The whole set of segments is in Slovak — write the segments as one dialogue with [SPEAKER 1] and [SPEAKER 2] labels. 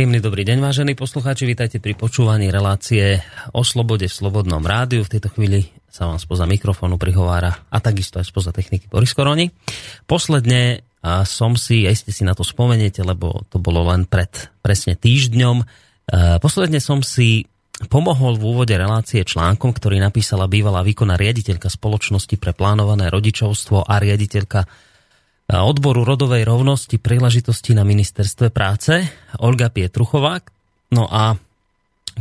[SPEAKER 1] Príjemný dobrý deň, vážení poslucháči, vítajte pri počúvaní relácie o slobode v Slobodnom rádiu. V tejto chvíli sa vám spoza mikrofónu prihovára a takisto aj spoza techniky Boris Koroni. Posledne som si, aj ste si na to spomeniete, lebo to bolo len pred presne týždňom, posledne som si pomohol v úvode relácie článkom, ktorý napísala bývalá výkonná riaditeľka spoločnosti pre plánované rodičovstvo a riaditeľka odboru rodovej rovnosti príležitosti na ministerstve práce Olga Pietruchová. No a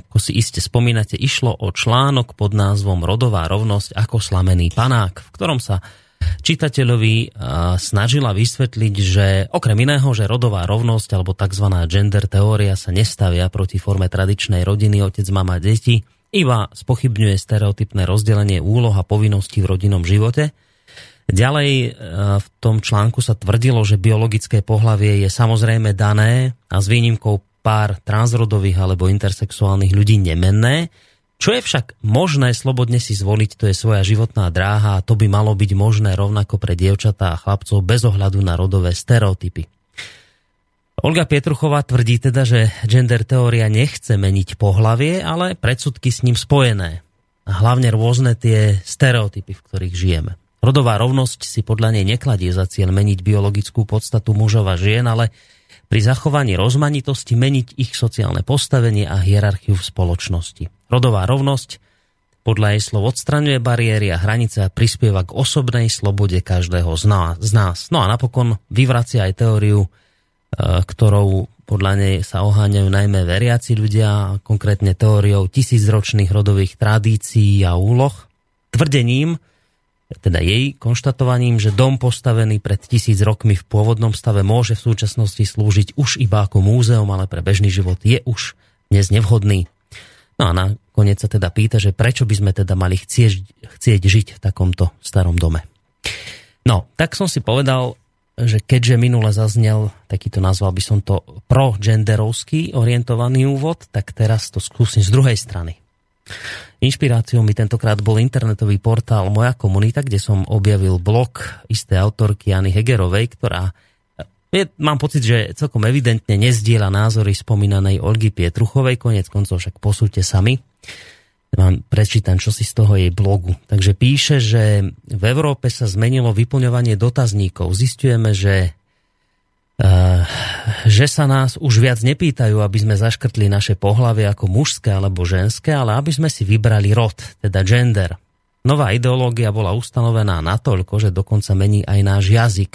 [SPEAKER 1] ako si iste spomínate, išlo o článok pod názvom Rodová rovnosť ako slamený panák, v ktorom sa čitateľovi snažila vysvetliť, že okrem iného, že rodová rovnosť alebo tzv. gender teória sa nestavia proti forme tradičnej rodiny otec, mama, deti, iba spochybňuje stereotypné rozdelenie úloh a povinností v rodinnom živote – Ďalej e, v tom článku sa tvrdilo, že biologické pohlavie je samozrejme dané a s výnimkou pár transrodových alebo intersexuálnych ľudí nemenné. Čo je však možné slobodne si zvoliť, to je svoja životná dráha a to by malo byť možné rovnako pre dievčatá a chlapcov bez ohľadu na rodové stereotypy. Olga Pietruchová tvrdí teda, že gender teória nechce meniť pohlavie, ale predsudky s ním spojené. A hlavne rôzne tie stereotypy, v ktorých žijeme. Rodová rovnosť si podľa nej nekladie za cieľ meniť biologickú podstatu mužov a žien, ale pri zachovaní rozmanitosti meniť ich sociálne postavenie a hierarchiu v spoločnosti. Rodová rovnosť podľa jej slov odstraňuje bariéry a hranice a prispieva k osobnej slobode každého z nás. No a napokon vyvracia aj teóriu, e, ktorou podľa nej sa oháňajú najmä veriaci ľudia, konkrétne teóriou tisícročných rodových tradícií a úloh, tvrdením, teda jej konštatovaním, že dom postavený pred tisíc rokmi v pôvodnom stave môže v súčasnosti slúžiť už iba ako múzeum, ale pre bežný život je už dnes nevhodný. No a nakoniec sa teda pýta, že prečo by sme teda mali chcieť, chcieť žiť v takomto starom dome. No, tak som si povedal, že keďže minule zaznel, takýto nazval by som to pro-genderovský orientovaný úvod, tak teraz to skúsim z druhej strany. Inšpiráciou mi tentokrát bol internetový portál Moja komunita, kde som objavil blog isté autorky Jany Hegerovej, ktorá je, mám pocit, že celkom evidentne nezdiela názory spomínanej Olgy Pietruchovej, konec koncov však posúďte sami. Vám prečítam, čo si z toho jej blogu. Takže píše, že v Európe sa zmenilo vyplňovanie dotazníkov. Zistujeme, že Eh, že sa nás už viac nepýtajú, aby sme zaškrtli naše pohlavie ako mužské alebo ženské, ale aby sme si vybrali rod, teda gender. Nová ideológia bola ustanovená natoľko, že dokonca mení aj náš jazyk.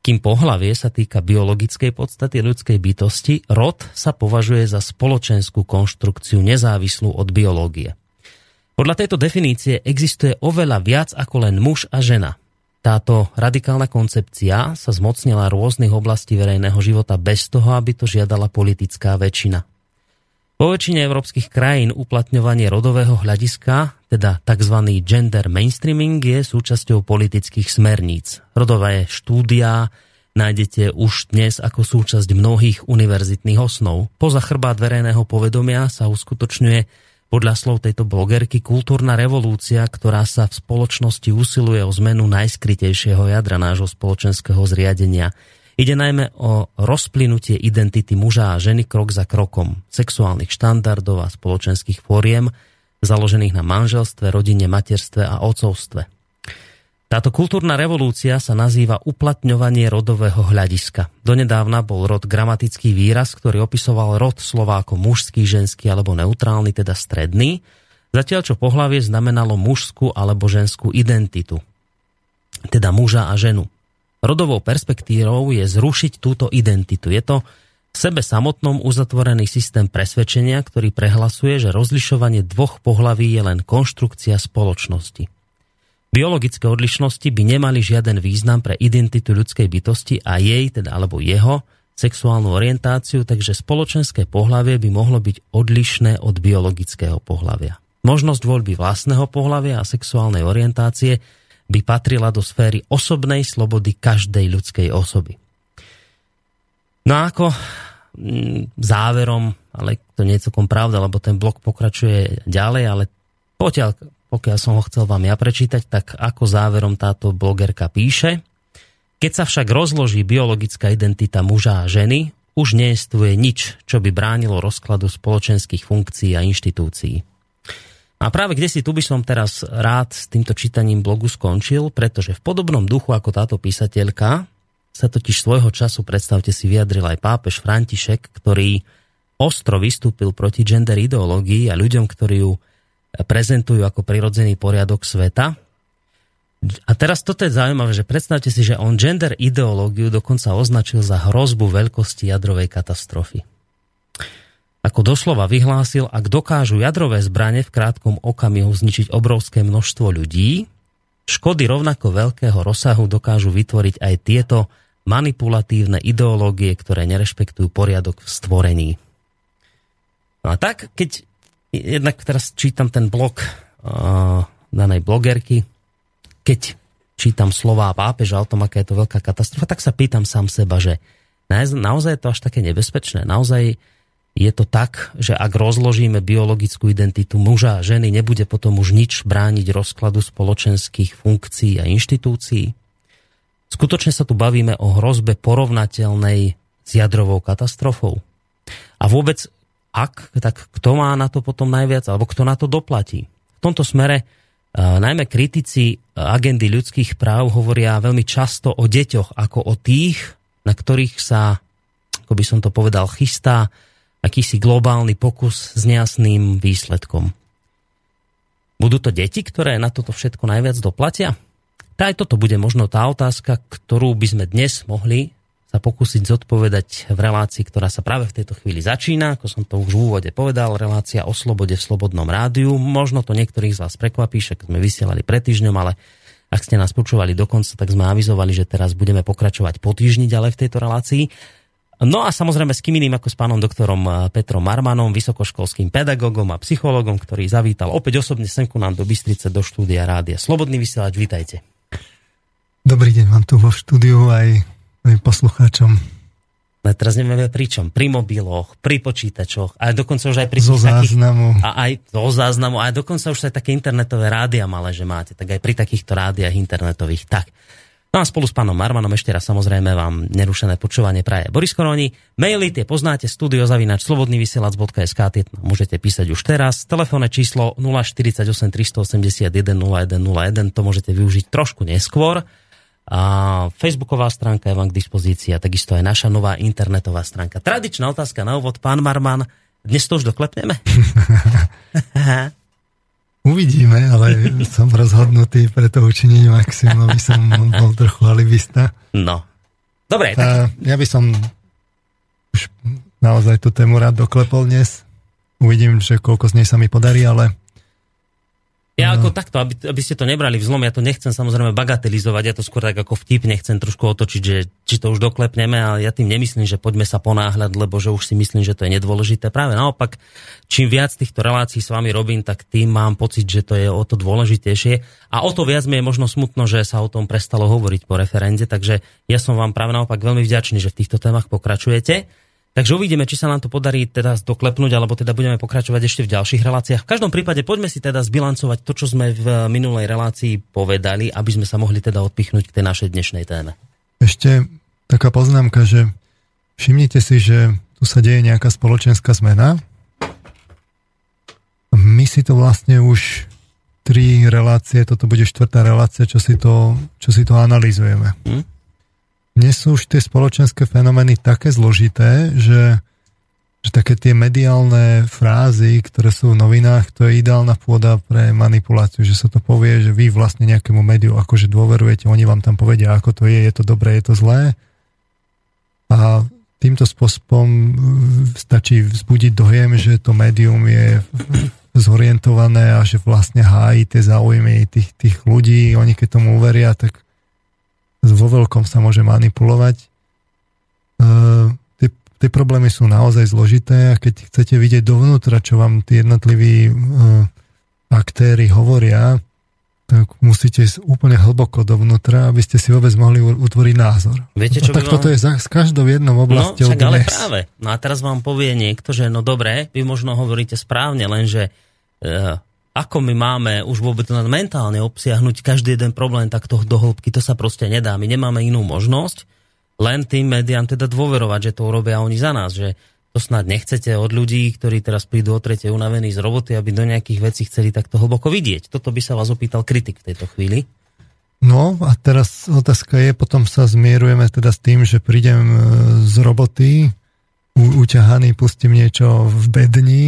[SPEAKER 1] Kým pohlavie sa týka biologickej podstaty ľudskej bytosti, rod sa považuje za spoločenskú konštrukciu nezávislú od biológie. Podľa tejto definície existuje oveľa viac ako len muž a žena. Táto radikálna koncepcia sa zmocnila rôznych oblastí verejného života bez toho, aby to žiadala politická väčšina. Po väčšine európskych krajín uplatňovanie rodového hľadiska, teda tzv. gender mainstreaming, je súčasťou politických smerníc. Rodové štúdia nájdete už dnes ako súčasť mnohých univerzitných osnov. Poza chrbát verejného povedomia sa uskutočňuje podľa slov tejto blogerky kultúrna revolúcia, ktorá sa v spoločnosti usiluje o zmenu najskrytejšieho jadra nášho spoločenského zriadenia. Ide najmä o rozplynutie identity muža a ženy krok za krokom, sexuálnych štandardov a spoločenských fóriem, založených na manželstve, rodine, materstve a ocovstve. Táto kultúrna revolúcia sa nazýva uplatňovanie rodového hľadiska. Donedávna bol rod gramatický výraz, ktorý opisoval rod slova ako mužský, ženský alebo neutrálny, teda stredný, zatiaľ čo pohlavie znamenalo mužskú alebo ženskú identitu, teda muža a ženu. Rodovou perspektívou je zrušiť túto identitu. Je to v sebe samotnom uzatvorený systém presvedčenia, ktorý prehlasuje, že rozlišovanie dvoch pohlaví je len konštrukcia spoločnosti. Biologické odlišnosti by nemali žiaden význam pre identitu ľudskej bytosti a jej, teda alebo jeho, sexuálnu orientáciu, takže spoločenské pohlavie by mohlo byť odlišné od biologického pohlavia. Možnosť voľby vlastného pohlavia a sexuálnej orientácie by patrila do sféry osobnej slobody každej ľudskej osoby. No a ako mm, záverom, ale to nie je celkom pravda, lebo ten blok pokračuje ďalej, ale potiaľ pokiaľ som ho chcel vám ja prečítať, tak ako záverom táto blogerka píše, keď sa však rozloží biologická identita muža a ženy, už neestuje nič, čo by bránilo rozkladu spoločenských funkcií a inštitúcií. A práve kde si tu by som teraz rád s týmto čítaním blogu skončil, pretože v podobnom duchu ako táto písateľka sa totiž svojho času, predstavte si, vyjadril aj pápež František, ktorý ostro vystúpil proti gender ideológii a ľuďom, ktorí ju prezentujú ako prirodzený poriadok sveta. A teraz toto je zaujímavé, že predstavte si, že on gender ideológiu dokonca označil za hrozbu veľkosti jadrovej katastrofy. Ako doslova vyhlásil, ak dokážu jadrové zbranie v krátkom okamihu zničiť obrovské množstvo ľudí, škody rovnako veľkého rozsahu dokážu vytvoriť aj tieto manipulatívne ideológie, ktoré nerešpektujú poriadok v stvorení. No a tak, keď jednak teraz čítam ten blog uh, danej blogerky, keď čítam slová pápeža o tom, aká je to veľká katastrofa, tak sa pýtam sám seba, že naozaj je to až také nebezpečné. Naozaj je to tak, že ak rozložíme biologickú identitu muža a ženy, nebude potom už nič brániť rozkladu spoločenských funkcií a inštitúcií? Skutočne sa tu bavíme o hrozbe porovnateľnej s jadrovou katastrofou. A vôbec ak, tak kto má na to potom najviac, alebo kto na to doplatí. V tomto smere uh, najmä kritici agendy ľudských práv hovoria veľmi často o deťoch ako o tých, na ktorých sa, ako by som to povedal, chystá akýsi globálny pokus s nejasným výsledkom. Budú to deti, ktoré na toto všetko najviac doplatia? Tá aj toto bude možno tá otázka, ktorú by sme dnes mohli sa pokúsiť zodpovedať v relácii, ktorá sa práve v tejto chvíli začína. Ako som to už v úvode povedal, relácia o slobode v slobodnom rádiu. Možno to niektorých z vás prekvapí, však sme vysielali pred týždňom, ale ak ste nás počúvali dokonca, tak sme avizovali, že teraz budeme pokračovať po týždni ďalej v tejto relácii. No a samozrejme s kým iným ako s pánom doktorom eh, Petrom Marmanom, vysokoškolským pedagogom a psychologom, ktorý zavítal opäť osobne sem nám do Bystrice do štúdia Rádia. Slobodný vysielač, vítajte.
[SPEAKER 2] Dobrý deň vám tu vo štúdiu aj poslucháčom.
[SPEAKER 1] Ale teraz nevieme pri čom. Pri mobiloch, pri počítačoch, a dokonca už aj pri
[SPEAKER 2] zo záznamu.
[SPEAKER 1] Takých, a aj zo záznamu, a dokonca už aj také internetové rádia malé, že máte, tak aj pri takýchto rádiách internetových. Tak. No a spolu s pánom Marmanom ešte raz samozrejme vám nerušené počúvanie praje Boris Koroni. Maily tie poznáte, studiozavinač slobodnyvysielac.sk, tie môžete písať už teraz. Telefónne číslo 048 381 0101, to môžete využiť trošku neskôr. A Facebooková stránka je vám k dispozícii a takisto aj naša nová internetová stránka. Tradičná otázka na úvod, pán Marman, dnes to už doklepneme?
[SPEAKER 2] Uvidíme, ale som rozhodnutý pre to učinenie maximum, aby som bol trochu alibista.
[SPEAKER 1] No. Dobre.
[SPEAKER 2] Tak... Ja by som už naozaj tú tému rád doklepol dnes. Uvidím, že koľko z nej sa mi podarí, ale
[SPEAKER 1] ja ako takto, aby, aby ste to nebrali v zlom, ja to nechcem samozrejme bagatelizovať, ja to skôr tak ako vtip nechcem trošku otočiť, že či to už doklepneme, ale ja tým nemyslím, že poďme sa ponáhľať, lebo že už si myslím, že to je nedôležité. Práve naopak, čím viac týchto relácií s vami robím, tak tým mám pocit, že to je o to dôležitejšie. A o to viac mi je možno smutno, že sa o tom prestalo hovoriť po referende, takže ja som vám práve naopak veľmi vďačný, že v týchto témach pokračujete. Takže uvidíme, či sa nám to podarí teda doklepnúť, alebo teda budeme pokračovať ešte v ďalších reláciách. V každom prípade poďme si teda zbilancovať to, čo sme v minulej relácii povedali, aby sme sa mohli teda odpichnúť k tej našej dnešnej téme.
[SPEAKER 2] Ešte taká poznámka, že všimnite si, že tu sa deje nejaká spoločenská zmena. My si to vlastne už tri relácie, toto bude štvrtá relácia, čo si to, čo si to analizujeme. Hm? Dnes sú už tie spoločenské fenomény také zložité, že, že také tie mediálne frázy, ktoré sú v novinách, to je ideálna pôda pre manipuláciu, že sa to povie, že vy vlastne nejakému médiu akože dôverujete, oni vám tam povedia, ako to je, je to dobré, je to zlé. A týmto spôsobom stačí vzbudiť dojem, že to médium je zorientované a že vlastne hájí tie záujmy tých, tých ľudí, oni keď tomu uveria, tak vo veľkom sa môže manipulovať. E, tie, tie problémy sú naozaj zložité a keď chcete vidieť dovnútra, čo vám tí jednotliví e, aktéry hovoria, tak musíte ísť úplne hlboko dovnútra, aby ste si vôbec mohli utvoriť názor.
[SPEAKER 1] Viete, čo
[SPEAKER 2] tak vám... toto je za, s každou jednou oblasťou
[SPEAKER 1] no, však ale práve. No a teraz vám povie niekto, že no dobre, vy možno hovoríte správne, lenže e, ako my máme už vôbec mentálne obsiahnuť každý jeden problém takto do hĺbky, to sa proste nedá. My nemáme inú možnosť, len tým médiám teda dôverovať, že to urobia oni za nás, že to snad nechcete od ľudí, ktorí teraz prídu o tretie unavení z roboty, aby do nejakých vecí chceli takto hlboko vidieť. Toto by sa vás opýtal kritik v tejto chvíli.
[SPEAKER 2] No a teraz otázka je, potom sa zmierujeme teda s tým, že prídem e, z roboty, uťahaný, pustím niečo v bedni,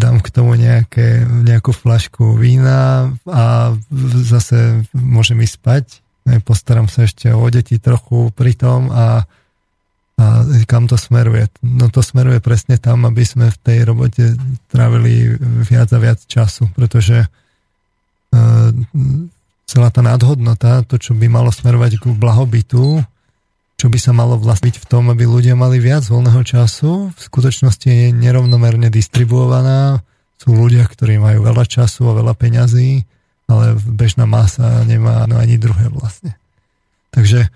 [SPEAKER 2] dám k tomu nejaké, nejakú flašku vína a zase môžem ísť spať. E, postaram sa ešte o deti trochu pri tom a, a kam to smeruje? No to smeruje presne tam, aby sme v tej robote trávili viac a viac času, pretože celá tá nadhodnota, to, čo by malo smerovať k blahobytu, čo by sa malo vlastniť v tom, aby ľudia mali viac voľného času, v skutočnosti je nerovnomerne distribuovaná. Sú ľudia, ktorí majú veľa času a veľa peňazí, ale bežná masa nemá no ani druhé vlastne. Takže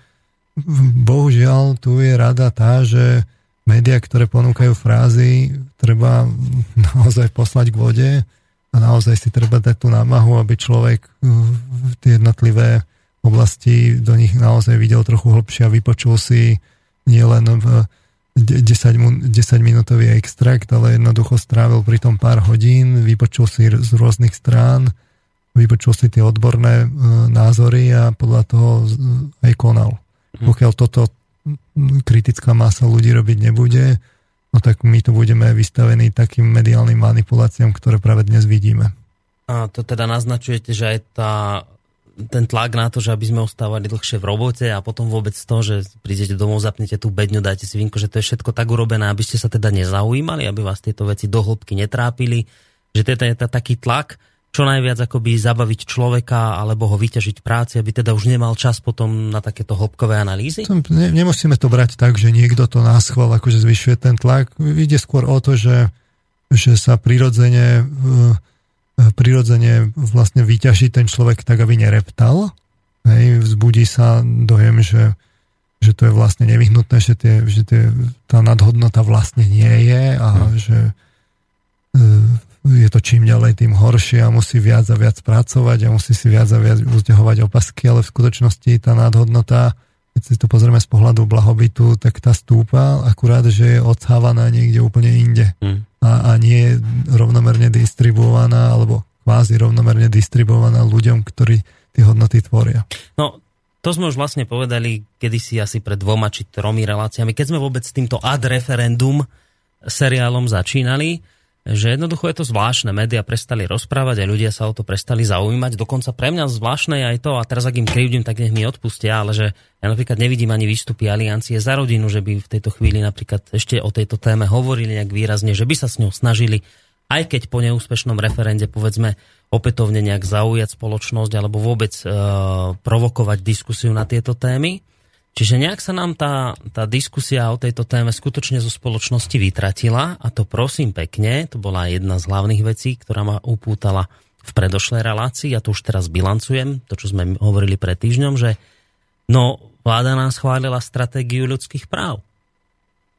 [SPEAKER 2] bohužiaľ tu je rada tá, že médiá, ktoré ponúkajú frázy, treba naozaj poslať k vode a naozaj si treba dať tú námahu, aby človek tie jednotlivé oblasti do nich naozaj videl trochu hlbšie a vypočul si nielen v 10, 10 minútový extrakt, ale jednoducho strávil pri tom pár hodín, vypočul si z rôznych strán, vypočul si tie odborné e, názory a podľa toho aj konal. Mhm. Pokiaľ toto kritická masa ľudí robiť nebude, no tak my tu budeme vystavení takým mediálnym manipuláciám, ktoré práve dnes vidíme.
[SPEAKER 1] A to teda naznačujete, že aj tá, ten tlak na to, že aby sme ostávali dlhšie v robote a potom vôbec to, že prídete domov, zapnete tú bedňu, dáte si vinko, že to je všetko tak urobené, aby ste sa teda nezaujímali, aby vás tieto veci do hĺbky netrápili, že teda je taký tlak, čo najviac akoby zabaviť človeka alebo ho vyťažiť práci, aby teda už nemal čas potom na takéto hĺbkové analýzy?
[SPEAKER 2] Ne, nemusíme to brať tak, že niekto to nás chval, akože zvyšuje ten tlak. Ide skôr o to, že, že sa prirodzene, e, prirodzene vlastne vyťaží ten človek tak, aby nereptal. Hej, vzbudí sa dojem, že, že to je vlastne nevyhnutné, že, tie, že tie, tá nadhodnota vlastne nie je a hmm. že e, je to čím ďalej, tým horšie a musí viac a viac pracovať a musí si viac a viac uzdehovať opasky, ale v skutočnosti tá nadhodnota, keď si to pozrieme z pohľadu blahobytu, tak tá stúpa, akurát, že je odsávaná niekde úplne inde mm. a, a nie je rovnomerne distribuovaná alebo kvázi rovnomerne distribuovaná ľuďom, ktorí tie hodnoty tvoria.
[SPEAKER 1] No, to sme už vlastne povedali kedysi asi pred dvoma či tromi reláciami, keď sme vôbec s týmto ad referendum seriálom začínali, že jednoducho je to zvláštne. Média prestali rozprávať a ľudia sa o to prestali zaujímať. Dokonca pre mňa zvláštne je aj to, a teraz ak im krivdím, tak nech mi odpustia, ale že ja napríklad nevidím ani výstupy Aliancie za rodinu, že by v tejto chvíli napríklad ešte o tejto téme hovorili nejak výrazne, že by sa s ňou snažili, aj keď po neúspešnom referende povedzme opätovne nejak zaujať spoločnosť alebo vôbec e, provokovať diskusiu na tieto témy. Čiže nejak sa nám tá, tá diskusia o tejto téme skutočne zo spoločnosti vytratila a to prosím pekne, to bola jedna z hlavných vecí, ktorá ma upútala v predošlej relácii, ja to už teraz bilancujem, to čo sme hovorili pred týždňom, že no vláda nám schválila stratégiu ľudských práv.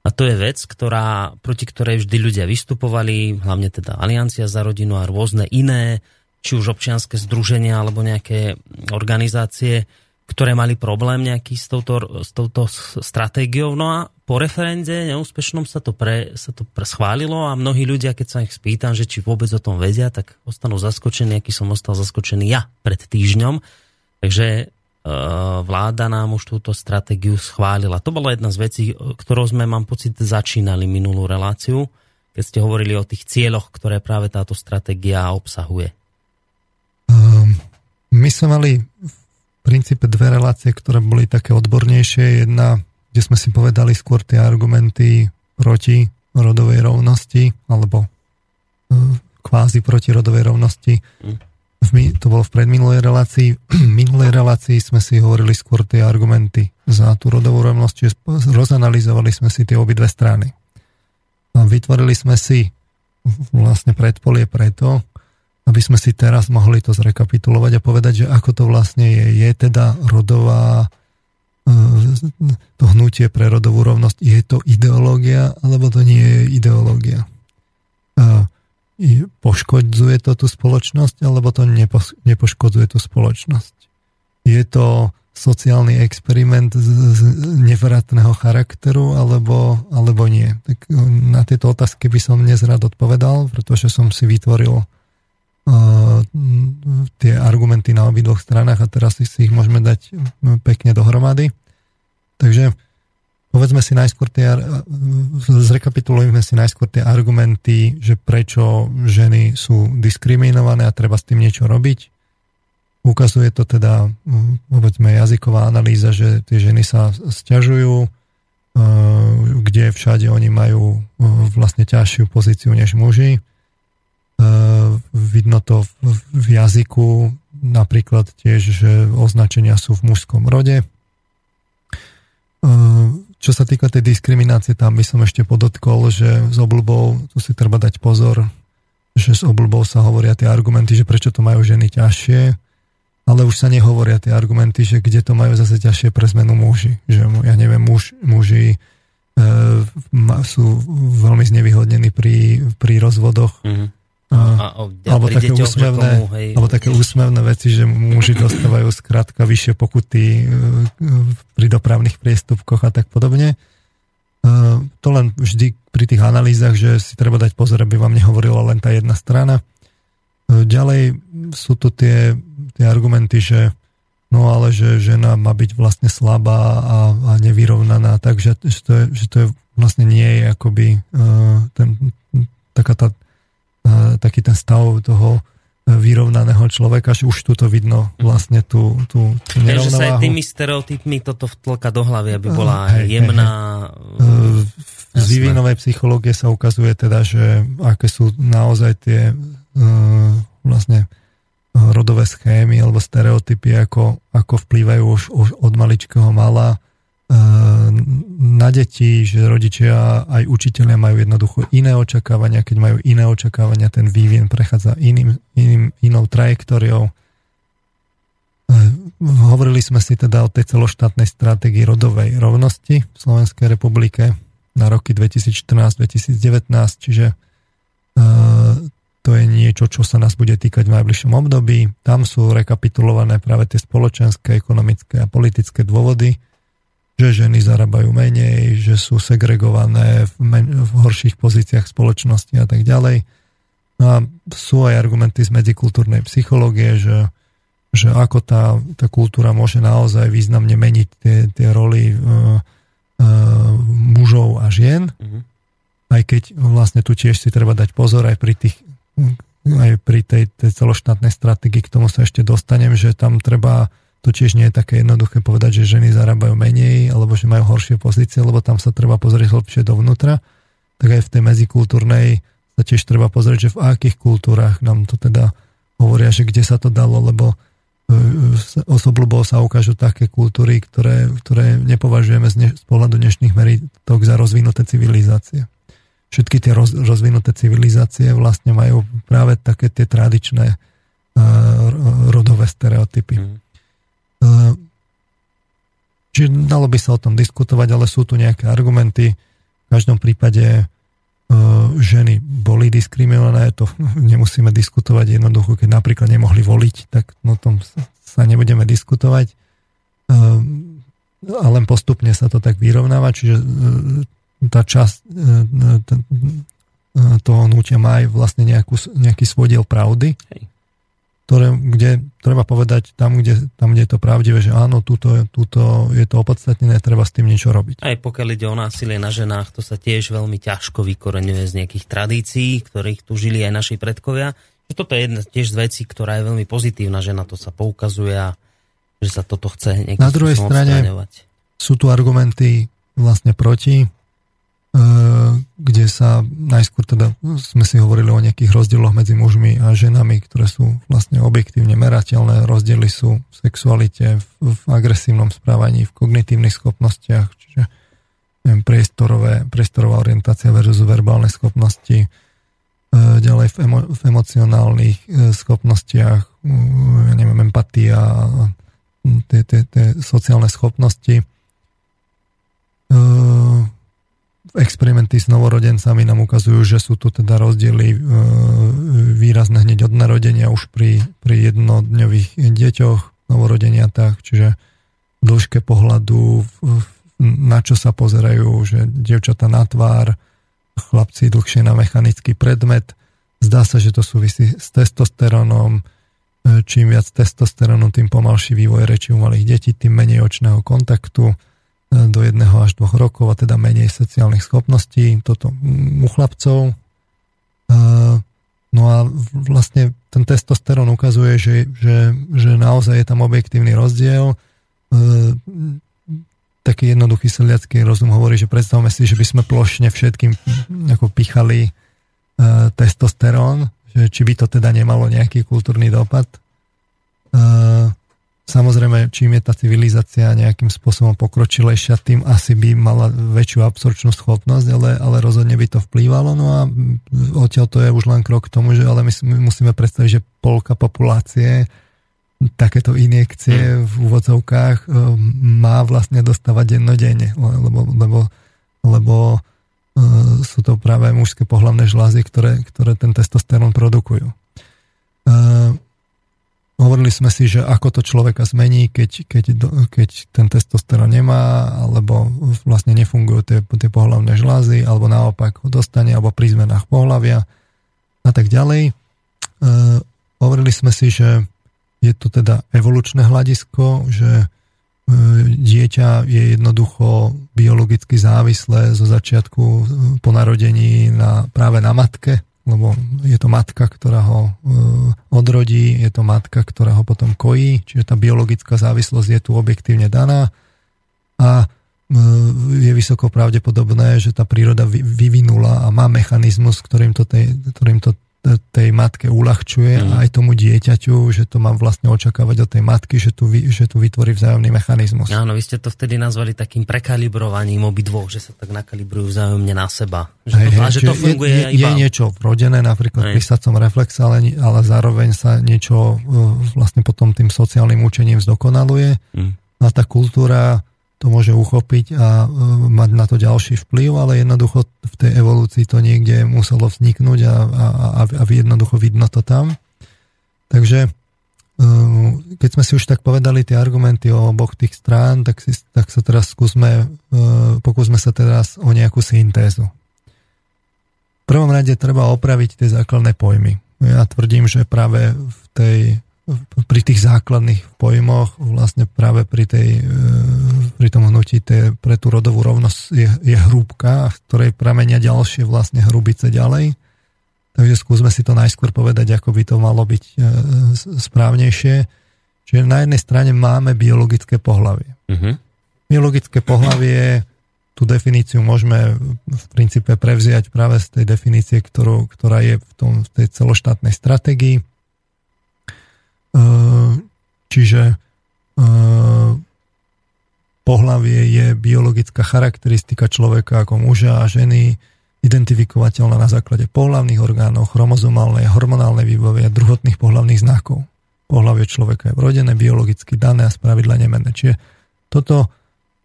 [SPEAKER 1] A to je vec, ktorá, proti ktorej vždy ľudia vystupovali, hlavne teda Aliancia za rodinu a rôzne iné, či už občianske združenia alebo nejaké organizácie, ktoré mali problém nejaký s touto, s touto stratégiou. No a po referende neúspešnom sa to, pre, sa to schválilo a mnohí ľudia, keď sa ich spýtam, že či vôbec o tom vedia, tak ostanú zaskočení, aký som ostal zaskočený ja pred týždňom. Takže e, vláda nám už túto stratégiu schválila. To bola jedna z vecí, ktorou sme, mám pocit, začínali minulú reláciu, keď ste hovorili o tých cieľoch, ktoré práve táto stratégia obsahuje.
[SPEAKER 2] Um, my sme mali princípe dve relácie, ktoré boli také odbornejšie. Jedna, kde sme si povedali skôr tie argumenty proti rodovej rovnosti, alebo e, kvázi proti rodovej rovnosti. To bolo v predminulej relácii. V minulej relácii sme si hovorili skôr tie argumenty za tú rodovú rovnosť, čiže rozanalizovali sme si tie obidve strany. A vytvorili sme si vlastne predpolie preto, aby sme si teraz mohli to zrekapitulovať a povedať, že ako to vlastne je. Je teda rodová e, to hnutie pre rodovú rovnosť, je to ideológia, alebo to nie je ideológia. E, poškodzuje to tú spoločnosť, alebo to nepo, nepoškodzuje tú spoločnosť. Je to sociálny experiment z, nevratného charakteru, alebo, alebo nie. Tak na tieto otázky by som dnes rád odpovedal, pretože som si vytvoril tie argumenty na obidvoch stranách a teraz si ich môžeme dať pekne dohromady. Takže povedzme si najskôr tie, zrekapitulujeme si najskôr tie argumenty, že prečo ženy sú diskriminované a treba s tým niečo robiť Ukazuje to teda, hm, povedzme, jazyková analýza, že tie ženy sa stiažujú, e, kde všade oni majú e, vlastne ťažšiu pozíciu než muži. E, vidno to v jazyku, napríklad tiež, že označenia sú v mužskom rode. Čo sa týka tej diskriminácie, tam by som ešte podotkol, že s obľubou, tu si treba dať pozor, že s obľubou sa hovoria tie argumenty, že prečo to majú ženy ťažšie ale už sa nehovoria tie argumenty, že kde to majú zase ťažšie pre zmenu muži. Že ja neviem, muž, muži e, sú veľmi znevýhodnení pri, pri rozvodoch. Mm-hmm. A, a, a, alebo, také deťoch, úsmevné, tomu, hej, alebo také úsmevné veci, že muži dostávajú skrátka vyššie pokuty e, pri dopravných priestupkoch a tak podobne. E, to len vždy pri tých analýzach, že si treba dať pozor, aby vám nehovorila len tá jedna strana. E, ďalej sú tu tie tie argumenty, že no ale že žena má byť vlastne slabá a, a nevyrovnaná, takže že to, je, že to je vlastne nie je akoby ten, taká tá, taký ten stav toho vyrovnaného človeka, že už tu to vidno mhm. vlastne tú, tú, tú
[SPEAKER 1] nerovnováhu. Že sa aj tými stereotypmi toto vtlka do hlavy, aby bola hej, jemná. Hej, hej.
[SPEAKER 2] Z vývinovej psychológie sa ukazuje teda, že aké sú naozaj tie uh, vlastne rodové schémy alebo stereotypy, ako, ako vplývajú už, už od maličkého mala e, na deti, že rodičia aj učiteľia majú jednoducho iné očakávania, keď majú iné očakávania, ten vývin prechádza iným, iným, inou trajektóriou. E, hovorili sme si teda o tej celoštátnej stratégii rodovej rovnosti v Slovenskej republike na roky 2014-2019, čiže e, to je niečo, čo sa nás bude týkať v najbližšom období. Tam sú rekapitulované práve tie spoločenské, ekonomické a politické dôvody, že ženy zarábajú menej, že sú segregované v, men- v horších pozíciách spoločnosti a tak ďalej. No a sú aj argumenty z medzikultúrnej psychológie, že, že ako tá, tá kultúra môže naozaj významne meniť tie, tie roly uh, uh, mužov a žien. Mm-hmm. Aj keď vlastne tu tiež si treba dať pozor aj pri tých aj pri tej, tej celoštátnej stratégii k tomu sa ešte dostanem, že tam treba, to tiež nie je také jednoduché povedať, že ženy zarábajú menej alebo že majú horšie pozície, lebo tam sa treba pozrieť hlbšie dovnútra. Tak aj v tej medzikultúrnej sa tiež treba pozrieť, že v akých kultúrach nám to teda hovoria, že kde sa to dalo, lebo e, osobľubou sa ukážu také kultúry, ktoré, ktoré nepovažujeme z, ne, z pohľadu dnešných meritok za rozvinuté civilizácie všetky tie roz, rozvinuté civilizácie vlastne majú práve také tie tradičné uh, rodové stereotypy. Mm. Uh, čiže dalo by sa o tom diskutovať, ale sú tu nejaké argumenty. V každom prípade uh, ženy boli diskriminované, to nemusíme diskutovať jednoducho, keď napríklad nemohli voliť, tak o tom sa nebudeme diskutovať. Uh, a len postupne sa to tak vyrovnáva, čiže tá časť toho hnutia má aj vlastne nejakú, nejaký svoj diel pravdy, Hej. Ktoré, kde treba povedať tam kde, tam, kde je to pravdivé, že áno, túto, túto je to opodstatnené, treba s tým niečo robiť.
[SPEAKER 1] Aj pokiaľ ide o násilie na ženách, to sa tiež veľmi ťažko vykoreňuje z nejakých tradícií, ktorých tu žili aj naši predkovia. Toto je jedna tiež z vecí, ktorá je veľmi pozitívna, že na to sa poukazuje a že sa toto chce nejakým
[SPEAKER 2] Na druhej strane sú tu argumenty vlastne proti, kde sa najskôr teda sme si hovorili o nejakých rozdieloch medzi mužmi a ženami, ktoré sú vlastne objektívne merateľné. Rozdiely sú v sexualite, v, v agresívnom správaní, v kognitívnych schopnostiach, čiže neviem, priestorové, priestorová orientácia versus verbálne schopnosti, e, ďalej v, emo, v emocionálnych e, schopnostiach, ja neviem, empatia, tie, tie, tie sociálne schopnosti experimenty s novorodencami nám ukazujú, že sú tu teda rozdiely e, výrazné hneď od narodenia už pri, pri jednodňových deťoch, novorodeniatách, čiže dĺžke pohľadu, na čo sa pozerajú, že dievčata na tvár, chlapci dlhšie na mechanický predmet. Zdá sa, že to súvisí s testosterónom. Čím viac testosterónu, tým pomalší vývoj reči u malých detí, tým menej očného kontaktu do jedného až dvoch rokov a teda menej sociálnych schopností. Toto u chlapcov. No a vlastne ten testosterón ukazuje, že, že, že naozaj je tam objektívny rozdiel. Taký jednoduchý sedliacký rozum hovorí, že predstavme si, že by sme plošne všetkým ako pichali testosterón, že či by to teda nemalo nejaký kultúrny dopad. Samozrejme, čím je tá civilizácia nejakým spôsobom pokročilejšia, tým asi by mala väčšiu absorčnú schopnosť, ale, ale rozhodne by to vplývalo. No a odtiaľ to je už len krok k tomu, že ale my musíme predstaviť, že polka populácie takéto injekcie v úvodzovkách e, má vlastne dostávať dennodenne, lebo, lebo, lebo e, sú to práve mužské pohlavné žlázy, ktoré, ktoré ten testosterón produkujú. E, Hovorili sme si, že ako to človeka zmení, keď, keď, keď ten testosterón nemá, alebo vlastne nefungujú tie, tie pohľavné žlázy, alebo naopak ho dostane, alebo pri zmenách pohľavia a tak ďalej. E, hovorili sme si, že je to teda evolučné hľadisko, že e, dieťa je jednoducho biologicky závislé zo začiatku po narodení na, práve na matke, lebo je to matka, ktorá ho e, odrodí, je to matka, ktorá ho potom kojí, čiže tá biologická závislosť je tu objektívne daná a e, je vysoko pravdepodobné, že tá príroda vyvinula a má mechanizmus, ktorým to, tej, ktorým to tej matke uľahčuje mm. a aj tomu dieťaťu, že to mám vlastne očakávať od tej matky, že tu, že tu vytvorí vzájomný mechanizmus.
[SPEAKER 1] Áno, vy ste to vtedy nazvali takým prekalibrovaním obidvoch, že sa tak nakalibrujú vzájomne na seba. Že, hej, to, hej, že to funguje
[SPEAKER 2] je,
[SPEAKER 1] iba...
[SPEAKER 2] Je niečo vrodené, napríklad pri sacom reflexe, ale, ale zároveň sa niečo e, vlastne potom tým sociálnym učením zdokonaluje. Mm. A tá kultúra to môže uchopiť a e, mať na to ďalší vplyv, ale jednoducho v tej evolúcii to niekde muselo vzniknúť a, a, a jednoducho vidno to tam. Takže e, keď sme si už tak povedali tie argumenty o oboch tých strán, tak, si, tak sa teraz skúsme, e, pokúsme sa teraz o nejakú syntézu. V prvom rade treba opraviť tie základné pojmy. Ja tvrdím, že práve v tej pri tých základných pojmoch, vlastne práve pri, tej, e, pri tom hnutí tej, pre tú rodovú rovnosť je, je hrúbka, v ktorej pramenia ďalšie vlastne hrubice ďalej. Takže skúsme si to najskôr povedať, ako by to malo byť e, správnejšie. Čiže na jednej strane máme biologické pohlavie. Uh-huh. Biologické pohlavie, tú definíciu môžeme v princípe prevziať práve z tej definície, ktorú, ktorá je v, tom, v tej celoštátnej stratégii Ehm, čiže ehm, pohlavie je biologická charakteristika človeka ako muža a ženy, identifikovateľná na základe pohlavných orgánov, chromozomálnej, hormonálnej výbavy a druhotných pohlavných znakov. Pohlavie človeka je vrodené, biologicky dané a spravidla nemenné. Čiže toto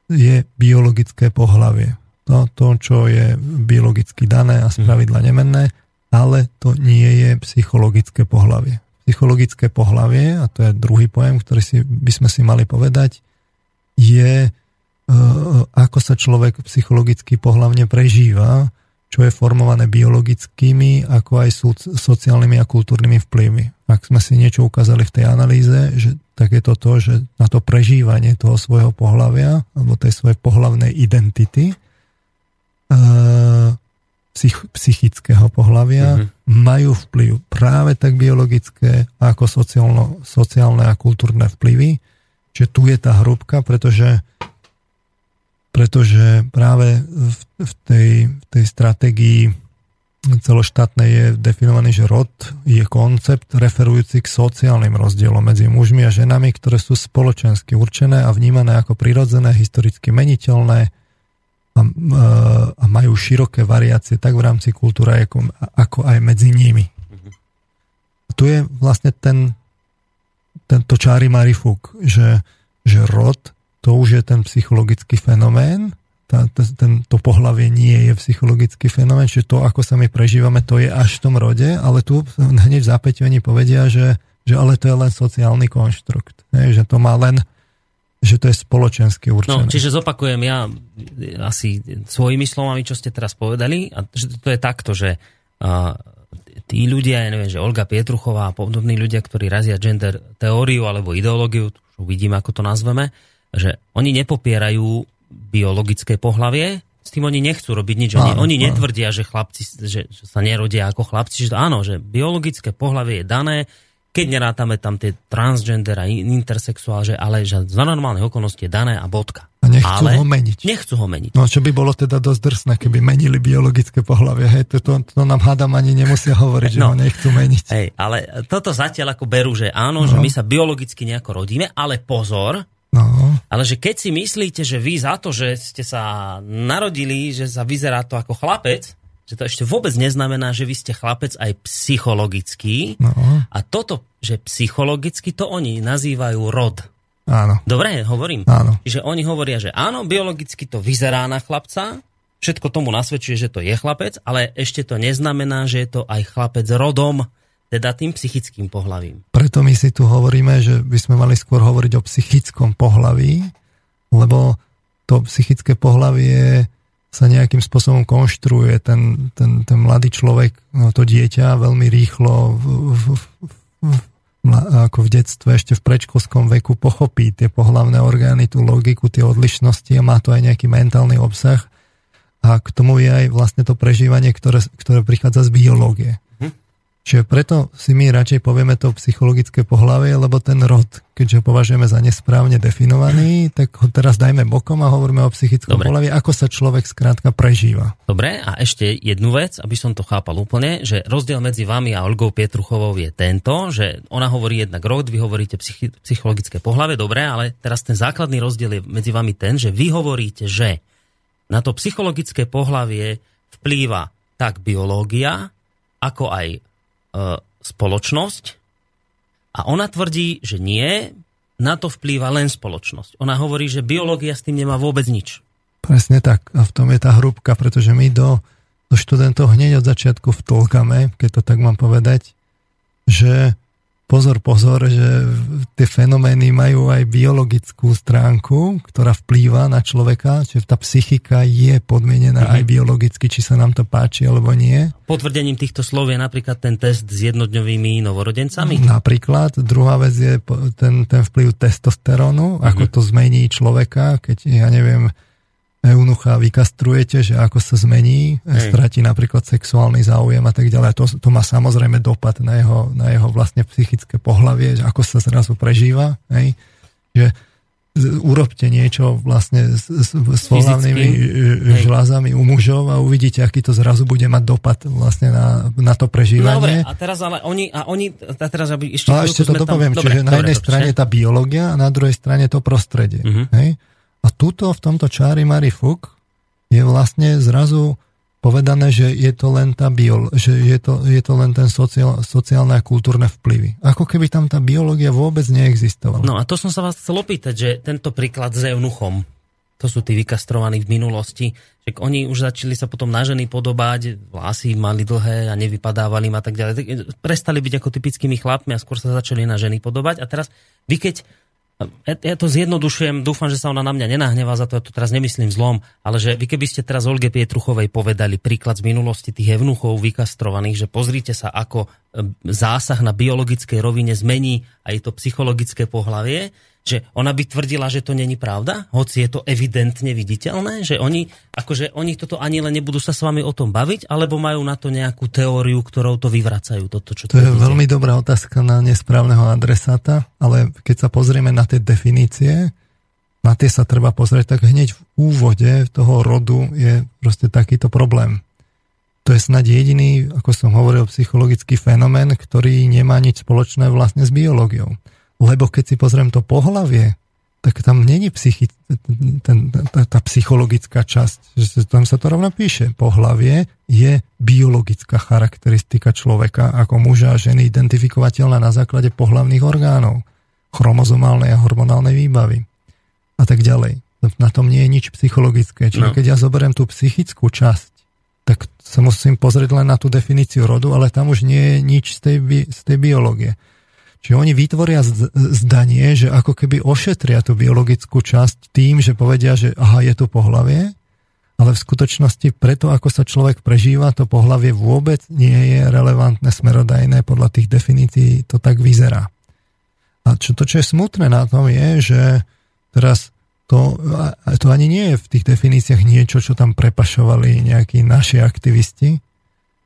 [SPEAKER 2] je biologické pohlavie. To, to, čo je biologicky dané a spravidla nemenné, ale to nie je psychologické pohlavie psychologické pohlavie, a to je druhý pojem, ktorý si, by sme si mali povedať, je, e, ako sa človek psychologicky pohlavne prežíva, čo je formované biologickými, ako aj sociálnymi a kultúrnymi vplyvmi. Ak sme si niečo ukázali v tej analýze, že, tak je to to, že na to prežívanie toho svojho pohlavia, alebo tej svojej pohlavnej identity, e, psych, psychického pohľavia uh-huh. majú vplyv práve tak biologické ako sociálno, sociálne a kultúrne vplyvy. Čiže tu je tá hrúbka, pretože, pretože práve v, v, tej, v tej stratégii celoštátnej je definovaný, že rod je koncept referujúci k sociálnym rozdielom medzi mužmi a ženami, ktoré sú spoločensky určené a vnímané ako prirodzené, historicky meniteľné, a, a majú široké variácie tak v rámci kultúry, ako, ako aj medzi nimi. Uh-huh. Tu je vlastne ten tento čári marifuk, že, že rod, to už je ten psychologický fenomén, tá, ten, to pohlavie nie je psychologický fenomén, čiže to, ako sa my prežívame, to je až v tom rode, ale tu hneď v zápäti oni povedia, že, že ale to je len sociálny konštrukt, ne, že to má len že to je spoločensky určené.
[SPEAKER 1] No, čiže zopakujem ja asi svojimi slovami, čo ste teraz povedali, a že to je takto, že uh, tí ľudia, ja neviem, že Olga Pietruchová a podobní ľudia, ktorí razia gender teóriu alebo ideológiu, uvidíme, ako to nazveme, že oni nepopierajú biologické pohlavie, s tým oni nechcú robiť nič. Oni, áno, oni áno. netvrdia, že chlapci že, že sa nerodia ako chlapci. Že áno, že biologické pohlavie je dané, keď nerátame tam tie transgender a intersexuál, že ale že za normálne okolnosti je dané a bodka.
[SPEAKER 2] A nechcú ale ho meniť.
[SPEAKER 1] Nechcú ho meniť.
[SPEAKER 2] No čo by bolo teda dosť drsné, keby menili biologické pohľavie. Hej, to, to, to nám hádam ani nemusia hovoriť, no, že ho nechcú meniť.
[SPEAKER 1] Hej, ale toto zatiaľ ako berú, že áno, no. že my sa biologicky nejako rodíme, ale pozor, No. Ale že keď si myslíte, že vy za to, že ste sa narodili, že sa vyzerá to ako chlapec, že to ešte vôbec neznamená, že vy ste chlapec aj psychologický. No. A toto, že psychologicky, to oni nazývajú rod.
[SPEAKER 2] Áno.
[SPEAKER 1] Dobre, hovorím.
[SPEAKER 2] Áno.
[SPEAKER 1] Že oni hovoria, že áno, biologicky to vyzerá na chlapca, všetko tomu nasvedčuje, že to je chlapec, ale ešte to neznamená, že je to aj chlapec rodom, teda tým psychickým pohlavím.
[SPEAKER 2] Preto my si tu hovoríme, že by sme mali skôr hovoriť o psychickom pohlaví, lebo to psychické pohlavie sa nejakým spôsobom konštruuje ten, ten, ten mladý človek, no to dieťa veľmi rýchlo v, v, v, ako v detstve, ešte v predškolskom veku pochopí tie pohlavné orgány, tú logiku, tie odlišnosti a má to aj nejaký mentálny obsah. A k tomu je aj vlastne to prežívanie, ktoré, ktoré prichádza z biológie. Čiže preto si my radšej povieme to psychologické pohlavie, lebo ten rod, keďže ho považujeme za nesprávne definovaný, tak ho teraz dajme bokom a hovoríme o psychickom Dobre. pohlavie, ako sa človek skrátka prežíva.
[SPEAKER 1] Dobre, a ešte jednu vec, aby som to chápal úplne, že rozdiel medzi vami a Olgou Pietruchovou je tento, že ona hovorí jednak rod, vy hovoríte psychi- psychologické pohlavie, dobre, ale teraz ten základný rozdiel je medzi vami ten, že vy hovoríte, že na to psychologické pohlavie vplýva tak biológia, ako aj spoločnosť a ona tvrdí, že nie, na to vplýva len spoločnosť. Ona hovorí, že biológia s tým nemá vôbec nič.
[SPEAKER 2] Presne tak. A v tom je tá hrúbka, pretože my do, do študentov hneď od začiatku vtolkame, keď to tak mám povedať, že pozor, pozor, že tie fenomény majú aj biologickú stránku, ktorá vplýva na človeka, čiže tá psychika je podmienená mm-hmm. aj biologicky, či sa nám to páči alebo nie.
[SPEAKER 1] Potvrdením týchto slov je napríklad ten test s jednodňovými novorodencami?
[SPEAKER 2] Napríklad. Druhá vec je ten, ten vplyv testosterónu, mm-hmm. ako to zmení človeka, keď, ja neviem, eunucha vykastrujete, že ako sa zmení, Hej. stratí napríklad sexuálny záujem a tak ďalej. To, to má samozrejme dopad na jeho, na jeho vlastne psychické pohlavie, že ako sa zrazu prežíva. Hej. Že urobte niečo vlastne s, s, s pohľavnými žlázami u mužov a uvidíte, aký to zrazu bude mať dopad vlastne na, na to prežívanie.
[SPEAKER 1] No, dobre, a teraz ale oni, a oni a teraz aby ešte...
[SPEAKER 2] No, ešte to dopoviem, tam... čiže dobre, na jednej dobre, strane tá biológia a na druhej strane to prostredie. Uh-huh. Hej? A tuto v tomto čári Mari Fuk je vlastne zrazu povedané, že je to len tá biol, že je to, je to len ten sociál, sociálne a kultúrne vplyvy. Ako keby tam tá biológia vôbec neexistovala.
[SPEAKER 1] No a to som sa vás chcel opýtať, že tento príklad s eunuchom, to sú tí vykastrovaní v minulosti, že oni už začali sa potom na ženy podobať, vlasy mali dlhé a nevypadávali a tak ďalej. Prestali byť ako typickými chlapmi a skôr sa začali na ženy podobať. A teraz vy keď ja, to zjednodušujem, dúfam, že sa ona na mňa nenahnevá za to, ja to teraz nemyslím zlom, ale že vy keby ste teraz Olge Pietruchovej povedali príklad z minulosti tých evnuchov vykastrovaných, že pozrite sa, ako zásah na biologickej rovine zmení aj to psychologické pohlavie, že ona by tvrdila, že to není pravda, hoci je to evidentne viditeľné, že oni, akože oni toto ani len nebudú sa s vami o tom baviť, alebo majú na to nejakú teóriu, ktorou to vyvracajú. Toto, čo
[SPEAKER 2] to je vidíte. veľmi dobrá otázka na nesprávneho adresáta, ale keď sa pozrieme na tie definície, na tie sa treba pozrieť, tak hneď v úvode toho rodu je proste takýto problém. To je snad jediný, ako som hovoril, psychologický fenomén, ktorý nemá nič spoločné vlastne s biológiou. Lebo keď si pozriem to pohlavie, tak tam není psychi, ten, tá, tá psychologická časť. Že tam sa to rovno píše. Pohlavie je biologická charakteristika človeka ako muža a ženy identifikovateľná na základe pohlavných orgánov, chromozomálnej a hormonálnej výbavy a tak ďalej. Na tom nie je nič psychologické. Čiže no. keď ja zoberiem tú psychickú časť, tak sa musím pozrieť len na tú definíciu rodu, ale tam už nie je nič z tej, z tej biológie. Čiže oni vytvoria zdanie, že ako keby ošetria tú biologickú časť tým, že povedia, že aha, je tu pohlavie, ale v skutočnosti preto, ako sa človek prežíva, to pohlavie vôbec nie je relevantné, smerodajné, podľa tých definícií to tak vyzerá. A čo, to, čo je smutné na tom je, že teraz to, to ani nie je v tých definíciách niečo, čo tam prepašovali nejakí naši aktivisti,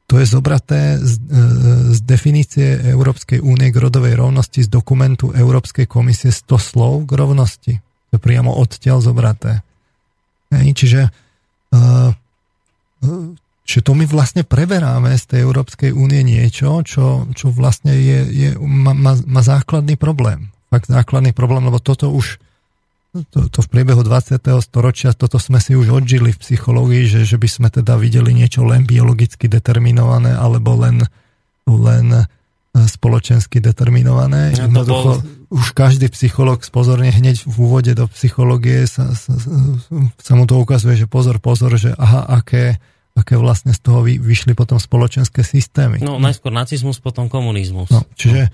[SPEAKER 2] to je zobraté z, e, z definície Európskej únie k rodovej rovnosti z dokumentu Európskej komisie 100 slov k rovnosti. To je priamo odtiaľ zobraté. Čiže, e, čiže to my vlastne preberáme z tej Európskej únie niečo, čo, čo vlastne je, je, má, má, má základný problém. Fakt základný problém, lebo toto už to, to v priebehu 20. storočia, toto sme si už odžili v psychológii, že, že by sme teda videli niečo len biologicky determinované, alebo len, len e, spoločensky determinované. Ja bol... Už každý psychológ spozorne hneď v úvode do psychológie sa, sa, sa mu to ukazuje, že pozor, pozor, že aha, aké, aké vlastne z toho vy, vyšli potom spoločenské systémy.
[SPEAKER 1] No, najskôr nacizmus, potom komunizmus.
[SPEAKER 2] No, čiže,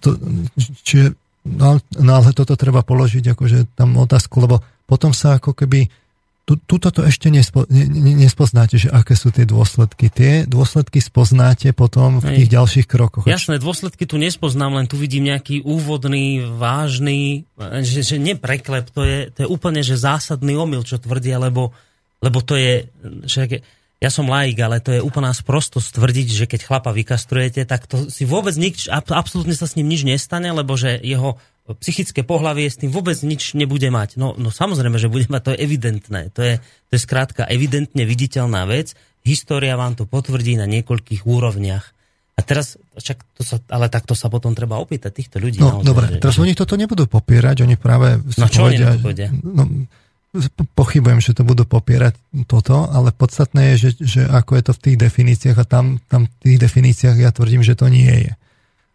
[SPEAKER 2] to, čiže No, no ale toto treba položiť akože tam otázku, lebo potom sa ako keby tu, tuto to ešte nespo, ne, ne, nespoznáte, že aké sú tie dôsledky. Tie dôsledky spoznáte potom v tých Hej. ďalších krokoch.
[SPEAKER 1] Jasné, dôsledky tu nespoznám, len tu vidím nejaký úvodný, vážny, že, že nepreklep, to je, to je úplne že zásadný omyl, čo tvrdia, lebo, lebo to je, že ja som laik, ale to je úplná sprostosť tvrdiť, že keď chlapa vykastrujete, tak to si vôbec nič, absolútne sa s ním nič nestane, lebo že jeho psychické pohlavie s tým vôbec nič nebude mať. No, no samozrejme, že bude mať, to je evidentné. To je, to je skrátka evidentne viditeľná vec. História vám to potvrdí na niekoľkých úrovniach. A teraz, však to sa, ale takto sa potom treba opýtať týchto ľudí.
[SPEAKER 2] No, naozaj, dobre, že, teraz oni toto nebudú popierať, oni práve...
[SPEAKER 1] No čo povedia, oni no,
[SPEAKER 2] pochybujem, že to budú popierať toto, ale podstatné je, že, že ako je to v tých definíciách a tam, tam v tých definíciách ja tvrdím, že to nie je.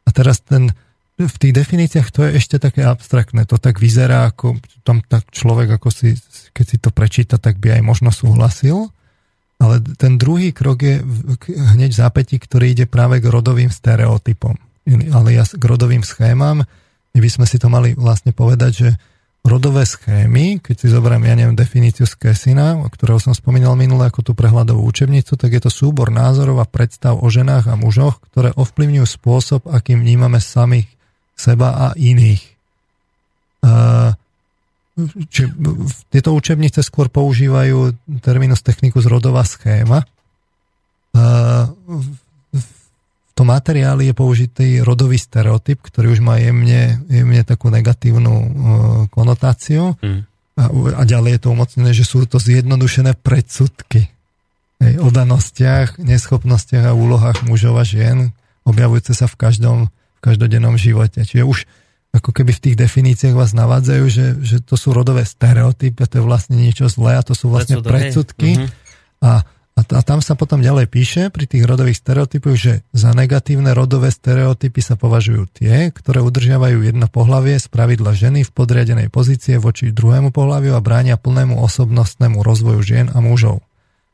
[SPEAKER 2] A teraz ten, v tých definíciách to je ešte také abstraktné. To tak vyzerá, ako tam tak človek, ako si, keď si to prečíta, tak by aj možno súhlasil. Ale ten druhý krok je hneď v ktorý ide práve k rodovým stereotypom. Ale ja k rodovým schémam, my by sme si to mali vlastne povedať, že rodové schémy, keď si zoberiem, ja neviem, definíciu o ktorého som spomínal minule ako tú prehľadovú učebnicu, tak je to súbor názorov a predstav o ženách a mužoch, ktoré ovplyvňujú spôsob, akým vnímame samých seba a iných. Čiže tieto učebnice skôr používajú terminus technicus rodová schéma tom materiáli je použitý rodový stereotyp, ktorý už má jemne, jemne takú negatívnu uh, konotáciu. Mm. A, a ďalej je to umocnené, že sú to zjednodušené predsudky hej, o danostiach, neschopnostiach a úlohách mužov a žien, objavujúce sa v každom v každodennom živote. Čiže už ako keby v tých definíciách vás navádzajú, že, že to sú rodové stereotypy, to je vlastne niečo zlé a to sú vlastne predsudky. Mm-hmm. A a, a tam sa potom ďalej píše pri tých rodových stereotypoch, že za negatívne rodové stereotypy sa považujú tie, ktoré udržiavajú jedno pohlavie z pravidla ženy v podriadenej pozície voči druhému pohľaviu a bránia plnému osobnostnému rozvoju žien a mužov.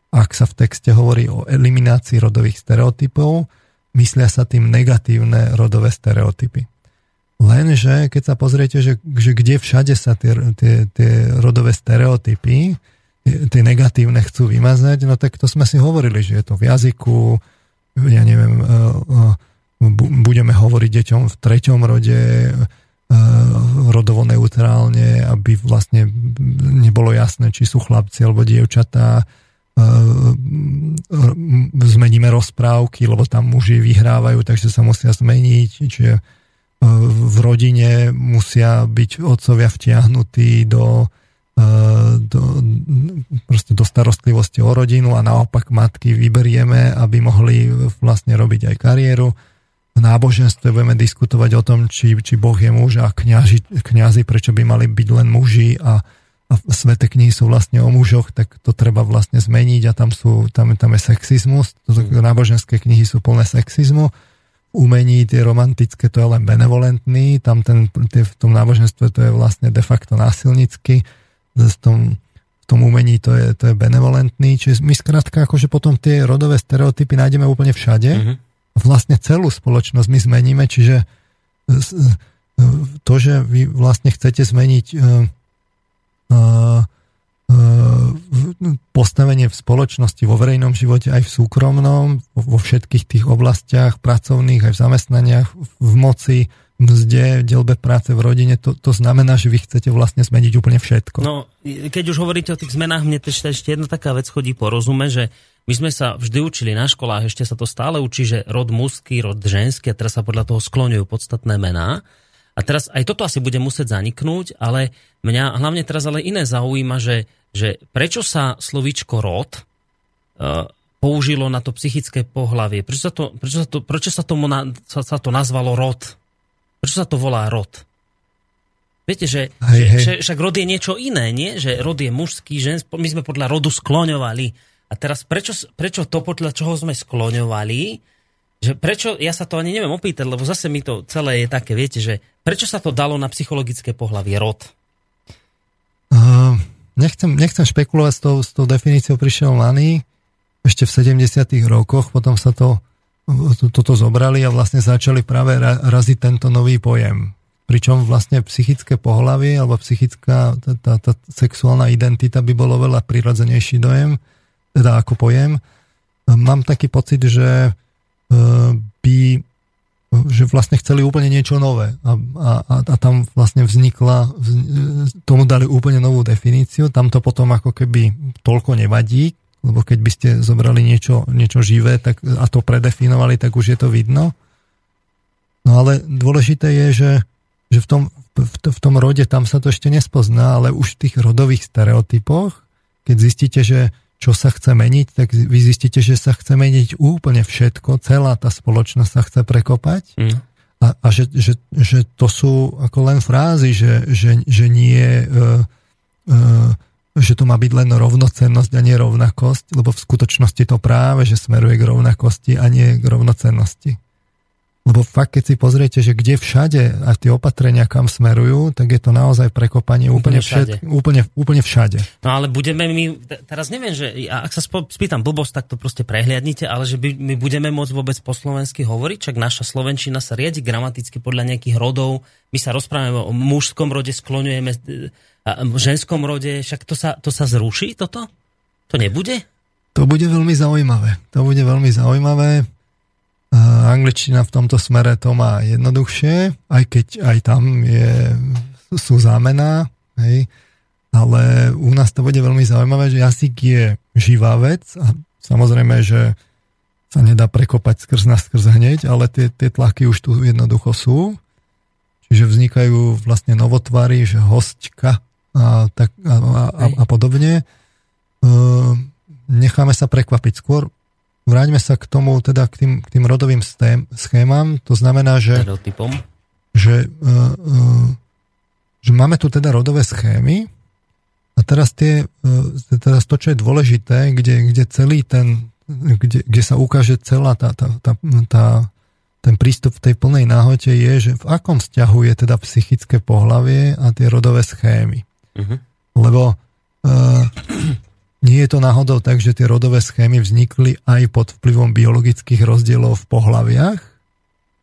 [SPEAKER 2] Ak sa v texte hovorí o eliminácii rodových stereotypov, myslia sa tým negatívne rodové stereotypy. Lenže keď sa pozriete, že, že kde všade sa tie, tie, tie rodové stereotypy tie negatívne chcú vymazať, no tak to sme si hovorili, že je to v jazyku, ja neviem, e, e, budeme hovoriť deťom v treťom rode e, rodovo neutrálne, aby vlastne nebolo jasné, či sú chlapci alebo dievčatá. Zmeníme rozprávky, lebo tam muži vyhrávajú, takže sa musia zmeniť. Čiže v rodine musia byť otcovia vtiahnutí do do, proste do starostlivosti o rodinu a naopak matky vyberieme, aby mohli vlastne robiť aj kariéru. V náboženstve budeme diskutovať o tom, či, či Boh je muž a kňazi, kňazi prečo by mali byť len muži a, a svete knihy sú vlastne o mužoch, tak to treba vlastne zmeniť a tam, sú, tam, tam je sexizmus. Náboženské knihy sú plné sexizmu umení, tie romantické, to je len benevolentný, tam ten, tie, v tom náboženstve to je vlastne de facto násilnický v tom, v tom umení to je, to je benevolentný, čiže my skrátka akože potom tie rodové stereotypy nájdeme úplne všade mm-hmm. vlastne celú spoločnosť my zmeníme, čiže to, že vy vlastne chcete zmeniť postavenie v spoločnosti, vo verejnom živote, aj v súkromnom, vo všetkých tých oblastiach pracovných, aj v zamestnaniach, v moci, mzde, delbe práce v rodine, to, to znamená, že vy chcete vlastne zmeniť úplne všetko.
[SPEAKER 1] No, keď už hovoríte o tých zmenách, mne ešte, ešte jedna taká vec chodí po rozume, že my sme sa vždy učili na školách, ešte sa to stále učí, že rod mužský, rod ženský a teraz sa podľa toho skloňujú podstatné mená. A teraz aj toto asi bude musieť zaniknúť, ale mňa hlavne teraz ale iné zaujíma, že, že prečo sa slovíčko rod uh, použilo na to psychické pohlavie? Prečo sa, to, prečo sa, to, prečo sa, tomu na, sa, sa to nazvalo rod? Prečo sa to volá rod? Viete, že, hej, že, hej. že však rod je niečo iné, nie? Že rod je mužský, ženský. My sme podľa rodu skloňovali. A teraz prečo, prečo to, podľa čoho sme skloňovali, že prečo, ja sa to ani neviem opýtať, lebo zase mi to celé je také, viete, že prečo sa to dalo na psychologické pohlavie rod?
[SPEAKER 2] Uh, nechcem, nechcem špekulovať s tou, s tou definíciou, prišiel Lany ešte v 70 rokoch, potom sa to toto zobrali a vlastne začali práve raziť tento nový pojem. Pričom vlastne psychické pohlavie alebo psychická tá, tá, tá sexuálna identita by bolo veľa prirodzenejší dojem, teda ako pojem. Mám taký pocit, že e, by že vlastne chceli úplne niečo nové a, a, a tam vlastne vznikla, tomu dali úplne novú definíciu, tam to potom ako keby toľko nevadí, lebo keď by ste zobrali niečo, niečo živé tak, a to predefinovali, tak už je to vidno. No ale dôležité je, že, že v, tom, v, v tom rode tam sa to ešte nespozná, ale už v tých rodových stereotypoch, keď zistíte, že čo sa chce meniť, tak vy zistíte, že sa chce meniť úplne všetko, celá tá spoločnosť sa chce prekopať. Mm. A, a že, že, že to sú ako len frázy, že, že, že nie uh, uh, že to má byť len rovnocennosť a nie rovnakosť, lebo v skutočnosti to práve, že smeruje k rovnakosti a nie k rovnocennosti. Lebo fakt, keď si pozriete, že kde všade a tie opatrenia kam smerujú, tak je to naozaj prekopanie úplne, úplne, všade. Všet, úplne, úplne všade.
[SPEAKER 1] No ale budeme my, teraz neviem, že ak sa spýtam blbosť, tak to proste prehliadnite, ale že by, my budeme môcť vôbec po slovensky hovoriť, čak naša slovenčina sa riadi gramaticky podľa nejakých rodov, my sa rozprávame o mužskom rode, skloňujeme v ženskom rode, však to sa, to sa zruší toto? To nebude?
[SPEAKER 2] To bude veľmi zaujímavé. To bude veľmi zaujímavé. Uh, angličtina v tomto smere to má jednoduchšie, aj keď aj tam je, sú zámená, hej. ale u nás to bude veľmi zaujímavé, že jazyk je živá vec a samozrejme, že sa nedá prekopať skrz na skrz hneď, ale tie, tie tlaky už tu jednoducho sú. Čiže vznikajú vlastne novotvary, že hostka a, tak, a, a, a podobne. E, necháme sa prekvapiť. Skôr vráťme sa k tomu, teda k tým, k tým rodovým schémam. To znamená, že, že, e, e, že máme tu teda rodové schémy a teraz, tie, e, teraz to, čo je dôležité, kde, kde celý ten, kde, kde sa ukáže celá tá, tá, tá, tá ten prístup v tej plnej náhote je, že v akom vzťahu je teda psychické pohlavie a tie rodové schémy. Uh-huh. Lebo uh, nie je to náhodou tak, že tie rodové schémy vznikli aj pod vplyvom biologických rozdielov v pohľaviach.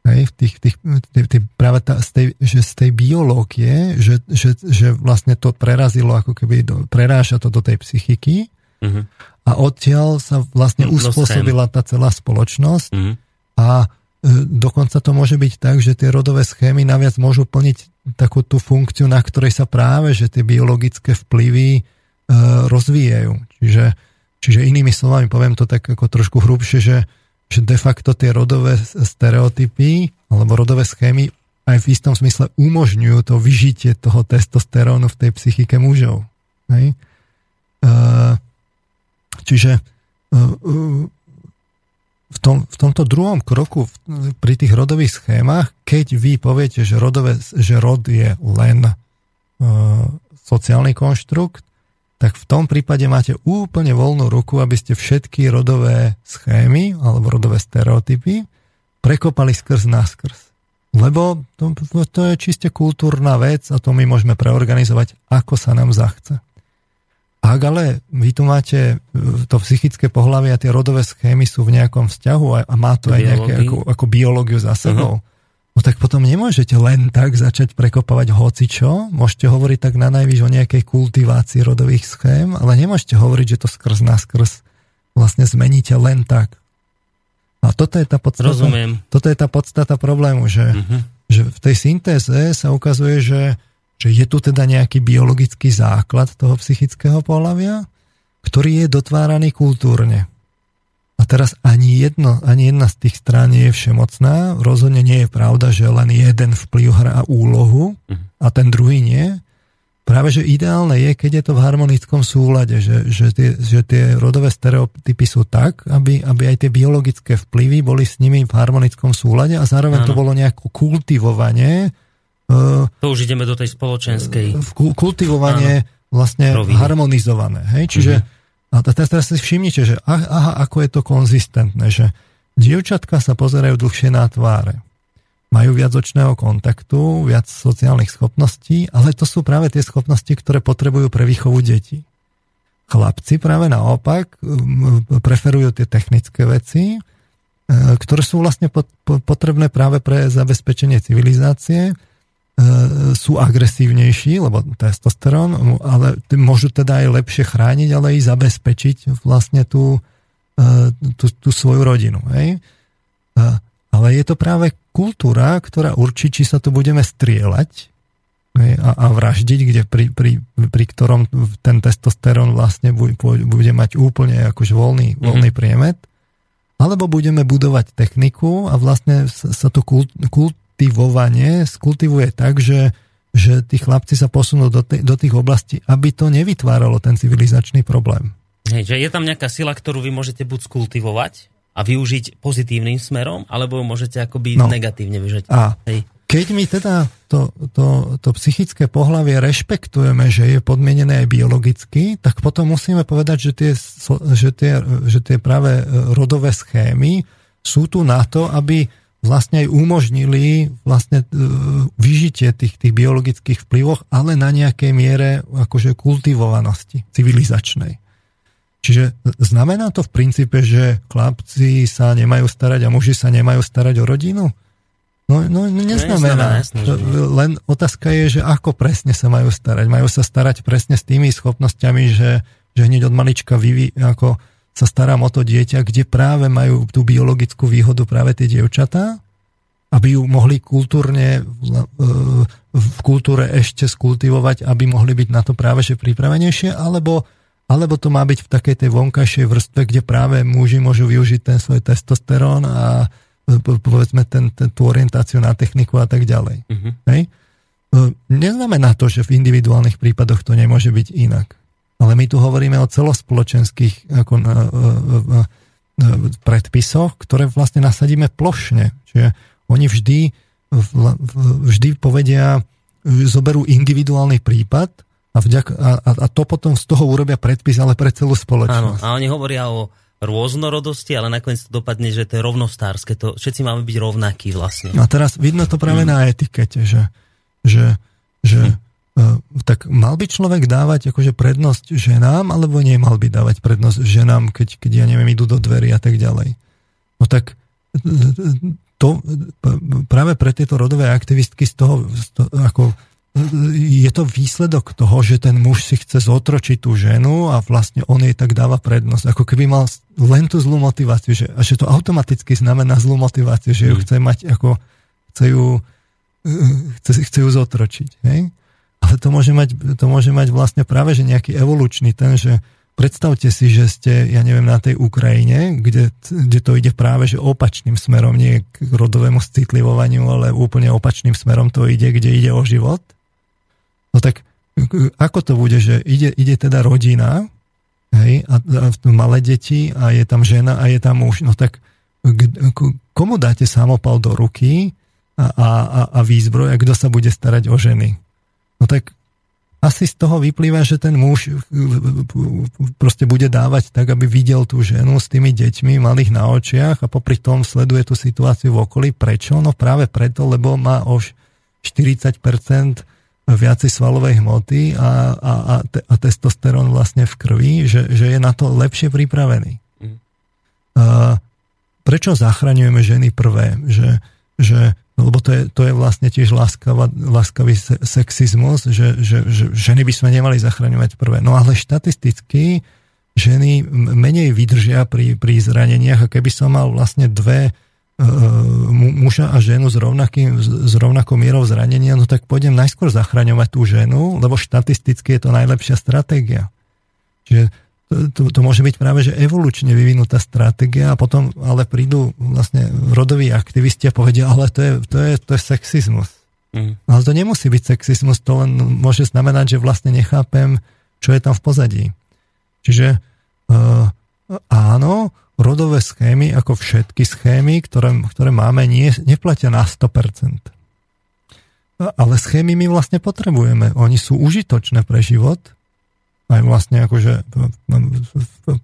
[SPEAKER 2] Hej, v tých, tých, tých, tých, práve tá, z tej, že z tej biológie, že, že, že vlastne to prerazilo, ako keby do, preráža to do tej psychiky uh-huh. a odtiaľ sa vlastne uspôsobila tá celá spoločnosť uh-huh. a E, dokonca to môže byť tak, že tie rodové schémy naviac môžu plniť takú tú funkciu, na ktorej sa práve, že tie biologické vplyvy rozvíjajú. Čiže, čiže inými slovami, poviem to tak ako trošku hrubšie, že, že de facto tie rodové stereotypy alebo rodové schémy aj v istom smysle umožňujú to vyžitie toho testosterónu v tej psychike mužov. Hej? E, čiže e, v, tom, v tomto druhom kroku pri tých rodových schémach, keď vy poviete, že, rodové, že rod je len sociálny konštrukt, tak v tom prípade máte úplne voľnú ruku, aby ste všetky rodové schémy alebo rodové stereotypy prekopali skrz na skrz. Lebo to, to je čiste kultúrna vec a to my môžeme preorganizovať, ako sa nám zachce. Ak ale vy tu máte e, to psychické pohľavie a tie rodové schémy sú v nejakom vzťahu a, a má to aj nejaké ako, ako biológiu za sebou, uh-huh. No tak potom nemôžete len tak začať prekopávať hocičo. Môžete hovoriť tak na najvyš o nejakej kultivácii rodových schém, ale nemôžete hovoriť, že to skrz naskrz vlastne zmeníte len tak. A toto je tá podstata,
[SPEAKER 1] Rozumiem.
[SPEAKER 2] Toto je tá podstata problému, že, uh-huh. že v tej syntéze sa ukazuje, že, že je tu teda nejaký biologický základ toho psychického pohľavia, ktorý je dotváraný kultúrne. Teraz ani, jedno, ani jedna z tých strán nie je všemocná. Rozhodne nie je pravda, že len jeden vplyv hrá úlohu a ten druhý nie. Práve, že ideálne je, keď je to v harmonickom súlade, že, že, tie, že tie rodové stereotypy sú tak, aby, aby aj tie biologické vplyvy boli s nimi v harmonickom súlade a zároveň ano. to bolo nejako kultivovanie.
[SPEAKER 1] To už ideme do tej spoločenskej.
[SPEAKER 2] Kultivovanie ano. vlastne Roviny. harmonizované. Hej? Čiže uh-huh a teraz, teraz si všimnite, že aha, ako je to konzistentné, že dievčatka sa pozerajú dlhšie na tváre. Majú viac očného kontaktu, viac sociálnych schopností, ale to sú práve tie schopnosti, ktoré potrebujú pre výchovu detí. Chlapci práve naopak preferujú tie technické veci, e, ktoré sú vlastne potrebné práve pre zabezpečenie civilizácie, sú agresívnejší, lebo testosterón, ale môžu teda aj lepšie chrániť, ale i zabezpečiť vlastne tú, e, tú, tú svoju rodinu. Hej? E, ale je to práve kultúra, ktorá určí, či sa tu budeme strieľať hej, a, a vraždiť, kde pri, pri, pri ktorom ten testosterón vlastne bude, bude mať úplne akože voľný, mhm. voľný priemet, alebo budeme budovať techniku a vlastne sa, sa to kult, kult, kultivovanie skultivuje tak, že, že tí chlapci sa posunú do, t- do tých oblastí, aby to nevytváralo ten civilizačný problém.
[SPEAKER 1] Hej, že je tam nejaká sila, ktorú vy môžete buď skultivovať a využiť pozitívnym smerom, alebo môžete akoby no. negatívne využiť.
[SPEAKER 2] A Hej. keď my teda to, to, to psychické pohlavie rešpektujeme, že je podmienené aj biologicky, tak potom musíme povedať, že tie, že tie, že tie práve rodové schémy sú tu na to, aby vlastne aj umožnili vlastne e, vyžitie tých, tých biologických vplyvoch, ale na nejakej miere akože kultivovanosti civilizačnej. Čiže znamená to v princípe, že chlapci sa nemajú starať a muži sa nemajú starať o rodinu? No, no, no neznamená. No, Len otázka je, že ako presne sa majú starať. Majú sa starať presne s tými schopnosťami, že, že hneď od malička vyví, ako sa starám o to dieťa, kde práve majú tú biologickú výhodu práve tie dievčatá, aby ju mohli kultúrne v kultúre ešte skultivovať, aby mohli byť na to práve že pripravenejšie, alebo, alebo to má byť v takej tej vonkajšej vrstve, kde práve muži môžu využiť ten svoj testosterón a povedzme ten, ten, tú orientáciu na techniku a tak ďalej. Uh-huh. Hej? Neznamená to, že v individuálnych prípadoch to nemôže byť inak. Ale my tu hovoríme o celospoločenských ako, uh, uh, uh, predpisoch, ktoré vlastne nasadíme plošne. Čiže oni vždy, vždy povedia, zoberú individuálny prípad a, vďak, a, a to potom z toho urobia predpis, ale pre celú spoločnosť.
[SPEAKER 1] Áno, a oni hovoria o rôznorodosti, ale nakoniec to dopadne, že to je rovnostárske. To, všetci máme byť rovnakí vlastne.
[SPEAKER 2] A teraz vidno to práve mm. na etikete, že, že, že hm tak mal by človek dávať akože prednosť ženám, alebo nemal by dávať prednosť ženám, keď, keď ja neviem, idú do dverí a tak ďalej. No tak to práve pre tieto rodové aktivistky z toho, z toho ako je to výsledok toho, že ten muž si chce zotročiť tú ženu a vlastne on jej tak dáva prednosť. Ako keby mal len tú zlú motiváciu, že, a že to automaticky znamená zlú motiváciu, že ju mm. chce mať ako, chce ju, chce, chce ju zotročiť. Hej? Ale to môže mať, to môže mať vlastne práve že nejaký evolučný ten, že predstavte si, že ste, ja neviem, na tej Ukrajine, kde, kde to ide práve že opačným smerom, nie k rodovému citlivovaniu, ale úplne opačným smerom to ide, kde ide o život. No tak ako to bude, že ide, ide teda rodina, hej, a, a malé deti a je tam žena a je tam muž, no tak komu dáte samopal do ruky a, a, a výzbroj a kto sa bude starať o ženy? No tak asi z toho vyplýva, že ten muž proste bude dávať tak, aby videl tú ženu s tými deťmi malých na očiach a popri tom sleduje tú situáciu v okolí. Prečo? No práve preto, lebo má už 40% viacej svalovej hmoty a, a, a, a testosterón vlastne v krvi, že, že je na to lepšie pripravený. Mm. A prečo zachraňujeme ženy prvé? Že, že lebo to je, to je vlastne tiež láskavá, láskavý sexizmus, že, že, že ženy by sme nemali zachraňovať prvé. No ale štatisticky ženy menej vydržia pri, pri zraneniach a keby som mal vlastne dve uh, muža a ženu s, rovnakým, s rovnakou mierou zranenia, no tak pôjdem najskôr zachraňovať tú ženu, lebo štatisticky je to najlepšia stratégia. Čiže to, to môže byť práve že evolučne vyvinutá stratégia a potom ale prídu vlastne rodoví aktivisti a povedia, ale to je, to je, to je sexizmus. Mm. Ale to nemusí byť sexizmus, to len môže znamenať, že vlastne nechápem, čo je tam v pozadí. Čiže uh, áno, rodové schémy, ako všetky schémy, ktoré, ktoré máme, nie, neplatia na 100%. Ale schémy my vlastne potrebujeme. Oni sú užitočné pre život, aj vlastne akože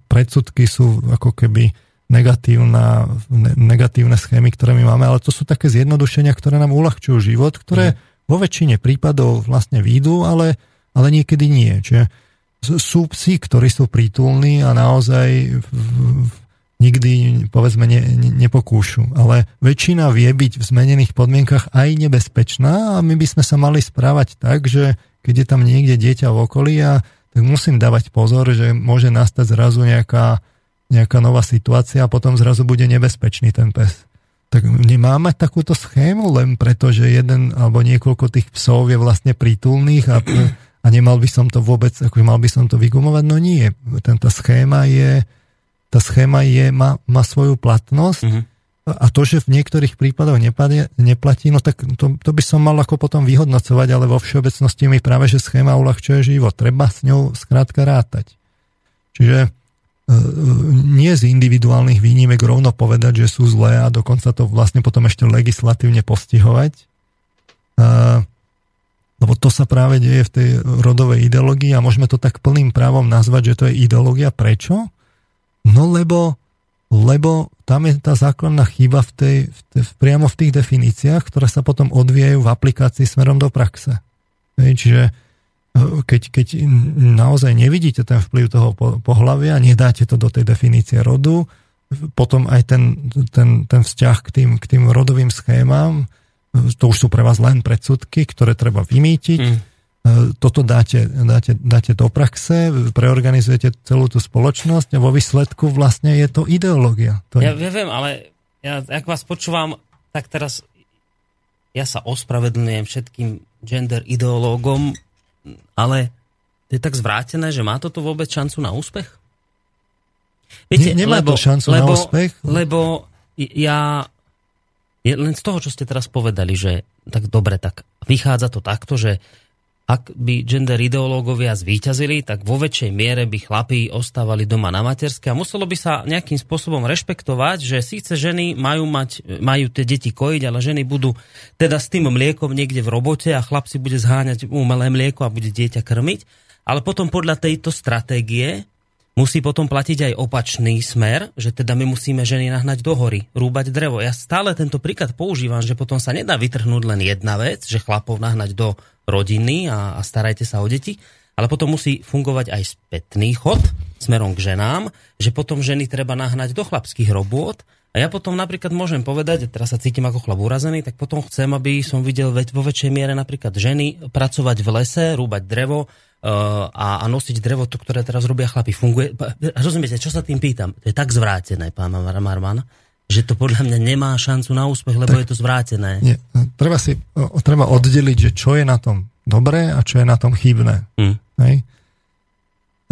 [SPEAKER 2] predsudky sú ako keby negatívna, negatívne schémy, ktoré my máme, ale to sú také zjednodušenia, ktoré nám uľahčujú život, ktoré mm. vo väčšine prípadov vlastne výjdu, ale, ale niekedy nie. Čiže sú psi, ktorí sú prítulní a naozaj nikdy, povedzme, ne, nepokúšu. Ale väčšina vie byť v zmenených podmienkach aj nebezpečná a my by sme sa mali správať tak, že keď je tam niekde dieťa v okolí a tak musím dávať pozor, že môže nastať zrazu nejaká, nejaká nová situácia a potom zrazu bude nebezpečný ten pes. Tak nemáme takúto schému len preto, že jeden alebo niekoľko tých psov je vlastne prítulných a, a nemal by som to vôbec, ako mal by som to vygumovať, no nie. Tento schéma je, tá schéma je, má, má svoju platnosť mm-hmm a to, že v niektorých prípadoch nepadie, neplatí, no tak to, to by som mal ako potom vyhodnocovať, ale vo všeobecnosti mi práve, že schéma uľahčuje život. Treba s ňou skrátka rátať. Čiže e, nie z individuálnych výnimek rovno povedať, že sú zlé a dokonca to vlastne potom ešte legislatívne postihovať. E, lebo to sa práve deje v tej rodovej ideológii a môžeme to tak plným právom nazvať, že to je ideológia. Prečo? No lebo lebo tam je tá základná chyba v tej, v tej, priamo v tých definíciách, ktoré sa potom odvíjajú v aplikácii smerom do praxe. Hej, čiže e, keď, keď naozaj nevidíte ten vplyv toho pohľavia, nedáte to do tej definície rodu, potom aj ten, ten, ten vzťah k tým, k tým rodovým schémam, e, to už sú pre vás len predsudky, ktoré treba vymýtiť. Mm toto dáte, dáte, dáte do praxe, preorganizujete celú tú spoločnosť a vo výsledku vlastne je to ideológia. To
[SPEAKER 1] je... Ja, ja viem, ale ja, ak vás počúvam, tak teraz ja sa ospravedlňujem všetkým gender ideológom, ale to je tak zvrátené, že má toto vôbec šancu na úspech?
[SPEAKER 2] Viete, ne, nemá lebo, to šancu lebo, na úspech?
[SPEAKER 1] Lebo ja len z toho, čo ste teraz povedali, že tak dobre, tak vychádza to takto, že ak by gender ideológovia zvíťazili, tak vo väčšej miere by chlapí ostávali doma na materské a muselo by sa nejakým spôsobom rešpektovať, že síce ženy majú, mať, majú tie deti kojiť, ale ženy budú teda s tým mliekom niekde v robote a chlap si bude zháňať umelé mlieko a bude dieťa krmiť. Ale potom podľa tejto stratégie musí potom platiť aj opačný smer, že teda my musíme ženy nahnať do hory, rúbať drevo. Ja stále tento príklad používam, že potom sa nedá vytrhnúť len jedna vec, že chlapov nahnať do rodiny a, a starajte sa o deti, ale potom musí fungovať aj spätný chod smerom k ženám, že potom ženy treba nahnať do chlapských robôt a ja potom napríklad môžem povedať, teraz sa cítim ako chlap urazený, tak potom chcem, aby som videl vo väčšej miere napríklad ženy pracovať v lese, rúbať drevo, a, a nosiť drevo, to, ktoré teraz robia chlapi, funguje. Rozumiete, čo sa tým pýtam? To je tak zvrátené, pán Marman, že to podľa mňa nemá šancu na úspech, lebo tak, je to zvrátené.
[SPEAKER 2] Nie, treba si treba oddeliť, že čo je na tom dobré a čo je na tom chybné. Hmm. Hej?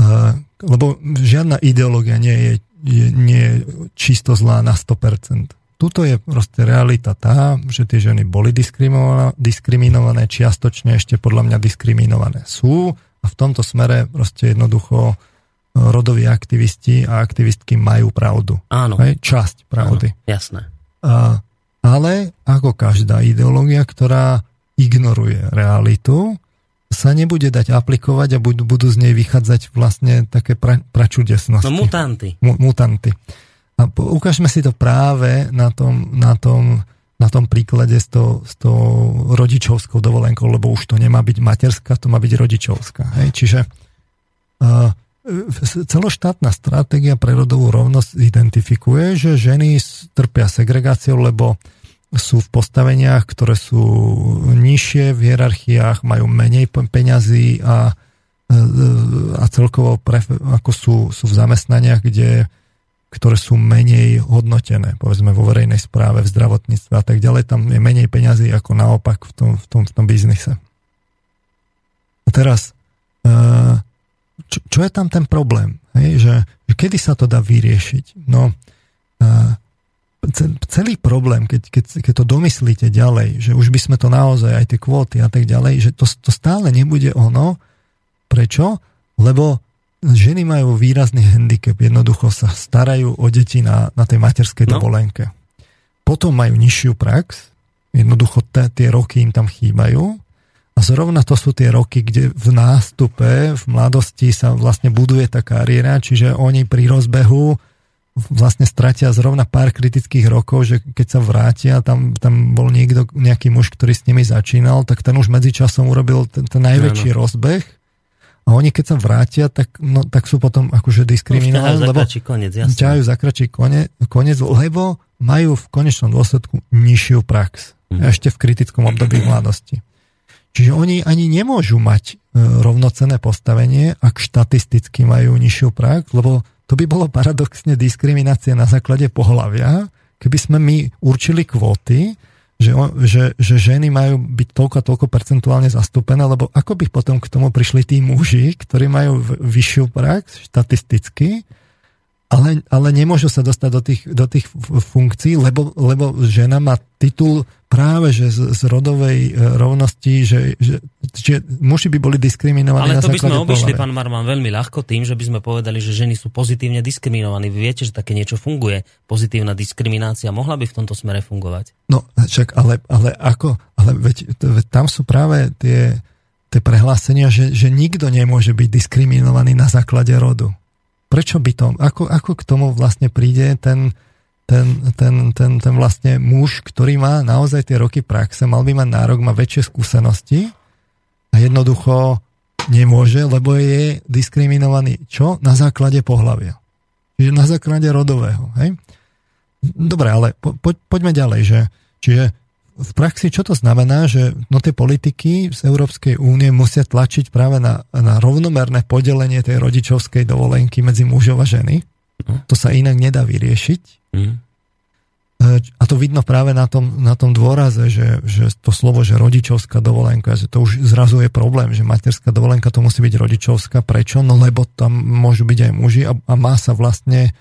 [SPEAKER 2] Uh, lebo žiadna ideológia nie je, je, nie je čisto zlá na 100%. Tuto je proste realita tá, že tie ženy boli diskriminované, diskriminované čiastočne ešte podľa mňa diskriminované sú a v tomto smere proste jednoducho e, rodoví aktivisti a aktivistky majú pravdu.
[SPEAKER 1] Áno.
[SPEAKER 2] Hej? Časť pravdy.
[SPEAKER 1] Áno, jasné.
[SPEAKER 2] A, ale ako každá ideológia, ktorá ignoruje realitu, sa nebude dať aplikovať a budú, budú z nej vychádzať vlastne také pra, pračudesnosti.
[SPEAKER 1] No mutanty.
[SPEAKER 2] Mu, mutanty. A po, ukážeme si to práve na tom, na tom na tom príklade s tou, s tou rodičovskou dovolenkou, lebo už to nemá byť materská, to má byť rodičovská. Hej? Čiže uh, celoštátna stratégia pre rodovú rovnosť identifikuje, že ženy trpia segregáciou, lebo sú v postaveniach, ktoré sú nižšie v hierarchiách, majú menej peňazí a, e, a celkovo pre, ako sú, sú v zamestnaniach, kde, ktoré sú menej hodnotené, povedzme vo verejnej správe, v zdravotníctve a tak ďalej, tam je menej peňazí ako naopak v tom, v tom, v tom biznise. A teraz, e, čo, čo je tam ten problém? Hej? Že, že kedy sa to dá vyriešiť? No, e, celý problém, keď, keď, keď to domyslíte ďalej, že už by sme to naozaj, aj tie kvóty a tak ďalej, že to, to stále nebude ono. Prečo? Lebo ženy majú výrazný handicap, jednoducho sa starajú o deti na, na tej materskej no. dovolenke. Potom majú nižšiu prax, jednoducho t- tie roky im tam chýbajú a zrovna to sú tie roky, kde v nástupe, v mladosti sa vlastne buduje tá kariéra, čiže oni pri rozbehu vlastne stratia zrovna pár kritických rokov, že keď sa vrátia, tam, tam bol niekto, nejaký muž, ktorý s nimi začínal, tak ten už medzičasom urobil ten, ten najväčší no, no. rozbeh a oni keď sa vrátia, tak, no, tak sú potom akože diskriminovaní, lebo
[SPEAKER 1] koniec,
[SPEAKER 2] ťahajú za kračí koniec, koniec, lebo majú v konečnom dôsledku nižšiu prax. Mm. Ešte v kritickom období mladosti. Čiže oni ani nemôžu mať e, rovnocené postavenie, ak štatisticky majú nižšiu prax, lebo to by bolo paradoxne diskriminácia na základe pohľavia, keby sme my určili kvóty, že, že, že ženy majú byť toľko a toľko percentuálne zastúpené, lebo ako by potom k tomu prišli tí muži, ktorí majú vyššiu prax štatisticky, ale, ale nemôžu sa dostať do tých, do tých funkcií, lebo, lebo žena má titul práve že z, z rodovej e, rovnosti, že, že, že muži by boli diskriminovaní
[SPEAKER 1] Ale
[SPEAKER 2] to
[SPEAKER 1] by sme obišli, pán Marman, veľmi ľahko tým, že by sme povedali, že ženy sú pozitívne diskriminovaní. Vy viete, že také niečo funguje. Pozitívna diskriminácia mohla by v tomto smere fungovať?
[SPEAKER 2] No, však, ale, ale ako? Ale veď, veď tam sú práve tie, tie prehlásenia, že, že nikto nemôže byť diskriminovaný na základe rodu. Prečo by to? Ako, ako k tomu vlastne príde ten, ten, ten, ten, ten vlastne muž, ktorý má naozaj tie roky praxe, mal by mať nárok, má väčšie skúsenosti a jednoducho nemôže, lebo je diskriminovaný. Čo? Na základe pohľavia. Čiže na základe rodového. Hej? Dobre, ale po, po, poďme ďalej. Že, čiže v praxi čo to znamená, že no tie politiky z Európskej únie musia tlačiť práve na, na rovnomerné podelenie tej rodičovskej dovolenky medzi mužov a ženy. No. To sa inak nedá vyriešiť. Mm. A to vidno práve na tom, na tom dôraze, že, že to slovo, že rodičovská dovolenka, že to už zrazu je problém, že materská dovolenka to musí byť rodičovská. Prečo? No lebo tam môžu byť aj muži a, a má sa vlastne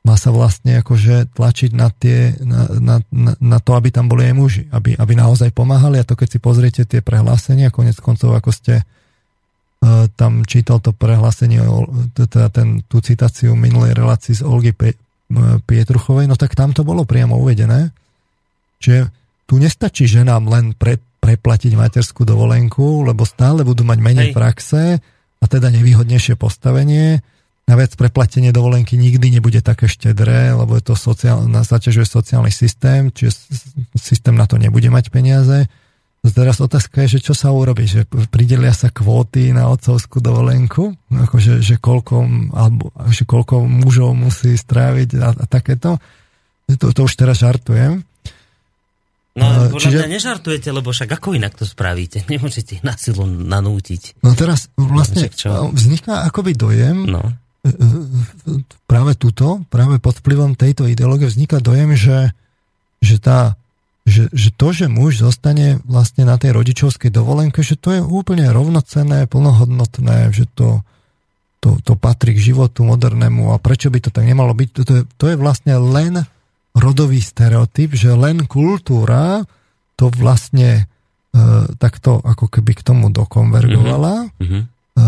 [SPEAKER 2] má sa vlastne akože tlačiť na, tie, na, na, na, to, aby tam boli aj muži, aby, aby naozaj pomáhali a to keď si pozriete tie prehlásenia, konec koncov, ako ste uh, tam čítal to prehlásenie, teda ten, tú citáciu minulej relácii z Olgy Pietruchovej, no tak tam to bolo priamo uvedené, že tu nestačí ženám len pre, preplatiť materskú dovolenku, lebo stále budú mať menej Hej. praxe a teda nevýhodnejšie postavenie. Naviac preplatenie dovolenky nikdy nebude také štedré, lebo je to sociál, zaťažuje sociálny systém, čiže systém na to nebude mať peniaze. Teraz otázka je, že čo sa urobí, že pridelia sa kvóty na otcovskú dovolenku, akože, že koľko, alebo, že koľko mužov musí stráviť a, a takéto. To, to už teraz žartujem.
[SPEAKER 1] No, podľa Čiže... mňa nežartujete, lebo však ako inak to spravíte? Nemôžete ich na silu nanútiť.
[SPEAKER 2] No teraz vlastne vzniká akoby dojem, no. Práve tuto, práve pod vplyvom tejto ideológie vzniká dojem, že, že tá že, že to, že muž zostane vlastne na tej rodičovskej dovolenke, že to je úplne rovnocenné, plnohodnotné, že to, to, to patrí k životu modernému a prečo by to tak nemalo byť, to, to, je, to je vlastne len rodový stereotyp, že len kultúra to vlastne e, takto ako keby k tomu dokonvergovala. Mm-hmm. E,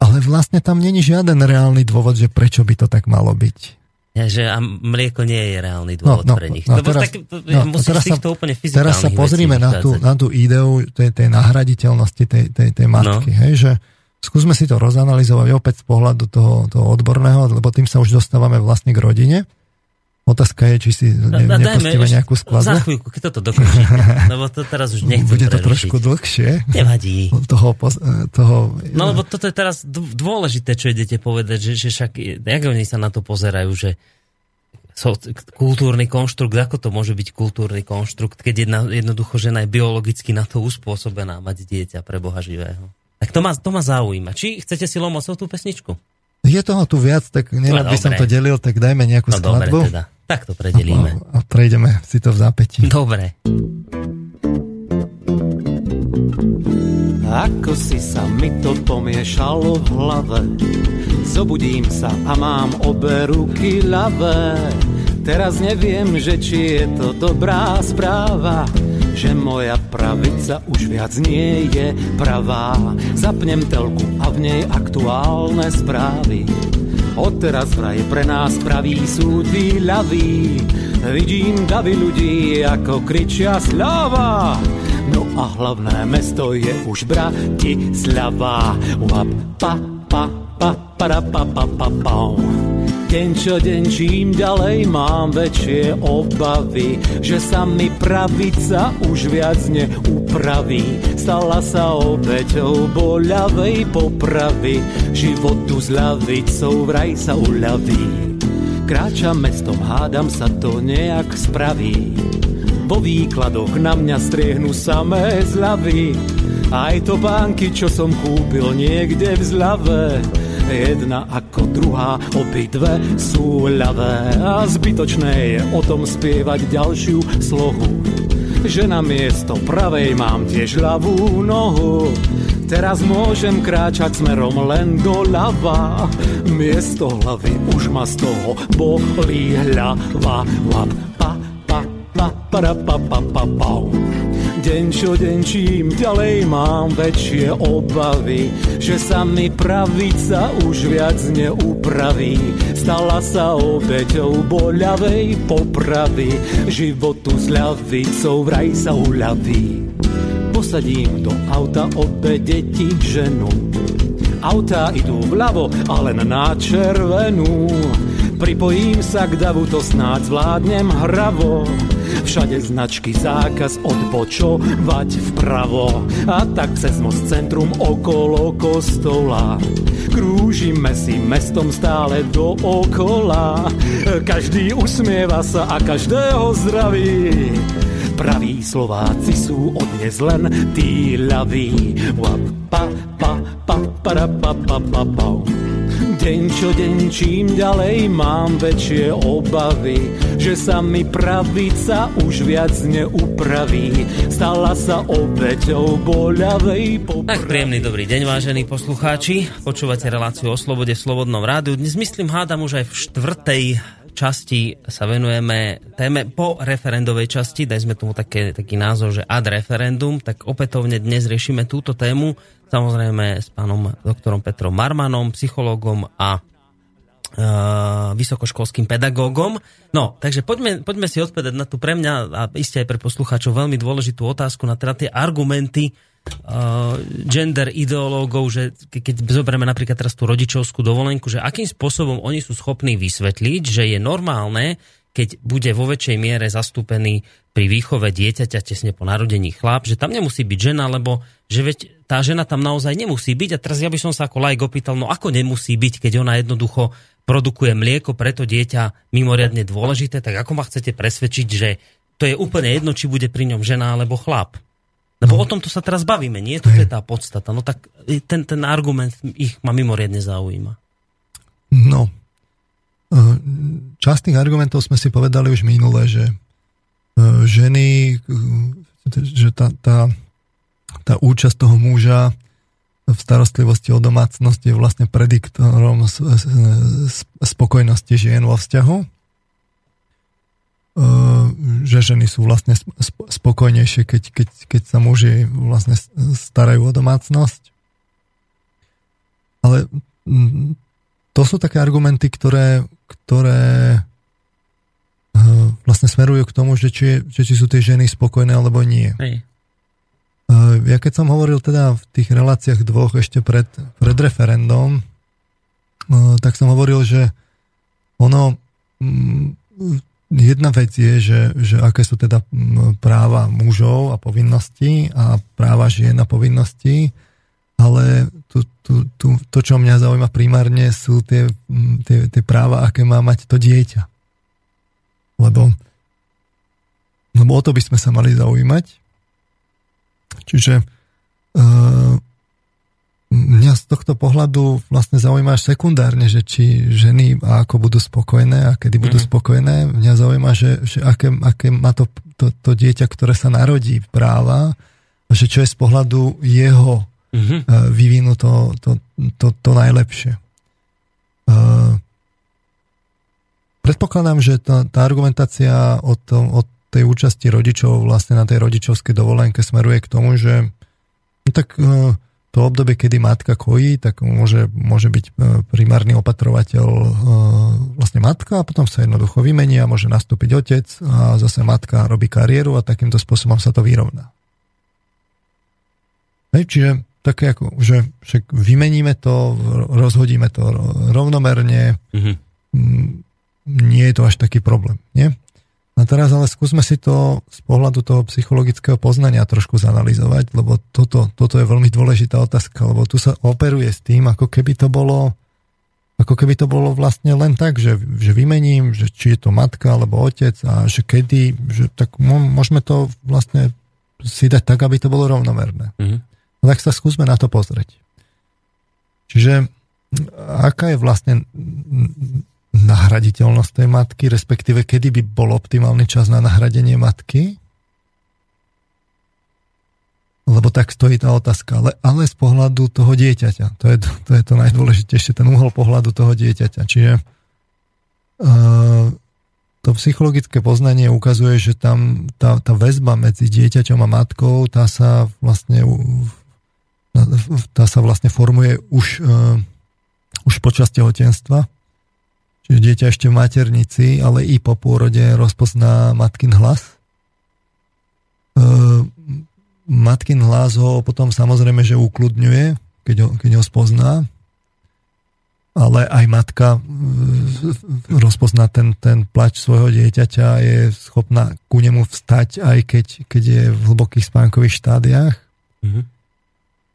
[SPEAKER 2] ale vlastne tam není žiaden reálny dôvod, že prečo by to tak malo byť.
[SPEAKER 1] Ja, že a mlieko nie je reálny no, dôvod no, no, pre nich.
[SPEAKER 2] No, teraz, tak, no, teraz, sa, to úplne teraz sa pozrime na tú, na tú ideu tej, tej nahraditeľnosti tej, tej, tej matky. No. Hej, že skúsme si to rozanalizovať opäť z pohľadu toho, toho odborného, lebo tým sa už dostávame vlastne k rodine. Otázka je, či si ne, no, nepustíme nejakú skladbu.
[SPEAKER 1] Za chvíľku, keď toto dokončí. lebo to teraz už nechcem
[SPEAKER 2] Bude to prerušiť. trošku dlhšie.
[SPEAKER 1] Nevadí.
[SPEAKER 2] Toho, toho,
[SPEAKER 1] no lebo toto je teraz dôležité, čo idete povedať, že, že však, jak oni sa na to pozerajú, že so, kultúrny konštrukt, ako to môže byť kultúrny konštrukt, keď jedna, jednoducho žena je biologicky na to uspôsobená mať dieťa pre Boha živého. Tak to ma, to ma zaujíma. Či chcete si lomocou tú pesničku?
[SPEAKER 2] Je toho tu viac, tak nerad no, by som to delil, tak dajme nejakú no, skladbu.
[SPEAKER 1] Dobre, teda. Tak to predelíme.
[SPEAKER 2] A, a prejdeme si to v zápätí.
[SPEAKER 1] Dobre.
[SPEAKER 3] Ako si sa mi to pomiešalo v hlave Zobudím sa a mám obe ruky ľavé Teraz neviem, že či je to dobrá správa že moja pravica už viac nie je pravá. Zapnem telku a v nej aktuálne správy. Odteraz vraj pre nás praví sú tí ľaví. Vidím davy ľudí, ako kričia slava. No a hlavné mesto je už Bratislava. Wap, pa, pa, pa, pa, pa, pa, pa, pa. Deň čo deň čím ďalej mám väčšie obavy, že sa mi pravica už viac neupraví. Stala sa obeťou boľavej popravy, životu s ľavicou vraj sa uľaví. Kráčam mestom, hádam sa to nejak spraví. Vo výkladoch na mňa striehnú samé zľavy, aj to banky, čo som kúpil niekde v zľave jedna ako druhá, obidve sú ľavé a zbytočné je o tom spievať ďalšiu slohu. Že na miesto pravej mám tiež ľavú nohu, teraz môžem kráčať smerom len doľava. Miesto hlavy už ma z toho bolí hlava. Lap, pa, pa, pa, para, pa, pa, pa, pa, pa. Deň čo deň čím ďalej mám väčšie obavy, že sa mi pravica už viac neupraví. Stala sa obeťou boľavej popravy, životu s ľavicou vraj sa uľaví. Posadím do auta obe deti ženu, Autá idú vľavo, ale na červenú. Pripojím sa k davu, to snáď zvládnem hravo. Všade značky zákaz odbočovať vpravo. A tak cez most centrum okolo kostola. Krúžime si mestom stále dookola. Každý usmieva sa a každého zdraví. Praví Slováci sú odnes len tí ľaví. Pa, pa, pa, pa, pa, pa, pa, pa. Deň čo deň čím ďalej mám väčšie obavy, že sa mi pravica už viac neupraví. Stala sa obeťou boľavej popravy.
[SPEAKER 1] Tak príjemný dobrý deň, vážení poslucháči. Počúvate reláciu o slobode v Slobodnom rádiu. Dnes myslím, hádam už aj v štvrtej časti sa venujeme téme po referendovej časti, daj sme tomu také, taký názov, že ad referendum, tak opätovne dnes riešime túto tému. Samozrejme s pánom doktorom Petrom Marmanom, psychológom a e, vysokoškolským pedagógom. No, takže poďme, poďme si odpovedať na tú pre mňa a iste aj pre poslucháčov veľmi dôležitú otázku na teda tie argumenty gender ideológov, že keď zoberieme napríklad teraz tú rodičovskú dovolenku, že akým spôsobom oni sú schopní vysvetliť, že je normálne, keď bude vo väčšej miere zastúpený pri výchove dieťaťa tesne po narodení chlap, že tam nemusí byť žena, lebo že veď tá žena tam naozaj nemusí byť. A teraz ja by som sa ako lajk opýtal, no ako nemusí byť, keď ona jednoducho produkuje mlieko, preto dieťa mimoriadne dôležité, tak ako ma chcete presvedčiť, že to je úplne jedno, či bude pri ňom žena alebo chlap. Lebo no. o tomto sa teraz bavíme, nie? To je tá podstata. No tak ten, ten argument ich ma mimoriadne zaujíma.
[SPEAKER 2] No, časť tých argumentov sme si povedali už minule, že e, ženy, že tá, tá, tá účasť toho muža v starostlivosti o domácnosť je vlastne prediktorom spokojnosti žien vo vzťahu. Že ženy sú vlastne spokojnejšie, keď, keď, keď sa muži vlastne starajú o domácnosť. Ale to sú také argumenty, ktoré, ktoré eh, vlastne smerujú k tomu, že či, že či sú tie ženy spokojné alebo nie. Hej. Eh, ja keď som hovoril teda v tých reláciách dvoch ešte pred, pred referendum, eh, tak som hovoril, že ono jedna vec je, že, že aké sú teda práva mužov a povinnosti a práva žien a povinnosti, ale tu, tu, tu, to, čo mňa zaujíma primárne, sú tie, tie, tie práva, aké má mať to dieťa. Lebo, lebo o to by sme sa mali zaujímať. Čiže uh, mňa z tohto pohľadu vlastne zaujíma až sekundárne, že či ženy a ako budú spokojné a kedy budú mm. spokojné. Mňa zaujíma, že, že aké, aké má to, to, to dieťa, ktoré sa narodí práva, že čo je z pohľadu jeho mm-hmm. vývinu to, to, to, to najlepšie. Uh, predpokladám, že tá, tá argumentácia o, tom, o tej účasti rodičov vlastne na tej rodičovskej dovolenke smeruje k tomu, že no tak uh, to obdobie, kedy matka kojí, tak môže, môže byť primárny opatrovateľ vlastne matka a potom sa jednoducho vymení a môže nastúpiť otec a zase matka robí kariéru a takýmto spôsobom sa to vyrovná. Hej, čiže také ako, že však vymeníme to, rozhodíme to rovnomerne, mm-hmm. nie je to až taký problém, nie? A teraz ale skúsme si to z pohľadu toho psychologického poznania trošku zanalizovať, lebo toto, toto je veľmi dôležitá otázka, lebo tu sa operuje s tým, ako keby to bolo ako keby to bolo vlastne len tak, že, že vymením, že či je to matka alebo otec a že kedy, že tak môžeme to vlastne si dať tak, aby to bolo rovnomerné. Mm-hmm. No tak sa skúsme na to pozrieť. Čiže aká je vlastne nahraditeľnosť tej matky, respektíve kedy by bol optimálny čas na nahradenie matky? Lebo tak stojí tá otázka, ale, ale z pohľadu toho dieťaťa. To je to, je to najdôležitejšie, ten uhol pohľadu toho dieťaťa. Čiže uh, to psychologické poznanie ukazuje, že tam tá, tá väzba medzi dieťaťom a matkou, tá sa vlastne tá sa vlastne formuje už, uh, už počas tehotenstva. Čiže dieťa ešte v maternici, ale i po pôrode rozpozná matkin hlas. Uh, matkin hlas ho potom samozrejme, že ukludňuje, keď ho, keď ho spozná. Ale aj matka uh, rozpozná ten, ten plač svojho dieťaťa je schopná ku nemu vstať, aj keď, keď je v hlbokých spánkových štádiách. Mm-hmm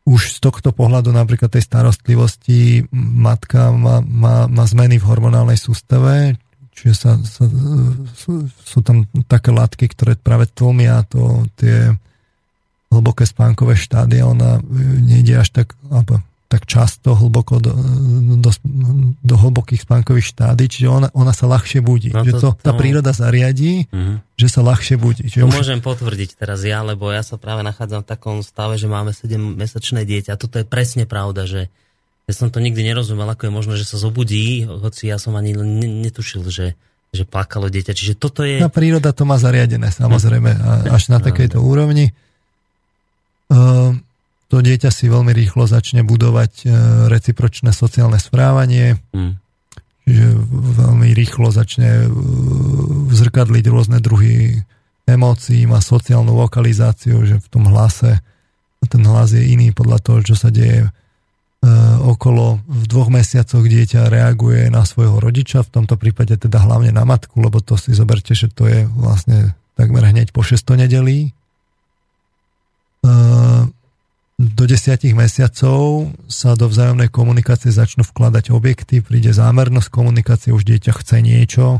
[SPEAKER 2] už z tohto pohľadu napríklad tej starostlivosti matka má, má, má zmeny v hormonálnej sústave, čiže sa, sa, sú, sú tam také látky, ktoré práve tlmia to, tie hlboké spánkové štádia, ona nejde až tak, alebo tak často hlboko do, do, do hlbokých spánkových štády, čiže ona, ona sa ľahšie budí. No to, že to, tá to... príroda zariadí, uh-huh. že sa ľahšie budí.
[SPEAKER 1] Čiže to už... môžem potvrdiť teraz ja, lebo ja sa práve nachádzam v takom stave, že máme 7-mesačné dieťa. A toto je presne pravda, že ja som to nikdy nerozumel, ako je možné, že sa zobudí, hoci ja som ani netušil, že, že plakalo dieťa. Čiže toto je...
[SPEAKER 2] No, príroda to má zariadené, samozrejme, až na takejto úrovni. Uh, to dieťa si veľmi rýchlo začne budovať e, recipročné sociálne správanie, mm. čiže veľmi rýchlo začne e, zrkadliť rôzne druhy emócií, má sociálnu lokalizáciu, že v tom hlase ten hlas je iný podľa toho, čo sa deje e, okolo. V dvoch mesiacoch dieťa reaguje na svojho rodiča, v tomto prípade teda hlavne na matku, lebo to si zoberte, že to je vlastne takmer hneď po 6 nedelí do desiatich mesiacov sa do vzájomnej komunikácie začnú vkladať objekty, príde zámernosť komunikácie, už dieťa chce niečo,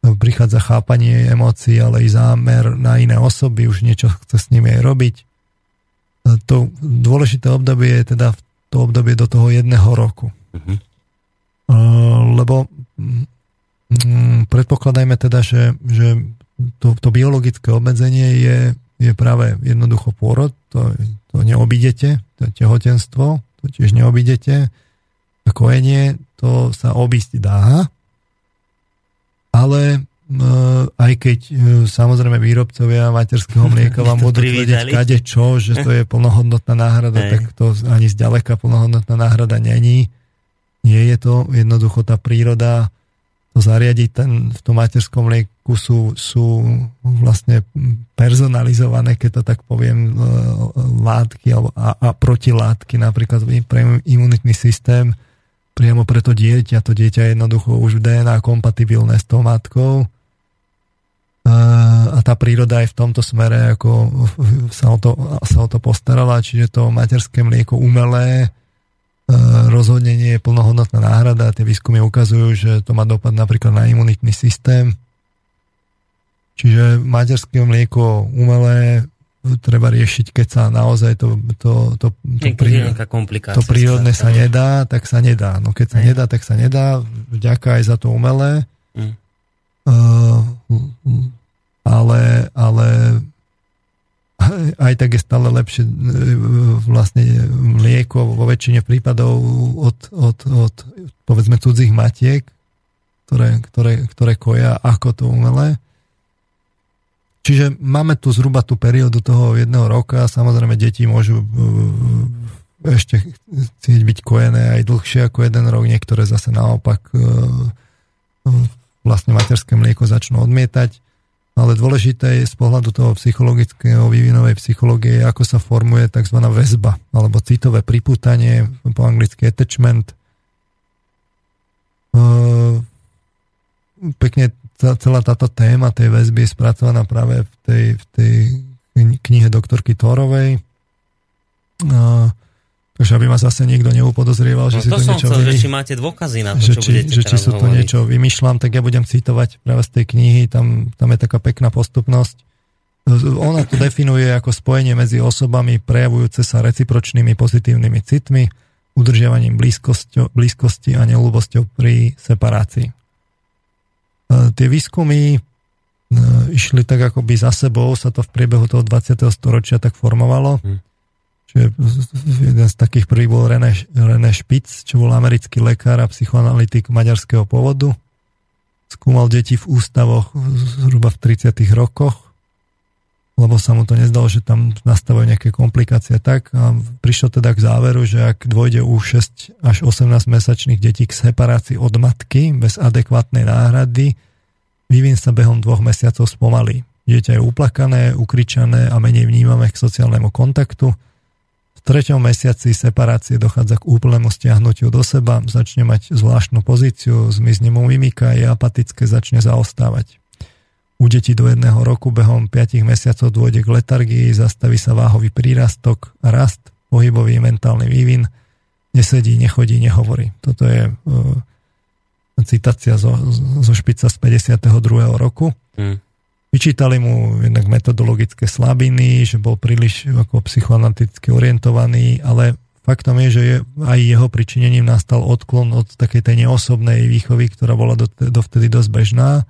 [SPEAKER 2] prichádza chápanie emócií, ale i zámer na iné osoby, už niečo chce s nimi aj robiť. To dôležité obdobie je teda to obdobie do toho jedného roku. Mm-hmm. Lebo mm, predpokladajme teda, že, že to, to biologické obmedzenie je, je práve jednoducho pôrod, to, to neobídete, to tehotenstvo, to tiež neobídete. A kojenie, to sa obísť dá, ale e, aj keď e, samozrejme výrobcovia materského mlieka vám budú tvrdiť kade čo, že to je plnohodnotná náhrada, tak to ani zďaleka plnohodnotná náhrada není. Nie je to jednoducho tá príroda to zariadiť ten, v tom materskom lieku sú, sú vlastne personalizované, keď to tak poviem, e, látky a, a protilátky napríklad pre imunitný systém priamo pre to dieťa. To dieťa je jednoducho už DNA kompatibilné s tou matkou a, a tá príroda aj v tomto smere ako sa o to, sa o to postarala, čiže to materské mlieko umelé E, rozhodne nie je plnohodnotná náhrada. Tie výskumy ukazujú, že to má dopad napríklad na imunitný systém. Čiže materské mlieko umelé treba riešiť, keď sa naozaj to, to, to, to,
[SPEAKER 1] prí,
[SPEAKER 2] to prírodné sa nedá, tak sa nedá. No keď sa Aj. nedá, tak sa nedá. Vďaka aj za to umelé. Mm. Uh, ale, ale aj tak je stále lepšie e, vlastne mlieko vo väčšine prípadov od, od, od povedzme cudzích matiek, ktoré, ktoré, ktoré koja ako to umelé. Čiže máme tu zhruba tú periódu toho jedného roka. Samozrejme, deti môžu e, ešte chcieť byť kojené aj dlhšie ako jeden rok. Niektoré zase naopak e, vlastne materské mlieko začnú odmietať. Ale dôležité je z pohľadu toho psychologického vývinovej psychológie, ako sa formuje tzv. väzba alebo citové pripútanie, po anglicky attachment. E, pekne celá táto téma tej väzby je spracovaná práve v tej, v tej knihe doktorky Tórovej. Takže aby ma zase niekto neupodozrieval,
[SPEAKER 1] no,
[SPEAKER 2] že
[SPEAKER 1] to
[SPEAKER 2] si to niečo...
[SPEAKER 1] Chcel, že či máte dôkazy na to,
[SPEAKER 2] že čo či,
[SPEAKER 1] budete
[SPEAKER 2] že či sú to hovoriť. niečo vymýšľam, tak ja budem citovať práve z tej knihy, tam, tam je taká pekná postupnosť. Ona to definuje ako spojenie medzi osobami prejavujúce sa recipročnými pozitívnymi citmi, udržiavaním blízkosti a neľúbosťou pri separácii. E, tie výskumy e, išli tak akoby za sebou, sa to v priebehu toho 20. storočia tak formovalo. Hmm. Čiže jeden z takých prvých bol René, René Špic, čo bol americký lekár a psychoanalytik maďarského pôvodu. Skúmal deti v ústavoch zhruba v 30. rokoch, lebo sa mu to nezdalo, že tam nastavujú nejaké komplikácie tak. A prišiel teda k záveru, že ak dôjde u 6 až 18 mesačných detí k separácii od matky bez adekvátnej náhrady, vývin sa behom dvoch mesiacov spomalí. Dieťa je uplakané, ukričané a menej vnímame k sociálnemu kontaktu. V treťom mesiaci separácie dochádza k úplnému stiahnutiu do seba, začne mať zvláštnu pozíciu, zmizne mu mimika, je apatické, začne zaostávať. U detí do jedného roku behom 5 mesiacov dôjde k letargii, zastaví sa váhový prírastok, rast, pohybový mentálny vývin, nesedí, nechodí, nehovorí. Toto je uh, citácia zo, zo špica z 52. roku. Hmm. Vyčítali mu jednak metodologické slabiny, že bol príliš ako psychoanalyticky orientovaný, ale faktom je, že je, aj jeho pričinením nastal odklon od takej tej neosobnej výchovy, ktorá bola dovtedy dosť bežná.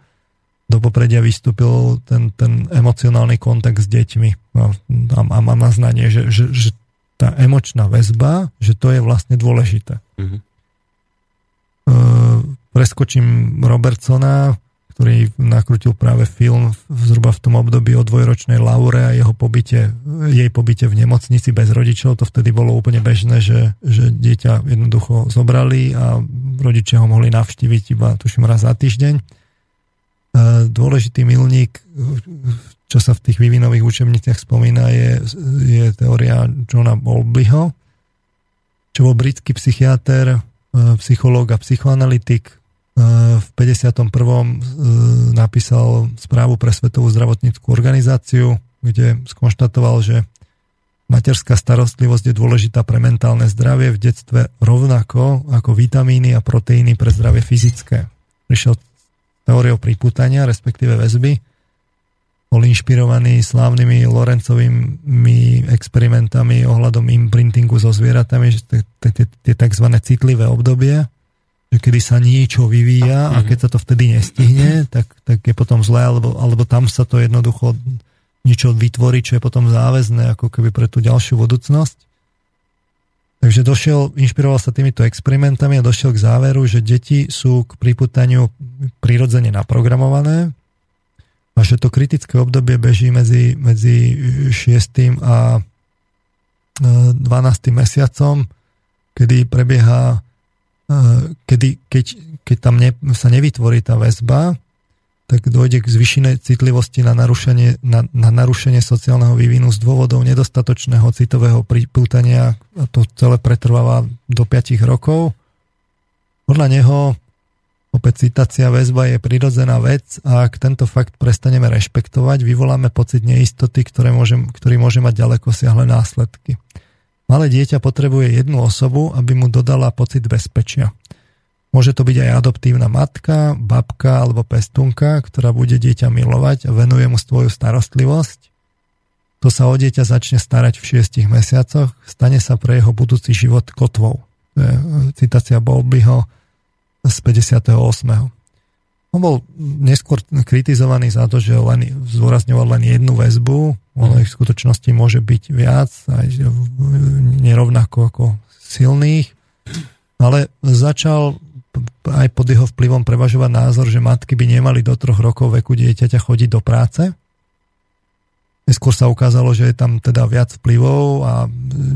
[SPEAKER 2] Do popredia vystúpil ten, ten emocionálny kontakt s deťmi a, a, a má naznanie, že, že, že tá emočná väzba, že to je vlastne dôležité. Mm-hmm. Uh, preskočím Robertsona, ktorý nakrutil práve film zhruba v tom období o dvojročnej Laure a jeho pobyte, jej pobyte v nemocnici bez rodičov. To vtedy bolo úplne bežné, že, že dieťa jednoducho zobrali a rodičia ho mohli navštíviť iba tuším raz za týždeň. E, dôležitý milník, čo sa v tých vývinových učebniciach spomína, je, je teória Johna Bowlbyho, čo bol britský psychiatr, e, psychológ a psychoanalytik, v 51. napísal správu pre Svetovú zdravotníckú organizáciu, kde skonštatoval, že materská starostlivosť je dôležitá pre mentálne zdravie v detstve rovnako ako vitamíny a proteíny pre zdravie fyzické. Prišiel teóriou pripútania, respektíve väzby. Bol inšpirovaný slávnymi Lorencovými experimentami ohľadom imprintingu so zvieratami, tie tzv. citlivé obdobie, že kedy sa niečo vyvíja a mhm. keď sa to vtedy nestihne, tak, tak je potom zlé, alebo, alebo tam sa to jednoducho niečo vytvorí, čo je potom záväzné ako keby pre tú ďalšiu budúcnosť. Takže došiel, inšpiroval sa týmito experimentami a došiel k záveru, že deti sú k priputaniu prirodzene naprogramované a že to kritické obdobie beží medzi, medzi 6. a 12. E, mesiacom, kedy prebieha kedy, keď, keď tam ne, sa nevytvorí tá väzba, tak dojde k zvyšenej citlivosti na narušenie, na, na narušenie sociálneho vývinu z dôvodov nedostatočného citového pripútania a to celé pretrváva do 5 rokov. Podľa neho opäť citácia väzba je prirodzená vec a ak tento fakt prestaneme rešpektovať, vyvoláme pocit neistoty, ktoré môže, ktorý môže mať ďaleko siahle následky. Malé dieťa potrebuje jednu osobu, aby mu dodala pocit bezpečia. Môže to byť aj adoptívna matka, babka alebo pestunka, ktorá bude dieťa milovať a venuje mu svoju starostlivosť. To sa o dieťa začne starať v šiestich mesiacoch, stane sa pre jeho budúci život kotvou. To je e, citácia Bolbyho z 58. On bol neskôr kritizovaný za to, že len, zdôrazňoval len jednu väzbu, ono ich v skutočnosti môže byť viac, aj nerovnako ako silných, ale začal aj pod jeho vplyvom prevažovať názor, že matky by nemali do troch rokov veku dieťaťa chodiť do práce. Neskôr sa ukázalo, že je tam teda viac vplyvov a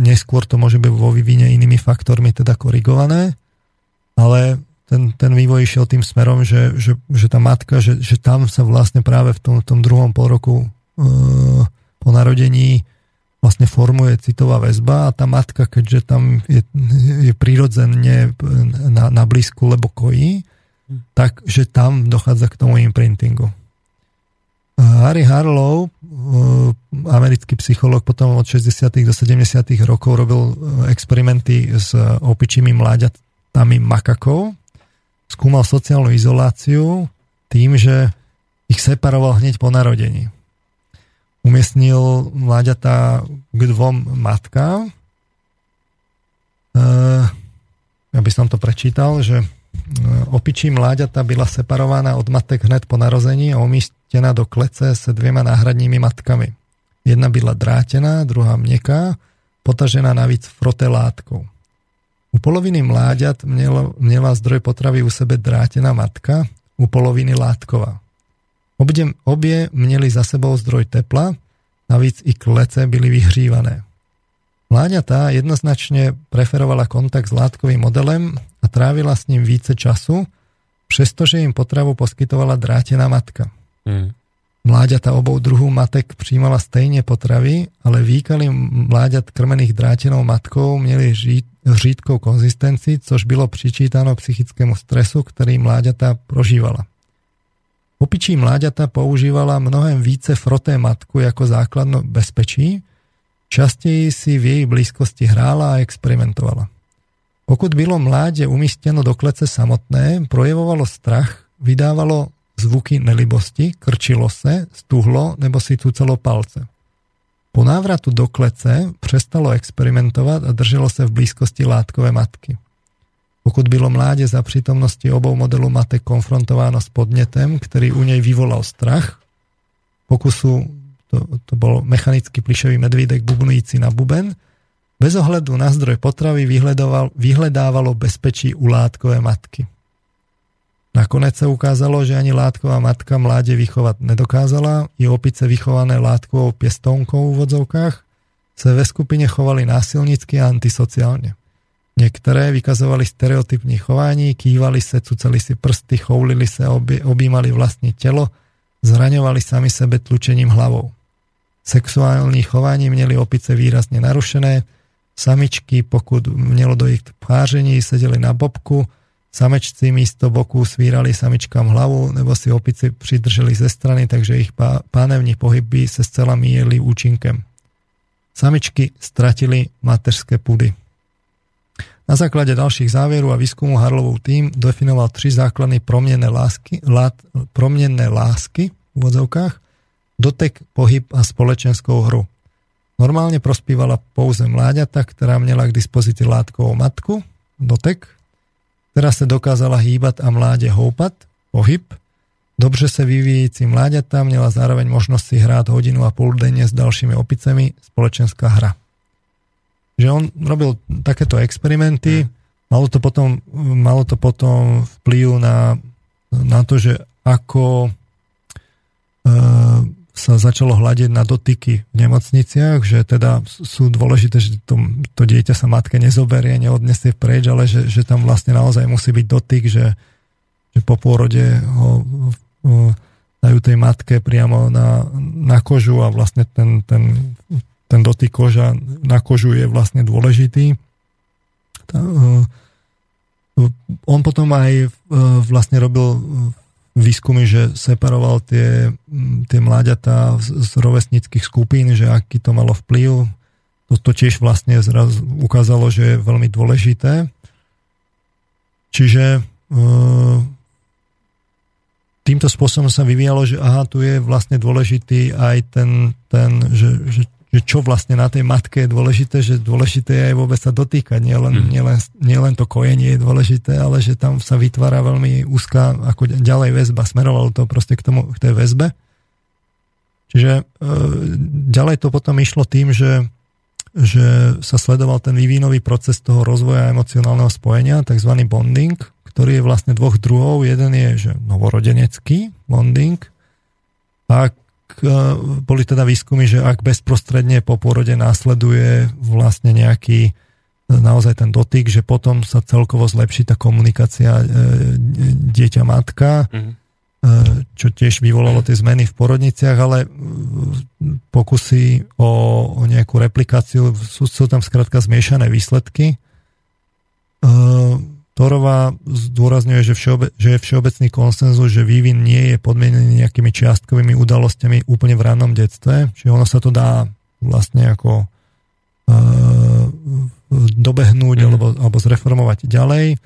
[SPEAKER 2] neskôr to môže byť vo vyvine inými faktormi teda korigované, ale ten, ten vývoj išiel tým smerom, že, že, že tá matka, že, že tam sa vlastne práve v tom, tom druhom polroku e, po narodení vlastne formuje citová väzba a tá matka, keďže tam je, je prirodzene na, na blízku, lebo kojí, tak, že tam dochádza k tomu imprintingu. Harry Harlow, americký psychológ, potom od 60. do 70. rokov robil experimenty s opičími mláďatami makakov. Skúmal sociálnu izoláciu tým, že ich separoval hneď po narodení umiestnil mláďatá k dvom matkám. Ja by som to prečítal, že opičí mláďata byla separovaná od matek hned po narození a umiestnená do klece se dvěma náhradními matkami. Jedna byla drátená, druhá měkká, potažená navíc frote látkou. U poloviny mláďat měla, měla zdroj potravy u sebe drátená matka, u poloviny látková. Obie, obie měli za sebou zdroj tepla, navíc i klece byly vyhřívané. Mláďatá jednoznačne preferovala kontakt s látkovým modelem a trávila s ním více času, přestože im potravu poskytovala drátená matka. Hmm. Mláďata obou druhů matek přijímala stejně potravy, ale výkaly mláďat krmených drátenou matkou měli žít, řídkou konzistenci, což bylo přičítáno psychickému stresu, který mláďata prožívala. Opičí mláďata používala mnohem více froté matku jako základno bezpečí, častěji si v její blízkosti hrála a experimentovala. Pokud bylo mládě umístěno do klece samotné, projevovalo strach, vydávalo zvuky nelibosti, krčilo se, stuhlo nebo si tucelo palce. Po návratu do klece přestalo experimentovat a drželo se v blízkosti látkové matky. Pokud bylo mládě za přítomnosti obou modelů matek konfrontováno s podnetem, který u nej vyvolal strach, pokusu, to, to bol mechanický plišový medvídek bubnující na buben, bez ohledu na zdroj potravy vyhledávalo bezpečí u látkové matky. Nakonec sa ukázalo, že ani látková matka mláde vychovať nedokázala, i opice vychované látkovou pěstounkou v vodzovkách se ve skupine chovali násilnicky a antisociálne. Niektoré vykazovali stereotypní chování, kývali se, cuceli si prsty, choulili se, obi, objímali vlastní telo, zraňovali sami sebe tlučením hlavou. Sexuální chování měli opice výrazně narušené, samičky, pokud mělo dojít k páření, sedeli na bobku, samečci místo boku svírali samičkám hlavu, nebo si opici přidrželi ze strany, takže ich pánevní pohyby se zcela míjeli účinkem. Samičky stratili mateřské pudy. Na základe ďalších záverov a výskumu Harlovov tým definoval tri základné promienné lásky, lát, promienné lásky v úvodzovkách, dotek, pohyb a spoločenskou hru. Normálne prospívala pouze mláďata, ktorá měla k dispozícii látkovou matku, dotek, ktorá sa dokázala hýbať a mláde houpat, pohyb, Dobře se vyvíjející mláďata měla zároveň možnosť si hrát hodinu a pol denne s dalšími opicemi, spoločenská hra že on robil takéto experimenty, malo to potom, malo to potom vplyv na, na to, že ako e, sa začalo hľadiť na dotyky v nemocniciach, že teda sú dôležité, že to, to dieťa sa matke nezoberie, neodnesie preč, ale že, že tam vlastne naozaj musí byť dotyk, že, že po pôrode ho, ho dajú tej matke priamo na, na kožu a vlastne ten, ten ten dotyk koža na kožu je vlastne dôležitý. Uh, on potom aj uh, vlastne robil výskumy, že separoval tie, tie mláďatá z, z rovesnických skupín, že aký to malo vplyv. To, to tiež vlastne zraz ukázalo, že je veľmi dôležité. Čiže týmto spôsobom sa vyvíjalo, že aha, tu je vlastne dôležitý aj ten, ten že, že, že čo vlastne na tej matke je dôležité, že dôležité je aj vôbec sa dotýkať, nielen, mm. nielen, nielen to kojenie je dôležité, ale že tam sa vytvára veľmi úzká ako ďalej väzba, smerovalo to proste k, tomu, k tej väzbe. Čiže e, ďalej to potom išlo tým, že, že sa sledoval ten vývinový proces toho rozvoja emocionálneho spojenia, tzv. bonding, ktorý je vlastne dvoch druhov. Jeden je že novorodenecký bonding. Ak e, boli teda výskumy, že ak bezprostredne po pôrode následuje vlastne nejaký e, naozaj ten dotyk, že potom sa celkovo zlepší tá komunikácia e, dieťa-matka, mm-hmm. čo tiež vyvolalo tie zmeny v porodniciach, ale pokusy o, o nejakú replikáciu, sú, sú tam skrátka zmiešané výsledky. Torová zdôrazňuje, že, všeobe, že je všeobecný konsenzus, že vývin nie je podmienený nejakými čiastkovými udalosťami úplne v rannom detstve, čiže ono sa to dá vlastne ako uh, dobehnúť mm. alebo, alebo zreformovať ďalej.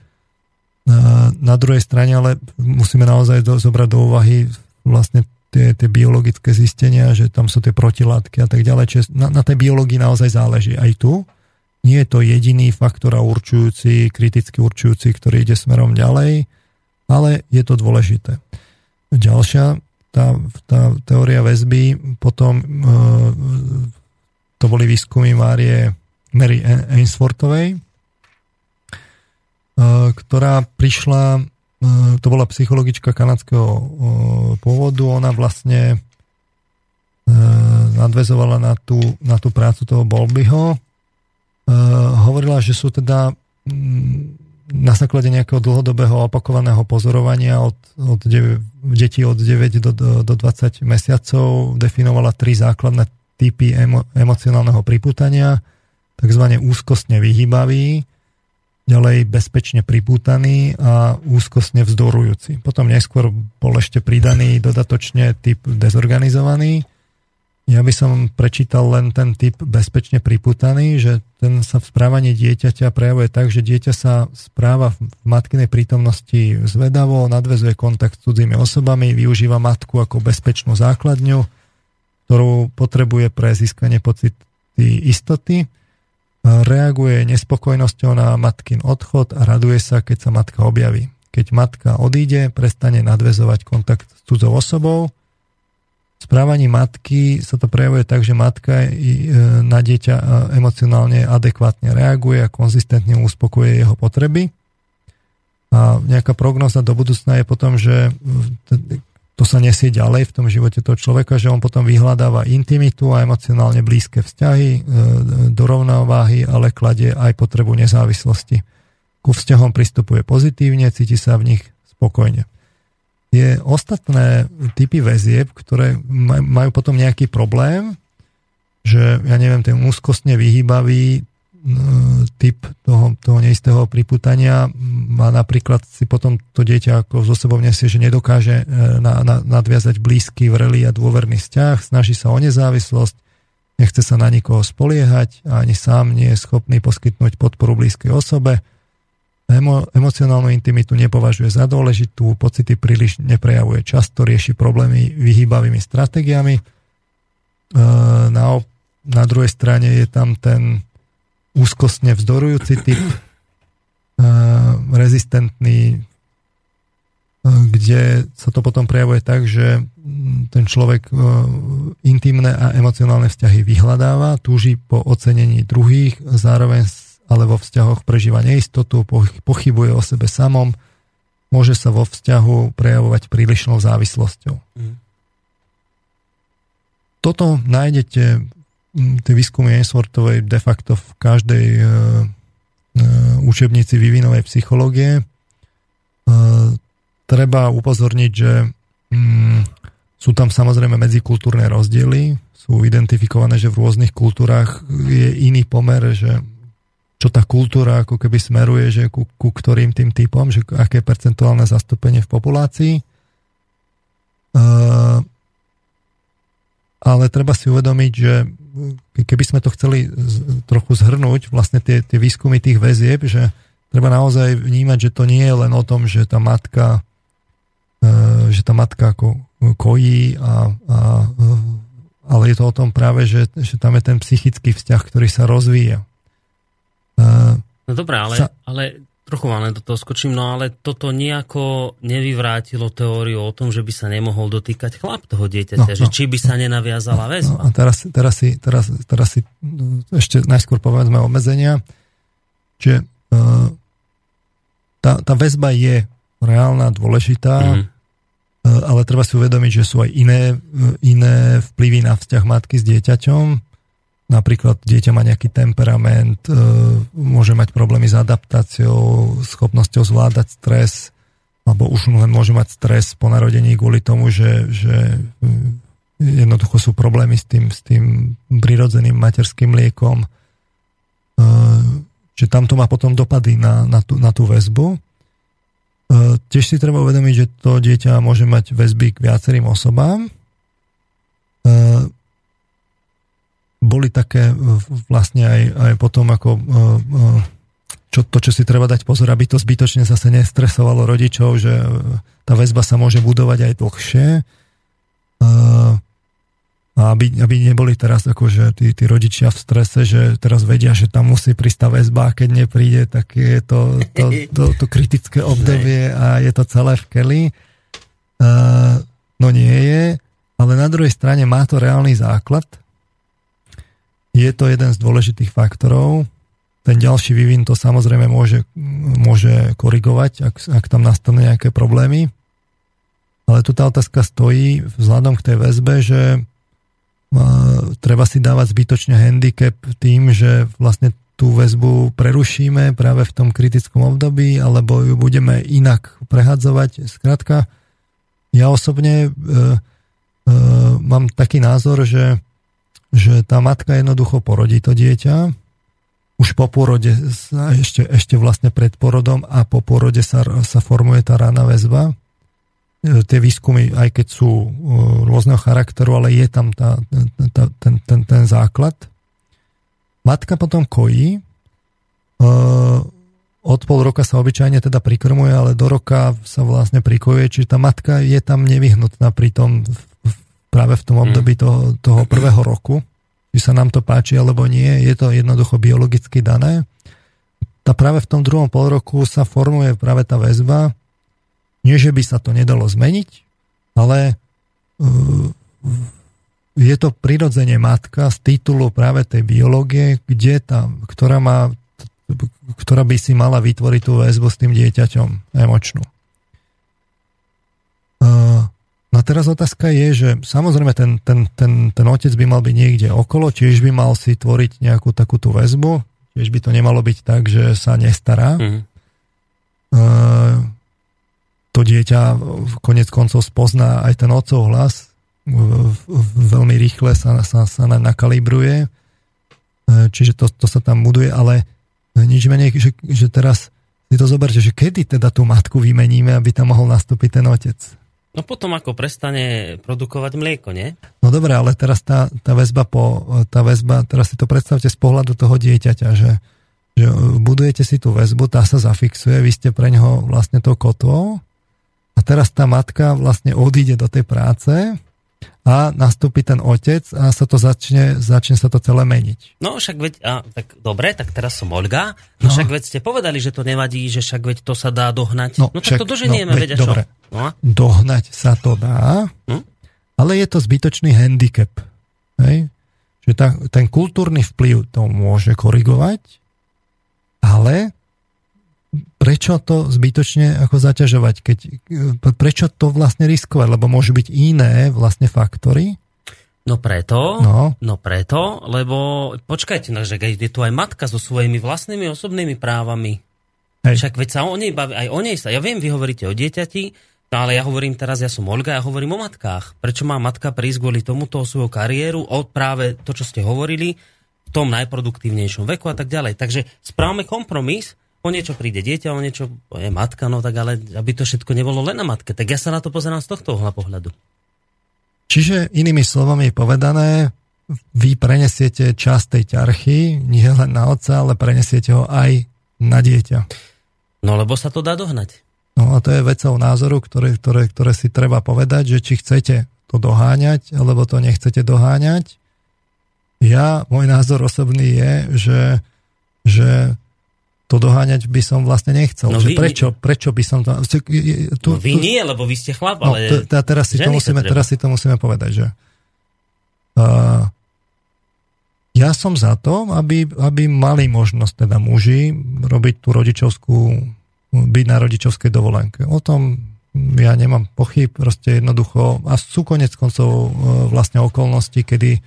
[SPEAKER 2] Uh, na druhej strane ale musíme naozaj do, zobrať do úvahy vlastne tie, tie biologické zistenia, že tam sú tie protilátky a tak ďalej. Čiže na, na tej biológii naozaj záleží aj tu nie je to jediný faktor a určujúci, kriticky určujúci, ktorý ide smerom ďalej, ale je to dôležité. Ďalšia, tá, tá teória väzby, potom e, to boli výskumy Márie Mary Ainsworthovej, e, ktorá prišla, e, to bola psychologička kanadského e, pôvodu, ona vlastne e, nadvezovala na tú, na tú prácu toho Bolbyho, hovorila, že sú teda mm, na základe nejakého dlhodobého opakovaného pozorovania od, od detí od 9 do, do, do 20 mesiacov definovala tri základné typy emo, emocionálneho pripútania, tzv. úzkostne vyhýbavý, ďalej bezpečne pripútaný a úzkostne vzdorujúci. Potom neskôr bol ešte pridaný dodatočne typ dezorganizovaný, ja by som prečítal len ten typ bezpečne priputaný, že ten sa v správaní dieťaťa prejavuje tak, že dieťa sa správa v matkinej prítomnosti zvedavo, nadvezuje kontakt s cudzími osobami, využíva matku ako bezpečnú základňu, ktorú potrebuje pre získanie pocity istoty, reaguje nespokojnosťou na matkin odchod a raduje sa, keď sa matka objaví. Keď matka odíde, prestane nadvezovať kontakt s cudzou osobou, správaní matky sa to prejavuje tak, že matka e, na dieťa e, emocionálne adekvátne reaguje a konzistentne uspokojuje jeho potreby. A nejaká prognoza do budúcna je potom, že to sa nesie ďalej v tom živote toho človeka, že on potom vyhľadáva intimitu a emocionálne blízke vzťahy e, do rovnováhy, ale kladie aj potrebu nezávislosti. Ku vzťahom pristupuje pozitívne, cíti sa v nich spokojne tie ostatné typy väzieb, ktoré majú potom nejaký problém, že ja neviem, ten úzkostne vyhýbavý typ toho, toho neistého priputania má napríklad si potom to dieťa ako zo sebou nesie, že nedokáže e, na, na, nadviazať blízky, vrelý a dôverný vzťah, snaží sa o nezávislosť, nechce sa na nikoho spoliehať a ani sám nie je schopný poskytnúť podporu blízkej osobe Emo, emocionálnu intimitu nepovažuje za dôležitú, pocity príliš neprejavuje často, rieši problémy vyhýbavými stratégiami. E, na, na druhej strane je tam ten úzkostne vzdorujúci typ, e, rezistentný, e, kde sa to potom prejavuje tak, že ten človek intimné a emocionálne vzťahy vyhľadáva, túži po ocenení druhých, zároveň ale vo vzťahoch prežíva neistotu, pochybuje o sebe samom, môže sa vo vzťahu prejavovať prílišnou závislosťou. Mm. Toto nájdete, tie výskumy Ainsworthovej de facto v každej uh, uh, učebnici vývinovej psychológie. Uh, treba upozorniť, že um, sú tam samozrejme medzikultúrne rozdiely, sú identifikované, že v rôznych kultúrach je iný pomer, že čo tá kultúra ako keby smeruje, že ku, ku ktorým tým typom, že aké percentuálne zastúpenie v populácii. Uh, ale treba si uvedomiť, že keby sme to chceli z, trochu zhrnúť, vlastne tie, tie výskumy tých väzieb, že treba naozaj vnímať, že to nie je len o tom, že tá matka e, že tá matka ako kojí a, a ale je to o tom práve, že, že tam je ten psychický vzťah, ktorý sa rozvíja.
[SPEAKER 1] No dobré, ale, sa... ale trochu vám len do toho skočím, no ale toto nejako nevyvrátilo teóriu o tom, že by sa nemohol dotýkať chlap toho dieťaťa, no, že no, či by sa nenaviazala no, väzba.
[SPEAKER 2] No, a teraz, teraz, si, teraz, teraz si ešte najskôr povedzme obmedzenia, že uh, tá, tá väzba je reálna, dôležitá, mm-hmm. ale treba si uvedomiť, že sú aj iné, iné vplyvy na vzťah matky s dieťaťom. Napríklad dieťa má nejaký temperament, e, môže mať problémy s adaptáciou, schopnosťou zvládať stres, alebo už len môže mať stres po narodení kvôli tomu, že, že jednoducho sú problémy s tým, s tým prirodzeným materským liekom. Že tam to má potom dopady na, na, tú, na tú väzbu. E, tiež si treba uvedomiť, že to dieťa môže mať väzby k viacerým osobám. E, boli také vlastne aj, aj potom ako e, čo, to, čo si treba dať pozor, aby to zbytočne zase nestresovalo rodičov, že tá väzba sa môže budovať aj dlhšie a aby, aby neboli teraz akože tí, tí rodičia v strese, že teraz vedia, že tam musí prísť tá väzba a keď nepríde, tak je to, to, to, to kritické obdobie a je to celé v keli. No nie je, ale na druhej strane má to reálny základ. Je to jeden z dôležitých faktorov. Ten ďalší vývin to samozrejme môže, môže korigovať, ak, ak tam nastane nejaké problémy. Ale tu tá otázka stojí vzhľadom k tej väzbe, že treba si dávať zbytočne handicap tým, že vlastne tú väzbu prerušíme práve v tom kritickom období, alebo ju budeme inak prehadzovať. Skrátka, ja osobne e, e, mám taký názor, že, že tá matka jednoducho porodí to dieťa, už po porode, ešte, ešte vlastne pred porodom a po porode sa, sa formuje tá rána väzba E, tie výskumy, aj keď sú e, rôzneho charakteru, ale je tam tá, tá, ten, ten, ten základ. Matka potom kojí, e, od pol roka sa obyčajne teda prikrmuje, ale do roka sa vlastne prikojuje, čiže tá matka je tam nevyhnutná pri tom práve v tom období mm. toho, toho prvého roku, či sa nám to páči alebo nie, je to jednoducho biologicky dané. Tá práve v tom druhom pol roku sa formuje práve tá väzba, nie, že by sa to nedalo zmeniť, ale uh, je to prirodzene matka z titulu práve tej biológie, kde tá, ktorá, má, ktorá by si mala vytvoriť tú väzbu s tým dieťaťom emočnú. Uh, no a teraz otázka je, že samozrejme ten, ten, ten, ten otec by mal byť niekde okolo, tiež by mal si tvoriť nejakú takúto väzbu, tiež by to nemalo byť tak, že sa nestará. Mm. Uh, to dieťa konec koncov spozná aj ten otcov hlas, veľmi rýchle sa, sa, sa nakalibruje, e, čiže to, to sa tam buduje, ale nič menej, že, že teraz si to zoberte, že kedy teda tú matku vymeníme, aby tam mohol nastúpiť ten otec.
[SPEAKER 1] No potom ako prestane produkovať mlieko, nie?
[SPEAKER 2] No dobre, ale teraz tá, tá väzba po, tá väzba, teraz si to predstavte z pohľadu toho dieťaťa, že, že budujete si tú väzbu, tá sa zafixuje, vy ste pre neho vlastne tou kotvou a teraz tá matka vlastne odíde do tej práce a nastúpi ten otec a sa to začne, začne sa to celé meniť.
[SPEAKER 1] No však veď, a, tak dobre, tak teraz som Olga, no, no však veď ste povedali, že to nevadí, že však veď to sa dá dohnať. No, no však, tak to doženieme, no, veď, veď dobre. čo? No?
[SPEAKER 2] Dohnať sa to dá, hm? ale je to zbytočný handicap. Hej? Že tá, ten kultúrny vplyv to môže korigovať, ale prečo to zbytočne ako zaťažovať, keď, prečo to vlastne riskovať, lebo môžu byť iné vlastne faktory.
[SPEAKER 1] No preto, no, no preto, lebo počkajte, no, že je tu aj matka so svojimi vlastnými osobnými právami. Hej. Však veď sa o nej baví, aj o nej sa, ja viem, vy hovoríte o dieťati, no ale ja hovorím teraz, ja som Olga, ja hovorím o matkách. Prečo má matka prísť kvôli tomuto svoju kariéru, od práve to, čo ste hovorili, v tom najproduktívnejšom veku a tak ďalej. Takže správame kompromis, o niečo príde dieťa, o niečo je matka, no tak ale aby to všetko nebolo len na matke. Tak ja sa na to pozerám z tohto uhla pohľadu.
[SPEAKER 2] Čiže inými slovami povedané, vy prenesiete časť tej ťarchy nie len na otca, ale prenesiete ho aj na dieťa.
[SPEAKER 1] No lebo sa to dá dohnať.
[SPEAKER 2] No a to je vecou názoru, ktoré, ktoré, ktoré si treba povedať, že či chcete to doháňať, alebo to nechcete doháňať. Ja, môj názor osobný je, že, že to doháňať by som vlastne nechcel. No že vy, prečo, prečo by som to...
[SPEAKER 1] Tu, no vy tu, nie, lebo vy ste chlap, no, ale...
[SPEAKER 2] To, teraz, si to musíme, teraz si to musíme povedať, že uh, ja som za to, aby, aby mali možnosť teda muži robiť tú rodičovskú, byť na rodičovskej dovolenke. O tom ja nemám pochyb, proste jednoducho, a sú konec koncov e, vlastne okolnosti, kedy,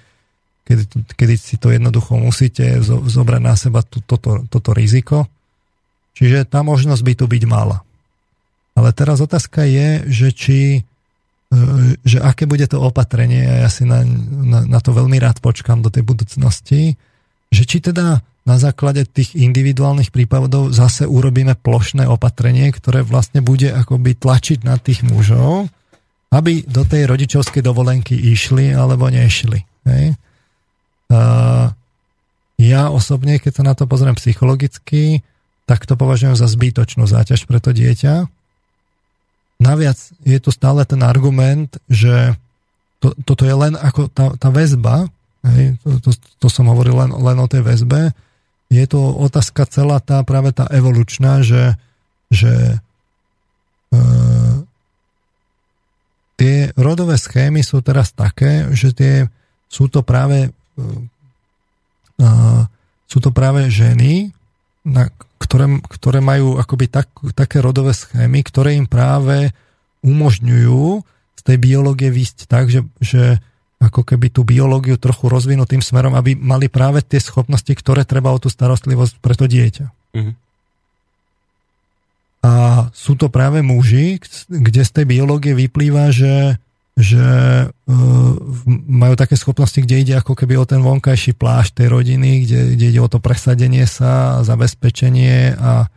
[SPEAKER 2] kedy, kedy si to jednoducho musíte zobrať na seba tú, toto, toto riziko. Čiže tá možnosť by tu byť mala. Ale teraz otázka je, že či E, že aké bude to opatrenie a ja si na, na, na to veľmi rád počkam do tej budúcnosti, že či teda na základe tých individuálnych prípadov zase urobíme plošné opatrenie, ktoré vlastne bude akoby tlačiť na tých mužov, aby do tej rodičovskej dovolenky išli alebo nešli. Hej? A ja osobne, keď sa na to pozriem psychologicky, tak to považujem za zbytočnú záťaž pre to dieťa, Naviac je tu stále ten argument, že to, toto je len ako tá, tá väzba, hej, to, to, to som hovoril len, len o tej väzbe, je to otázka celá tá práve tá evolučná, že, že e, tie rodové schémy sú teraz také, že tie, sú to práve e, sú to práve ženy, na ktoré, ktoré majú akoby tak, také rodové schémy, ktoré im práve umožňujú z tej biológie výsť tak, že, že ako keby tú biológiu trochu rozvinú tým smerom, aby mali práve tie schopnosti, ktoré treba o tú starostlivosť pre to dieťa. Mm-hmm. A sú to práve muži, kde z tej biológie vyplýva, že že uh, majú také schopnosti, kde ide ako keby o ten vonkajší plášť tej rodiny, kde, kde ide o to presadenie sa, zabezpečenie a,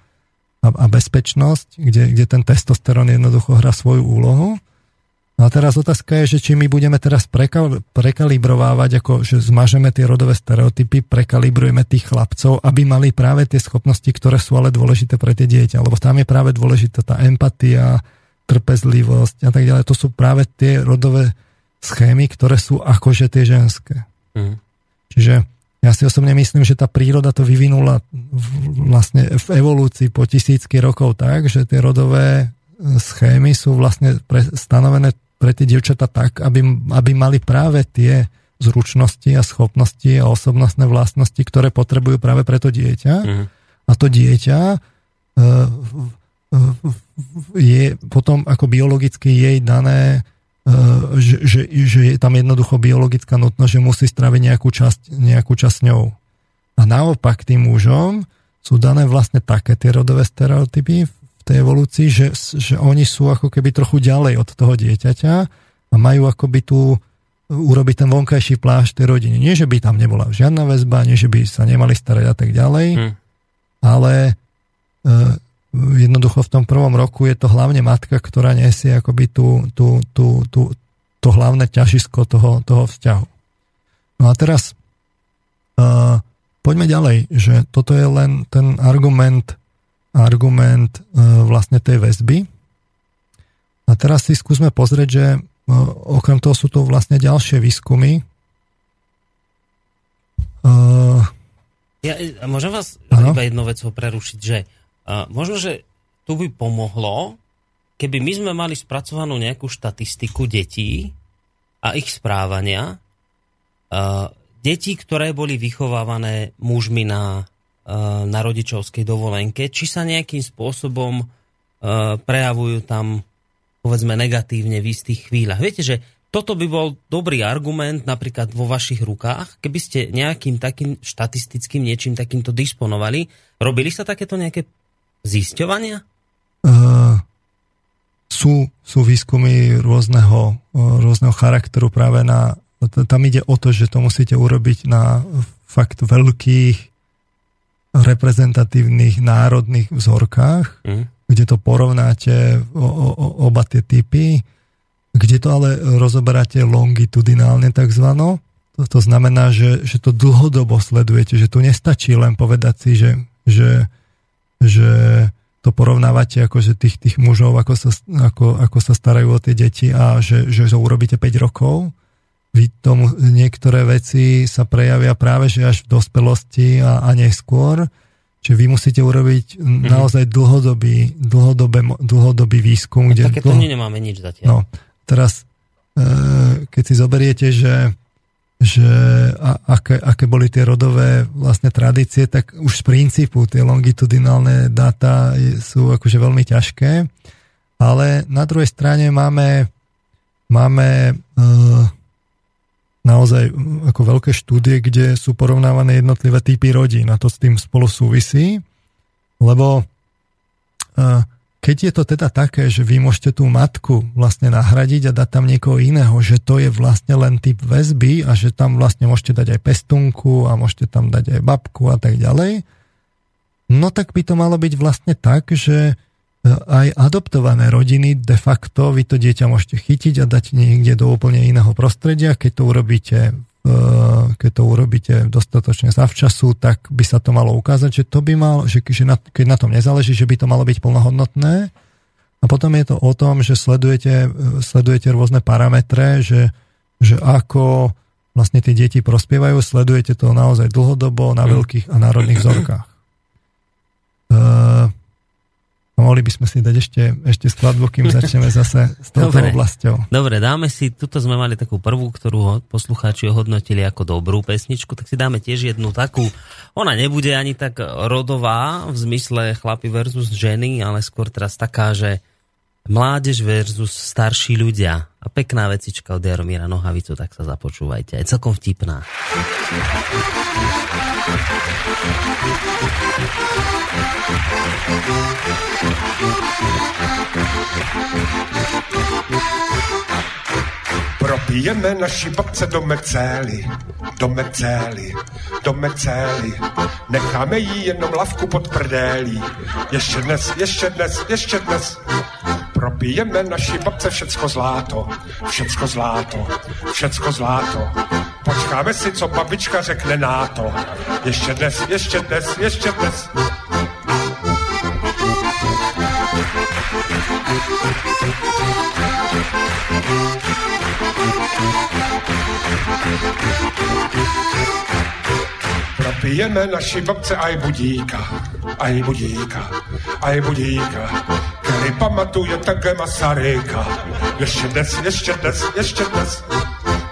[SPEAKER 2] a, a bezpečnosť, kde, kde ten testosterón jednoducho hrá svoju úlohu. No a teraz otázka je, že či my budeme teraz prekal, prekalibrovávať, ako že zmažeme tie rodové stereotypy, prekalibrujeme tých chlapcov, aby mali práve tie schopnosti, ktoré sú ale dôležité pre tie dieťa. Lebo tam je práve dôležitá tá empatia, trpezlivosť a tak ďalej. To sú práve tie rodové schémy, ktoré sú akože tie ženské. Mm. Čiže ja si osobne myslím, že tá príroda to vyvinula vlastne v evolúcii po tisícky rokov tak, že tie rodové e, schémy sú vlastne pre, stanovené pre tie dievčatá tak, aby, aby mali práve tie zručnosti a schopnosti a osobnostné vlastnosti, ktoré potrebujú práve pre to dieťa. Mm. A to dieťa e, je potom ako biologicky jej dané, e, že, že, že je tam jednoducho biologická nutnosť, že musí straviť nejakú časť, nejakú časť ňou. A naopak tým mužom sú dané vlastne také tie rodové stereotypy v tej evolúcii, že, že oni sú ako keby trochu ďalej od toho dieťaťa a majú akoby tu urobiť ten vonkajší plášť tej rodiny. Nie, že by tam nebola žiadna väzba, nie, že by sa nemali starať a tak ďalej, hmm. ale e, jednoducho v tom prvom roku je to hlavne matka, ktorá nesie akoby tú, tú, tú, tú, to hlavné ťažisko toho, toho vzťahu. No a teraz uh, poďme ďalej, že toto je len ten argument, argument uh, vlastne tej väzby. A teraz si skúsme pozrieť, že uh, okrem toho sú tu vlastne ďalšie výskumy.
[SPEAKER 1] Uh, ja, môžem vás ano? iba jednou vecou prerušiť, že a možno, že tu by pomohlo, keby my sme mali spracovanú nejakú štatistiku detí a ich správania, uh, detí, ktoré boli vychovávané mužmi na, na rodičovskej dovolenke, či sa nejakým spôsobom prejavujú tam povedzme negatívne v istých chvíľach. Viete, že toto by bol dobrý argument napríklad vo vašich rukách, keby ste nejakým takým štatistickým niečím takýmto disponovali. Robili sa takéto nejaké zisťovania? Uh,
[SPEAKER 2] sú, sú výskumy rôzneho, rôzneho charakteru práve na... Tam ide o to, že to musíte urobiť na fakt veľkých reprezentatívnych národných vzorkách, mm. kde to porovnáte o, o, oba tie typy, kde to ale rozoberáte longitudinálne takzvano. To, to znamená, že, že to dlhodobo sledujete, že tu nestačí len povedať si, že, že že to porovnávate akože tých, tých mužov, ako sa, ako, ako sa starajú o tie deti a že, že to urobíte 5 rokov, vy tomu, niektoré veci sa prejavia práve že až v dospelosti a, a neskôr, že vy musíte urobiť mm-hmm. naozaj dlhodobý, dlhodobý, dlhodobý výskum.
[SPEAKER 1] Kde Také to dlho... nemáme nič zatiaľ.
[SPEAKER 2] No, teraz, e, keď si zoberiete, že že a, aké, aké boli tie rodové vlastne tradície, tak už z princípu tie longitudinálne dáta sú akože veľmi ťažké, ale na druhej strane máme, máme e, naozaj ako veľké štúdie, kde sú porovnávané jednotlivé typy rodín. A to s tým spolu súvisí, lebo e, keď je to teda také, že vy môžete tú matku vlastne nahradiť a dať tam niekoho iného, že to je vlastne len typ väzby a že tam vlastne môžete dať aj pestunku a môžete tam dať aj babku a tak ďalej, no tak by to malo byť vlastne tak, že e, aj adoptované rodiny de facto vy to dieťa môžete chytiť a dať niekde do úplne iného prostredia, keď to urobíte keď to urobíte dostatočne zavčasu, tak by sa to malo ukázať, že to by mal, že, že na, keď na tom nezáleží, že by to malo byť plnohodnotné. A potom je to o tom, že sledujete, eh, sledujete rôzne parametre, že, že ako vlastne tie deti prospievajú, sledujete to naozaj dlhodobo na veľkých a národných vzorkách. Uh, mohli by sme si dať ešte, ešte skladbu, kým začneme zase s touto Dobre. oblasťou.
[SPEAKER 1] Dobre, dáme si, tuto sme mali takú prvú, ktorú poslucháči ohodnotili ako dobrú pesničku, tak si dáme tiež jednu takú, ona nebude ani tak rodová v zmysle chlapi versus ženy, ale skôr teraz taká, že mládež versus starší ľudia. A pekná vecička od Jaromíra Nohavicu, tak sa započúvajte. Je celkom vtipná.
[SPEAKER 4] Propijeme naši babce do mecély, do mecély, do mecély. Necháme jí jenom lavku pod prdélí. Ještě dnes, ještě dnes, ještě dnes. Propijeme naši babce všecko zláto, všecko zláto, všecko zláto. Počkáme si, co babička řekne na to. Ještě dnes, ještě dnes, ještě dnes. Propijeme naši babce aj budíka, aj budíka, aj budíka, který pamatuje také Masaryka. Ještě dnes, ještě dnes, ještě dnes.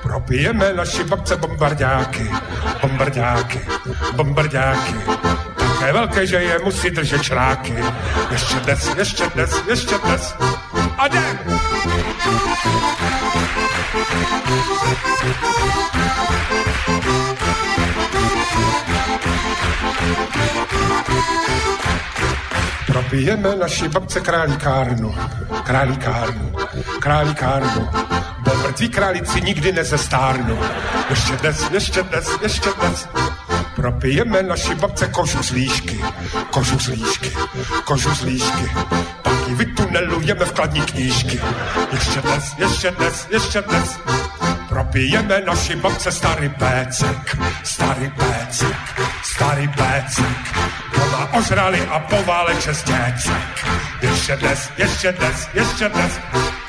[SPEAKER 4] Propijeme naši babce bombardáky, bombardáky, bombardáky. Také velké, že je musí držet šráky. Ještě dnes, ještě dnes, ještě dnes. A jdem! Propijeme naši babce králíkárnu, králíkárnu, králíkárnu. Bo mrtví králíci nikdy nezestárnu. Ještě dnes, ještě dnes, ještě dnes. Propijeme naši babce kožu z líšky, kožu z líšky, kožu z líšky. Ji vytunelujeme vkladní knížky. Ještě dnes, ještě dnes, ještě dnes. Propijeme naši babce starý pécek, starý pécek, starý pécek. Doma ožrali a pováleče děcek. Ještě dnes, ještě dnes, ještě dnes.
[SPEAKER 1] Tak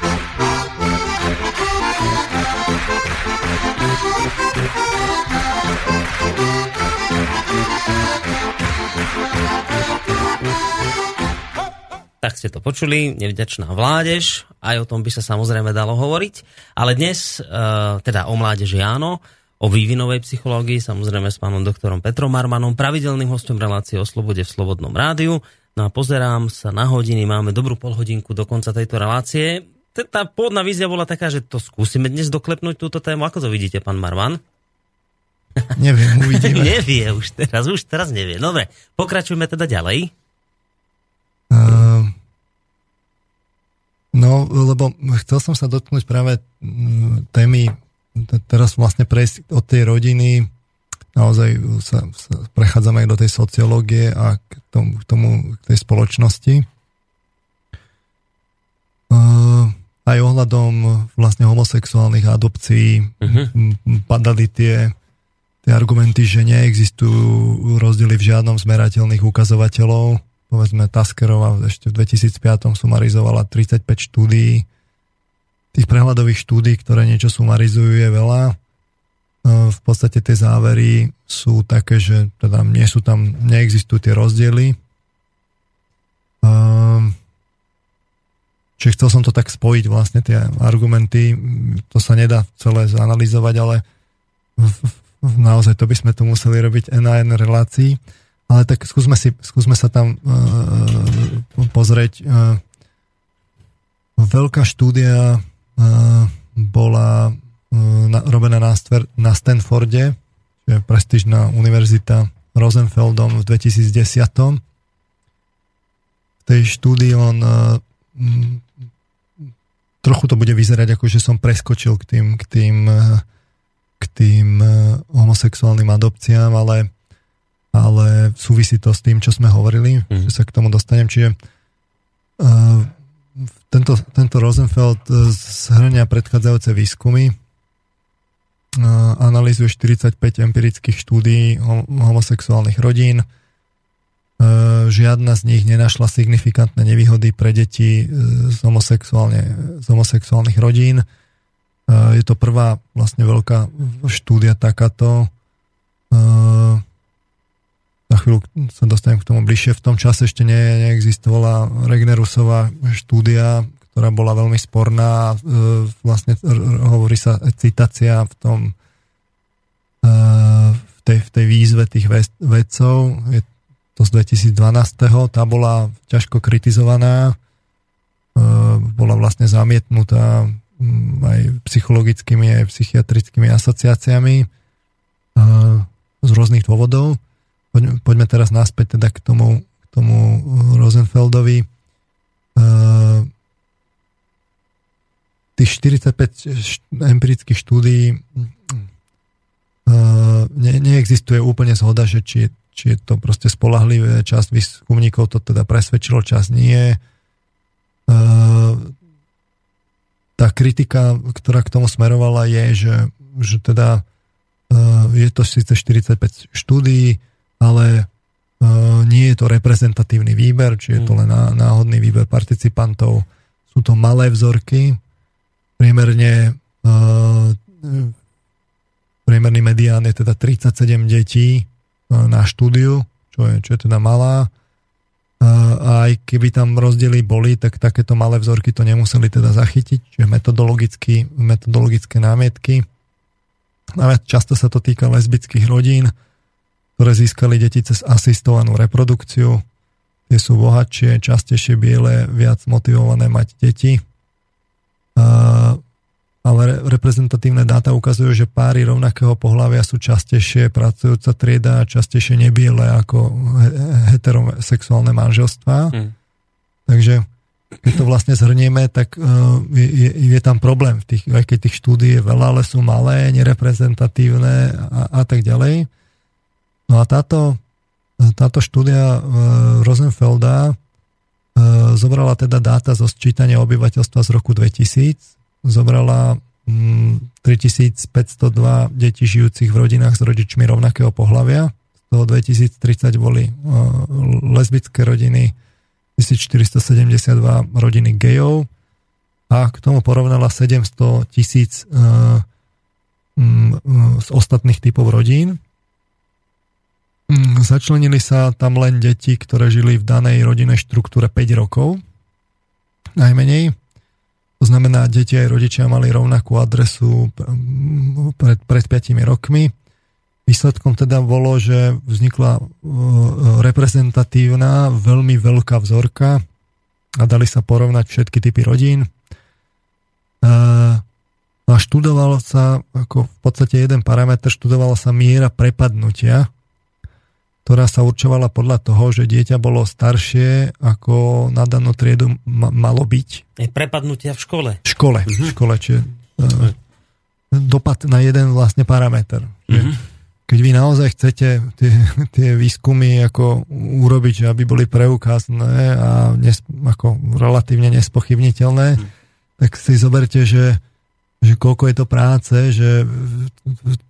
[SPEAKER 1] počuli, nevďačná vládež, aj o tom by sa samozrejme dalo hovoriť, ale dnes, uh, teda o mládeži áno, o vývinovej psychológii, samozrejme s pánom doktorom Petrom Marmanom, pravidelným hostom relácie o slobode v Slobodnom rádiu. No a pozerám sa na hodiny, máme dobrú polhodinku do konca tejto relácie. Tá pôvodná vízia bola taká, že to skúsime dnes doklepnúť túto tému. Ako to vidíte, pán Marman?
[SPEAKER 2] Neviem, uvidíme.
[SPEAKER 1] nevie už teraz, už teraz nevie. Dobre, pokračujeme teda ďalej.
[SPEAKER 2] Uh, no, lebo chcel som sa dotknúť práve mm, témy, teraz vlastne prejsť od tej rodiny, naozaj sa, sa prechádzame aj do tej sociológie a k tomu, k, tomu, k tej spoločnosti. Uh, aj ohľadom vlastne homosexuálnych adopcií uh-huh. padali tie, tie argumenty, že neexistujú rozdiely v žiadnom zmerateľných ukazovateľov povedzme Taskerová ešte v 2005 sumarizovala 35 štúdií. Tých prehľadových štúdií, ktoré niečo sumarizujú, je veľa. E, v podstate tie závery sú také, že teda nie sú tam, neexistujú tie rozdiely. Um, Čiže chcel som to tak spojiť vlastne tie argumenty, to sa nedá celé zanalizovať, ale naozaj to by sme tu museli robiť na N. Ale tak skúsme, si, skúsme sa tam uh, pozrieť. Uh, veľká štúdia uh, bola uh, na, robená na, Stver, na Stanforde, čo je prestížna univerzita Rosenfeldom v 2010. V tej štúdii on uh, trochu to bude vyzerať ako, že som preskočil k tým, k tým, k tým homosexuálnym adopciám, ale, ale súvisí to s tým, čo sme hovorili, mm. že sa k tomu dostanem. Čiže uh, tento, tento Rosenfeld eh, zhrňa predchádzajúce výskumy, uh, analýzuje 45 empirických štúdií homosexuálnych rodín, žiadna z nich nenašla signifikantné nevýhody pre deti z, z homosexuálnych rodín. Je to prvá vlastne veľká štúdia takáto. Na chvíľu sa dostanem k tomu bližšie. V tom čase ešte ne, neexistovala Regnerusová štúdia, ktorá bola veľmi sporná. Vlastne hovorí sa citácia v tom v tej, v tej výzve tých vedcov. Je to z 2012. Tá bola ťažko kritizovaná, e, bola vlastne zamietnutá mm, aj psychologickými, aj psychiatrickými asociáciami e, z rôznych dôvodov. Poďme teraz naspäť teda k tomu, k tomu Rosenfeldovi. E, tých 45 empirických štúdií ne, neexistuje úplne zhoda, že či či je to proste spolahlivé, časť výskumníkov to teda presvedčilo, čas nie. E, tá kritika, ktorá k tomu smerovala je, že, že teda e, je to síce 45 štúdií, ale e, nie je to reprezentatívny výber, či je to len náhodný výber participantov. Sú to malé vzorky, priemerne priemerný medián je teda 37 detí na štúdiu, čo je, čo je teda malá. A aj keby tam rozdiely boli, tak takéto malé vzorky to nemuseli teda zachytiť, čiže metodologické námietky. Najviac často sa to týka lesbických rodín, ktoré získali deti cez asistovanú reprodukciu. Tie sú bohatšie, častejšie biele, viac motivované mať deti ale reprezentatívne dáta ukazujú, že páry rovnakého pohľavia sú častejšie pracujúca trieda a častejšie nebiele ako heterosexuálne manželstvá. Hmm. Takže keď to vlastne zhrnieme, tak uh, je, je tam problém. V tých, aj keď tých štúdí je veľa, ale sú malé, nereprezentatívne a, a tak ďalej. No a táto, táto štúdia uh, Rosenfelda uh, zobrala teda dáta zo sčítania obyvateľstva z roku 2000 zobrala 3502 mm, detí žijúcich v rodinách s rodičmi rovnakého pohľavia. Z toho 2030 boli lesbické rodiny, 1472 rodiny gejov a k tomu porovnala 700 tisíc mm, z ostatných typov rodín. Mm, začlenili sa tam len deti, ktoré žili v danej rodinnej štruktúre 5 rokov, najmenej. To znamená, deti aj rodičia mali rovnakú adresu pred, pred 5 rokmi. Výsledkom teda bolo, že vznikla uh, reprezentatívna, veľmi veľká vzorka a dali sa porovnať všetky typy rodín. Uh, a študoval sa, ako v podstate jeden parameter, študovala sa miera prepadnutia ktorá sa určovala podľa toho, že dieťa bolo staršie, ako na danú triedu ma- malo byť.
[SPEAKER 1] Je prepadnutia v škole.
[SPEAKER 2] V škole, uh-huh. v škole, čiže uh, dopad na jeden vlastne parameter. Uh-huh. Keď vy naozaj chcete tie, tie výskumy ako urobiť, že aby boli preukázne a nes, ako relatívne nespochybniteľné, uh-huh. tak si zoberte, že že koľko je to práce, že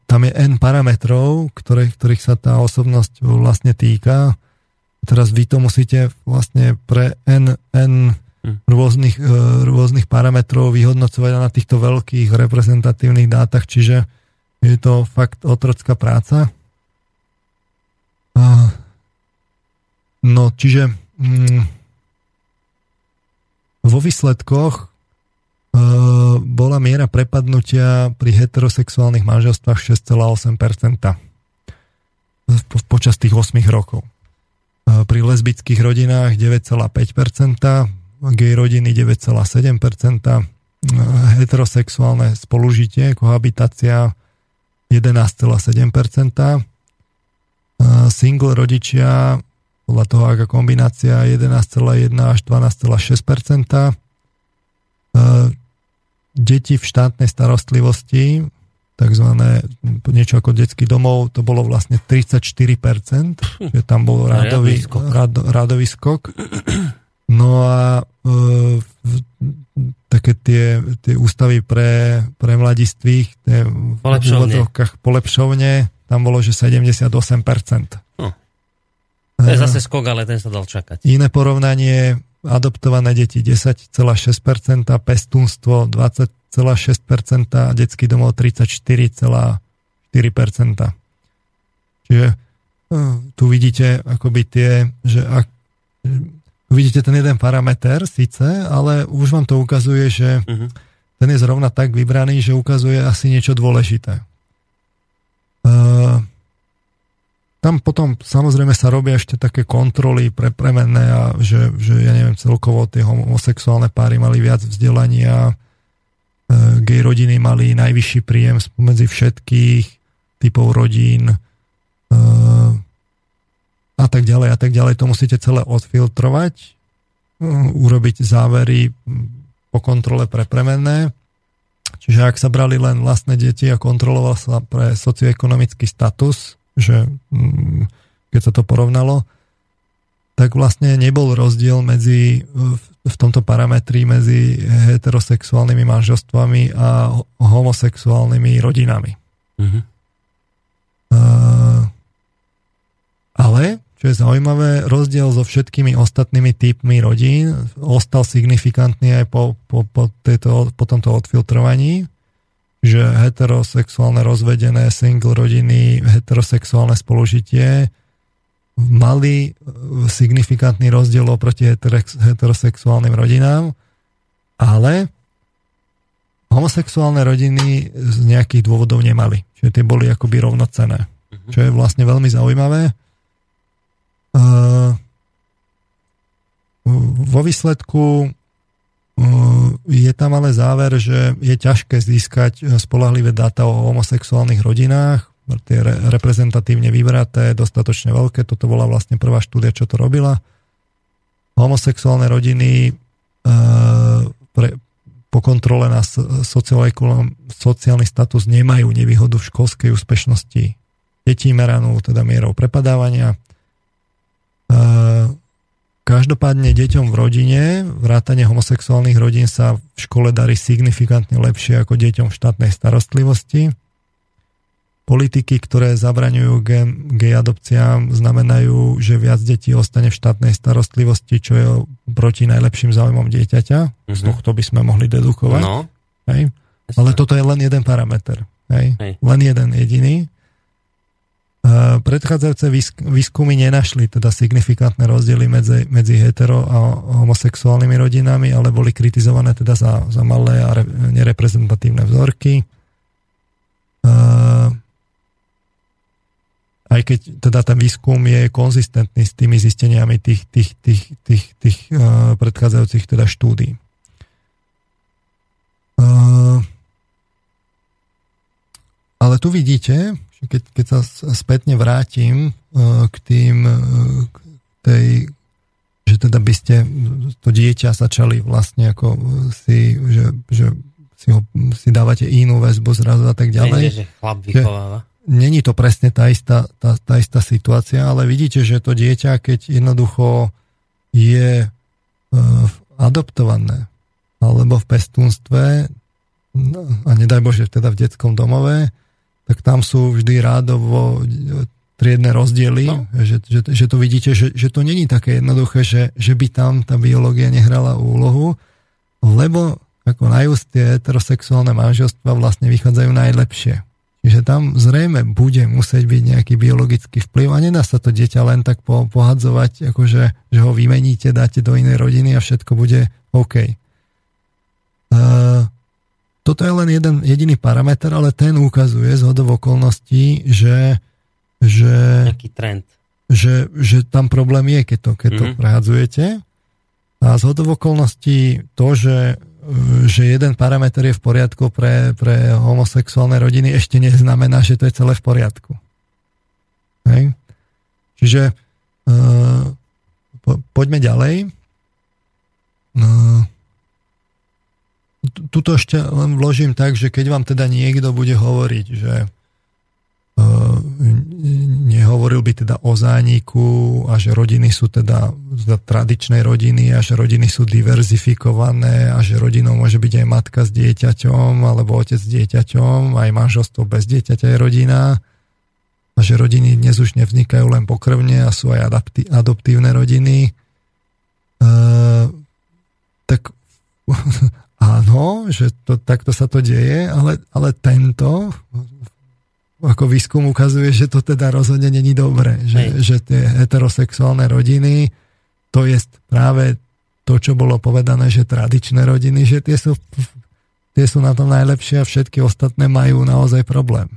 [SPEAKER 2] tam je N parametrov, ktorých, ktorých sa tá osobnosť vlastne týka teraz vy to musíte vlastne pre n, n hm. rôznych, e, rôznych parametrov vyhodnocovať na týchto veľkých reprezentatívnych dátach, čiže je to fakt otrocká práca. No, čiže mm, vo výsledkoch bola miera prepadnutia pri heterosexuálnych manželstvách 6,8% počas tých 8 rokov. E, pri lesbických rodinách 9,5%, gay rodiny 9,7%, e, heterosexuálne spolužitie, kohabitácia 11,7%, e, single rodičia podľa toho, aká kombinácia 11,1 až 12,6%, deti v štátnej starostlivosti takzvané niečo ako detský domov, to bolo vlastne 34%, že tam bol rádový, rád, rádový skok. No a e, také tie, tie ústavy pre, pre mladistvých, tie
[SPEAKER 1] polepšovne.
[SPEAKER 2] v polepšovne, tam bolo, že 78%.
[SPEAKER 1] Hm. To je zase skok, ale ten sa dal čakať.
[SPEAKER 2] Iné porovnanie, adoptované deti 10,6%, pestúnstvo 20 a detský domov 34,4%. Čiže e, tu vidíte akoby tie, že ak, vidíte ten jeden parameter síce, ale už vám to ukazuje, že uh-huh. ten je zrovna tak vybraný, že ukazuje asi niečo dôležité. Uh, tam potom samozrejme sa robia ešte také kontroly pre premenné a že, že ja neviem, celkovo tie homosexuálne páry mali viac vzdelania, E, gay rodiny mali najvyšší príjem medzi všetkých typov rodín e, a tak ďalej a tak ďalej. To musíte celé odfiltrovať, e, urobiť závery po kontrole pre premenné. Čiže ak sa brali len vlastné deti a kontroloval sa pre socioekonomický status, že keď sa to porovnalo, tak vlastne nebol rozdiel medzi, v tomto parametri medzi heterosexuálnymi manželstvami a homosexuálnymi rodinami. Mm-hmm. Uh, ale, čo je zaujímavé, rozdiel so všetkými ostatnými typmi rodín ostal signifikantný aj po, po, po, tejto, po tomto odfiltrovaní, že heterosexuálne rozvedené single rodiny, heterosexuálne spolužitie mali signifikantný rozdiel oproti heterosexuálnym rodinám, ale homosexuálne rodiny z nejakých dôvodov nemali. Čiže tie boli akoby rovnocené. Mhm. Čo je vlastne veľmi zaujímavé. Vo výsledku je tam ale záver, že je ťažké získať spolahlivé dáta o homosexuálnych rodinách, tie reprezentatívne vybraté, dostatočne veľké. Toto bola vlastne prvá štúdia, čo to robila. Homosexuálne rodiny e, pre, po kontrole na sociálny status nemajú nevýhodu v školskej úspešnosti detí meranú, teda mierou prepadávania. E, každopádne deťom v rodine, vrátane homosexuálnych rodín sa v škole darí signifikantne lepšie ako deťom v štátnej starostlivosti politiky, ktoré zabraňujú gay adopciám, znamenajú, že viac detí ostane v štátnej starostlivosti, čo je proti najlepším záujmom dieťaťa. Mm-hmm. Z mhm. tohto by sme mohli dedukovať. No. Hej? Ale toto je len jeden parameter. Hej? Hej. Len jeden jediný. Predchádzajúce výskumy nenašli teda signifikantné rozdiely medzi, medzi hetero a homosexuálnymi rodinami, ale boli kritizované teda za, za malé a re, nereprezentatívne vzorky. Uh, aj keď teda ten výskum je konzistentný s tými zisteniami tých, tých, tých, tých, tých uh, predchádzajúcich teda štúdí. Uh, ale tu vidíte, keď, keď sa spätne vrátim uh, k tým, uh, k tej, že teda by ste to dieťa začali vlastne ako si, že, že si, ho, si dávate inú väzbu zrazu a tak ďalej.
[SPEAKER 1] Nie, že chlap vychováva
[SPEAKER 2] není to presne tá istá, tá, tá istá situácia, ale vidíte, že to dieťa, keď jednoducho je e, adoptované alebo v pestúnstve no, a nedaj Bože teda v detskom domove, tak tam sú vždy rádovo triedne rozdiely, no. že, že, že to vidíte, že, že to není také jednoduché, že, že by tam tá biológia nehrala úlohu, lebo ako najúst tie heterosexuálne manželstva vlastne vychádzajú najlepšie. Čiže tam zrejme bude musieť byť nejaký biologický vplyv a nedá sa to dieťa len tak po, pohadzovať, akože, že ho vymeníte, dáte do inej rodiny a všetko bude OK. Uh, toto je len jeden jediný parameter, ale ten ukazuje z hodov okolností, že, že,
[SPEAKER 1] Nejaký trend.
[SPEAKER 2] že, že tam problém je, keď to, keď mm-hmm. to mhm. prehádzujete. A z hodov okolností to, že že jeden parameter je v poriadku pre, pre homosexuálne rodiny, ešte neznamená, že to je celé v poriadku. Hej? Čiže uh, po, poďme ďalej. Uh, tuto ešte len vložím tak, že keď vám teda niekto bude hovoriť, že uh, nehovoril by teda o zániku a že rodiny sú teda tradičné rodiny a že rodiny sú diverzifikované a že rodinou môže byť aj matka s dieťaťom alebo otec s dieťaťom, aj manželstvo bez dieťaťa je rodina a že rodiny dnes už nevznikajú len pokrvne a sú aj adapti- adoptívne rodiny. Uh, tak áno, že to, takto sa to deje, ale, ale tento ako výskum ukazuje, že to teda rozhodne není dobré, že, že tie heterosexuálne rodiny, to je práve to, čo bolo povedané, že tradičné rodiny, že tie sú, tie sú na tom najlepšie a všetky ostatné majú naozaj problém.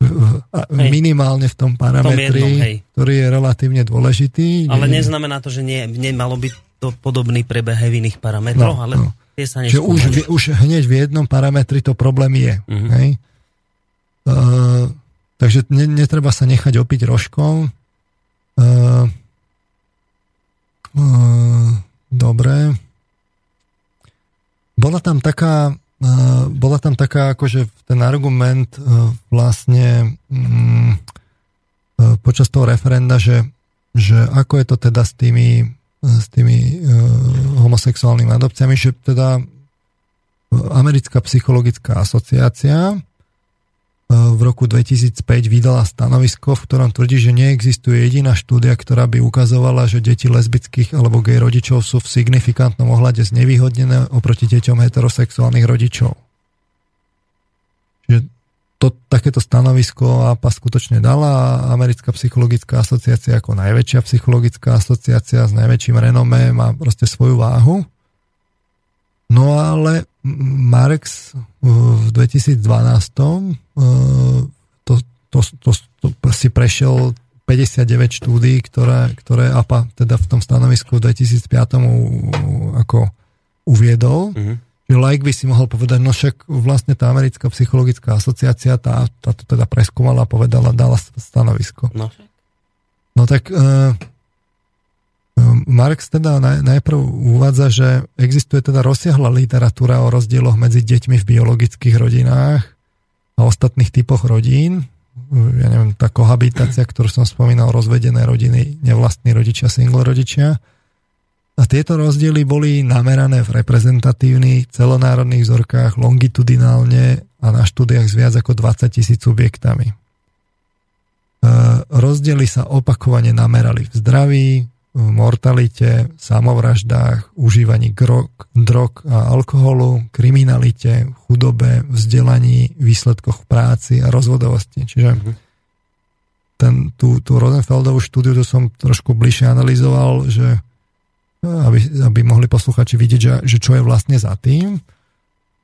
[SPEAKER 2] Hej. Minimálne v tom parametri, v tom jednom, ktorý je relatívne dôležitý.
[SPEAKER 1] Ale nie, neznamená to, že nie, nemalo byť to podobný prebeh v iných parametroch, no, ale no. Tie sa
[SPEAKER 2] neskúmali. Že už, už hneď v jednom parametri to problém je. Uh-huh. Hej? Uh, takže ne, netreba sa nechať opiť rožkom. Uh, uh, dobre. Bola tam taká uh, bola tam taká akože ten argument uh, vlastne um, uh, počas toho referenda, že, že ako je to teda s tými, s tými uh, homosexuálnymi adopciami, že teda Americká psychologická asociácia v roku 2005 vydala stanovisko, v ktorom tvrdí, že neexistuje jediná štúdia, ktorá by ukazovala, že deti lesbických alebo gej rodičov sú v signifikantnom ohľade znevýhodnené oproti deťom heterosexuálnych rodičov. To, takéto stanovisko APA skutočne dala Americká psychologická asociácia ako najväčšia psychologická asociácia s najväčším renomé má proste svoju váhu. No ale Marx v 2012 to, to, to, to si prešiel 59 štúdí, ktoré, ktoré APA teda v tom stanovisku v 2005 ako uviedol. Mm-hmm. Že like by si mohol povedať, no však vlastne tá americká psychologická asociácia tá, tá to teda preskúmala a povedala, dala stanovisko. No, no tak uh, Marx teda najprv uvádza, že existuje teda rozsiahla literatúra o rozdieloch medzi deťmi v biologických rodinách a ostatných typoch rodín. Ja neviem, tá kohabitácia, ktorú som spomínal, rozvedené rodiny, nevlastní rodičia, single rodičia. A tieto rozdiely boli namerané v reprezentatívnych celonárodných vzorkách longitudinálne a na štúdiách s viac ako 20 tisíc subjektami. E, rozdiely sa opakovane namerali v zdraví, mortalite, samovraždách, užívaní drog, drog a alkoholu, kriminalite, chudobe, vzdelaní, výsledkoch v práci a rozvodovosti. Čiže mhm. ten, tú, tú Rosenfeldovú štúdiu to som trošku bližšie analyzoval, že aby, aby mohli posluchači vidieť, že, že čo je vlastne za tým.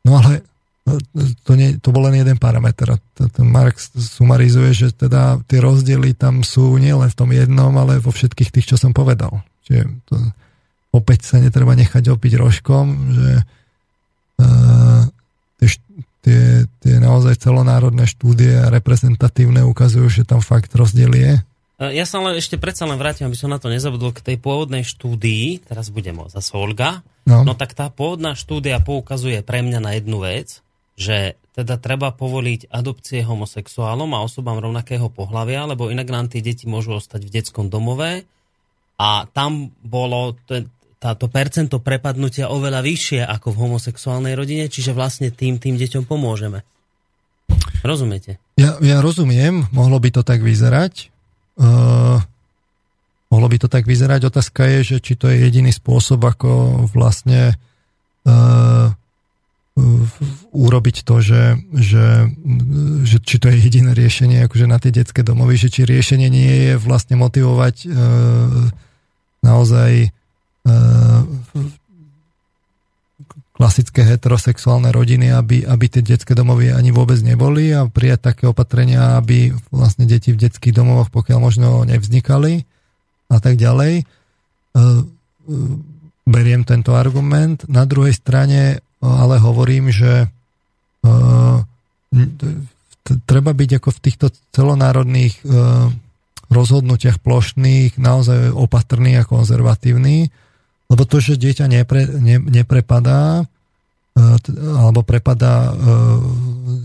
[SPEAKER 2] No ale to, nie, to bol len jeden parameter. Ten Marx sumarizuje, že teda tie rozdiely tam sú nielen v tom jednom, ale vo všetkých tých, čo som povedal. Čiže to, opäť sa netreba nechať opiť rožkom, že uh, tie, tie, tie naozaj celonárodné štúdie reprezentatívne ukazujú, že tam fakt rozdiel je.
[SPEAKER 1] Ja sa len ešte predsa len vrátim, aby som na to nezabudol, k tej pôvodnej štúdii, teraz budem zase Olga, no. no tak tá pôvodná štúdia poukazuje pre mňa na jednu vec, že teda treba povoliť adopcie homosexuálom a osobám rovnakého pohľavia, lebo inak nám tie deti môžu ostať v detskom domove a tam bolo táto percento prepadnutia oveľa vyššie ako v homosexuálnej rodine, čiže vlastne tým, tým deťom pomôžeme. Rozumiete?
[SPEAKER 2] Ja, ja rozumiem, mohlo by to tak vyzerať. Uh, mohlo by to tak vyzerať. Otázka je, že či to je jediný spôsob, ako vlastne uh, urobiť to, že, že, že či to je jediné riešenie akože na tie detské domovy, že či riešenie nie je vlastne motivovať uh, naozaj uh, klasické heterosexuálne rodiny, aby, aby tie detské domovy ani vôbec neboli a prijať také opatrenia, aby vlastne deti v detských domovoch pokiaľ možno nevznikali a tak ďalej. E, e, beriem tento argument. Na druhej strane e, ale hovorím, že treba byť ako v týchto celonárodných rozhodnutiach plošných naozaj opatrný a konzervatívny, lebo to, že dieťa nepre, ne, neprepadá, e, alebo prepadá, e,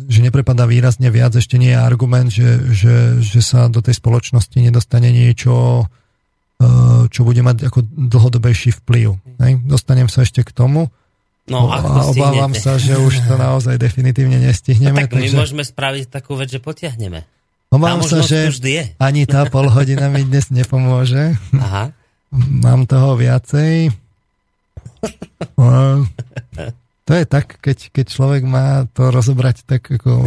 [SPEAKER 2] že neprepadá výrazne viac, ešte nie je argument, že, že, že sa do tej spoločnosti nedostane niečo, e, čo bude mať ako dlhodobejší vplyv. Dostanem sa ešte k tomu.
[SPEAKER 1] No,
[SPEAKER 2] a obávam sa, že už to naozaj definitívne nestihneme.
[SPEAKER 1] No, tak my takže... môžeme spraviť takú vec, že potiahneme.
[SPEAKER 2] Obávam sa, že ani tá pol hodina mi dnes nepomôže.
[SPEAKER 1] Aha.
[SPEAKER 2] Mám toho viacej. To je tak, keď, keď človek má to rozobrať tak ako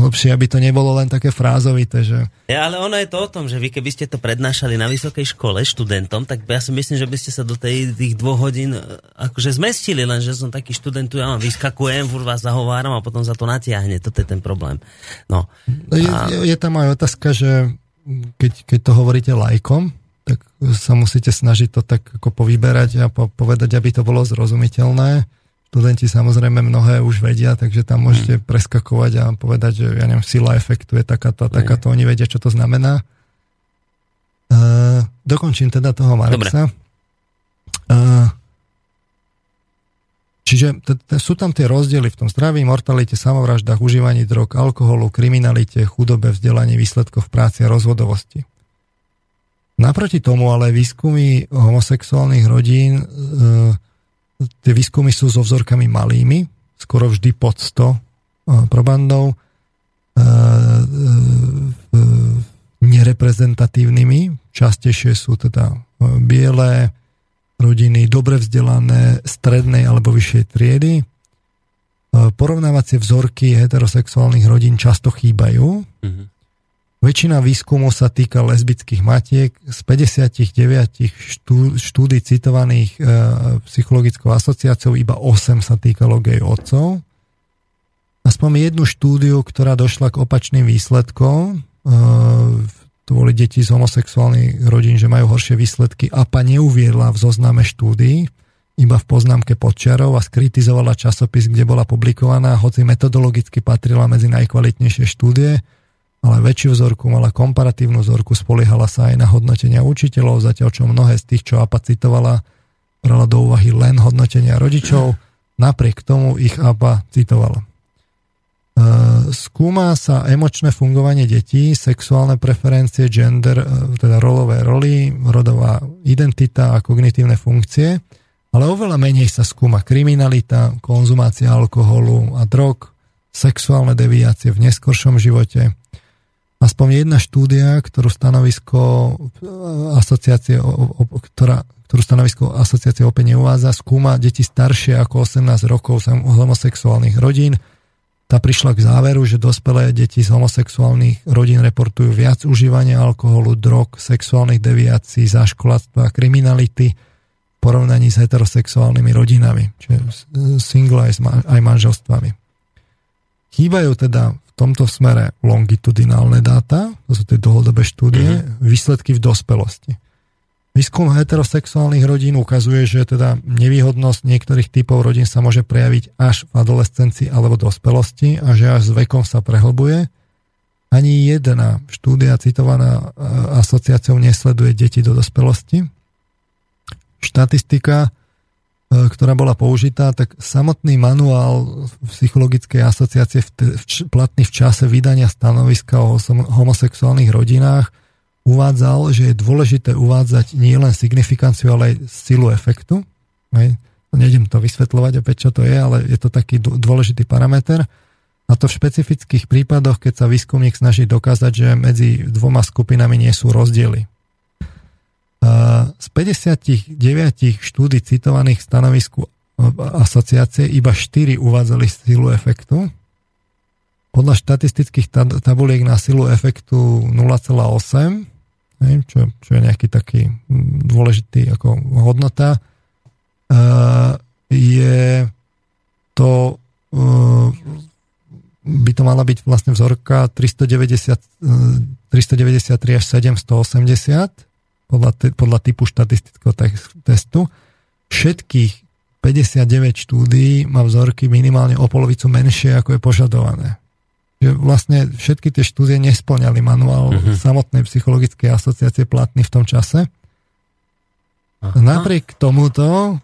[SPEAKER 2] hlbšie, aby to nebolo len také frázovité. Že...
[SPEAKER 1] Ja, ale ono je to o tom, že vy keby ste to prednášali na vysokej škole študentom, tak ja si myslím, že by ste sa do tej, tých dvoch hodín e, akože zmestili, len že som taký študent, tu ja vám vyskakujem, furt vás zahováram a potom za to natiahne. Toto je ten problém. No.
[SPEAKER 2] A... Je, je tam aj otázka, že keď, keď to hovoríte lajkom, tak sa musíte snažiť to tak ako povyberať a po, povedať, aby to bolo zrozumiteľné. Študenti samozrejme mnohé už vedia, takže tam môžete hmm. preskakovať a povedať, že ja neviem, sila efektu je takáto a takáto, oni vedia, čo to znamená. Uh, dokončím teda toho Marxa. Uh, čiže t- t- sú tam tie rozdiely v tom zdraví, mortalite, samovraždách, užívaní drog, alkoholu, kriminalite, chudobe, vzdelaní, výsledkoch práce a rozvodovosti. Naproti tomu ale výskumy homosexuálnych rodín, e, tie výskumy sú so vzorkami malými, skoro vždy pod 100 e, probandov, e, e, nereprezentatívnymi, častejšie sú teda e, biele rodiny, dobre vzdelané, strednej alebo vyššej triedy. E, porovnávacie vzorky heterosexuálnych rodín často chýbajú. Mm-hmm. Väčšina výskumu sa týka lesbických matiek. Z 59 štú, štúdí citovaných e, psychologickou asociáciou iba 8 sa týkalo gej otcov. Aspoň jednu štúdiu, ktorá došla k opačným výsledkom. E, to boli deti z homosexuálnych rodín, že majú horšie výsledky. APA neuviedla v zozname štúdií, iba v poznámke podčiarov a skritizovala časopis, kde bola publikovaná, hoci metodologicky patrila medzi najkvalitnejšie štúdie mala väčšiu vzorku, mala komparatívnu vzorku, spoliehala sa aj na hodnotenia učiteľov, zatiaľ čo mnohé z tých, čo APA citovala, brala do úvahy len hodnotenia rodičov, napriek tomu ich APA citovala. E, skúma sa emočné fungovanie detí, sexuálne preferencie, gender, e, teda rolové roly, rodová identita a kognitívne funkcie, ale oveľa menej sa skúma kriminalita, konzumácia alkoholu a drog, sexuálne deviácie v neskoršom živote, aspoň jedna štúdia, ktorú stanovisko eh, asociácie, ktorá, ktorú stanovisko asociácie opäť neuvádza, skúma deti staršie ako 18 rokov homosexuálnych rodín. Tá prišla k záveru, že dospelé deti z homosexuálnych rodín reportujú viac užívania alkoholu, drog, sexuálnych deviácií, záškolatstva, kriminality v porovnaní s heterosexuálnymi rodinami, čiže single aj, aj manželstvami. Chýbajú teda tomto smere longitudinálne dáta, to sú tie dlhodobé štúdie, mm-hmm. výsledky v dospelosti. Výskum heterosexuálnych rodín ukazuje, že teda nevýhodnosť niektorých typov rodín sa môže prejaviť až v adolescencii alebo dospelosti a že až s vekom sa prehlbuje. Ani jedna štúdia citovaná e, asociáciou nesleduje deti do dospelosti. Štatistika ktorá bola použitá, tak samotný manuál psychologickej asociácie v t- v platný v čase vydania stanoviska o homosexuálnych rodinách uvádzal, že je dôležité uvádzať nielen signifikanciu, ale aj silu efektu. Hej. Nejdem to vysvetľovať opäť, čo to je, ale je to taký dôležitý parameter. A to v špecifických prípadoch, keď sa výskumník snaží dokázať, že medzi dvoma skupinami nie sú rozdiely. Z 59 štúdí citovaných stanovisku asociácie iba 4 uvádzali silu efektu. Podľa štatistických tabuliek na silu efektu 0,8, čo, čo je nejaký taký dôležitý ako hodnota, je to by to mala byť vlastne vzorka 390, 393 až 780 podľa, podľa typu štatistického testu. Všetkých 59 štúdií má vzorky minimálne o polovicu menšie, ako je požadované. Že vlastne všetky tie štúdie nesplňali manuál uh-huh. samotnej psychologickej asociácie platný v tom čase. Aha. Napriek tomuto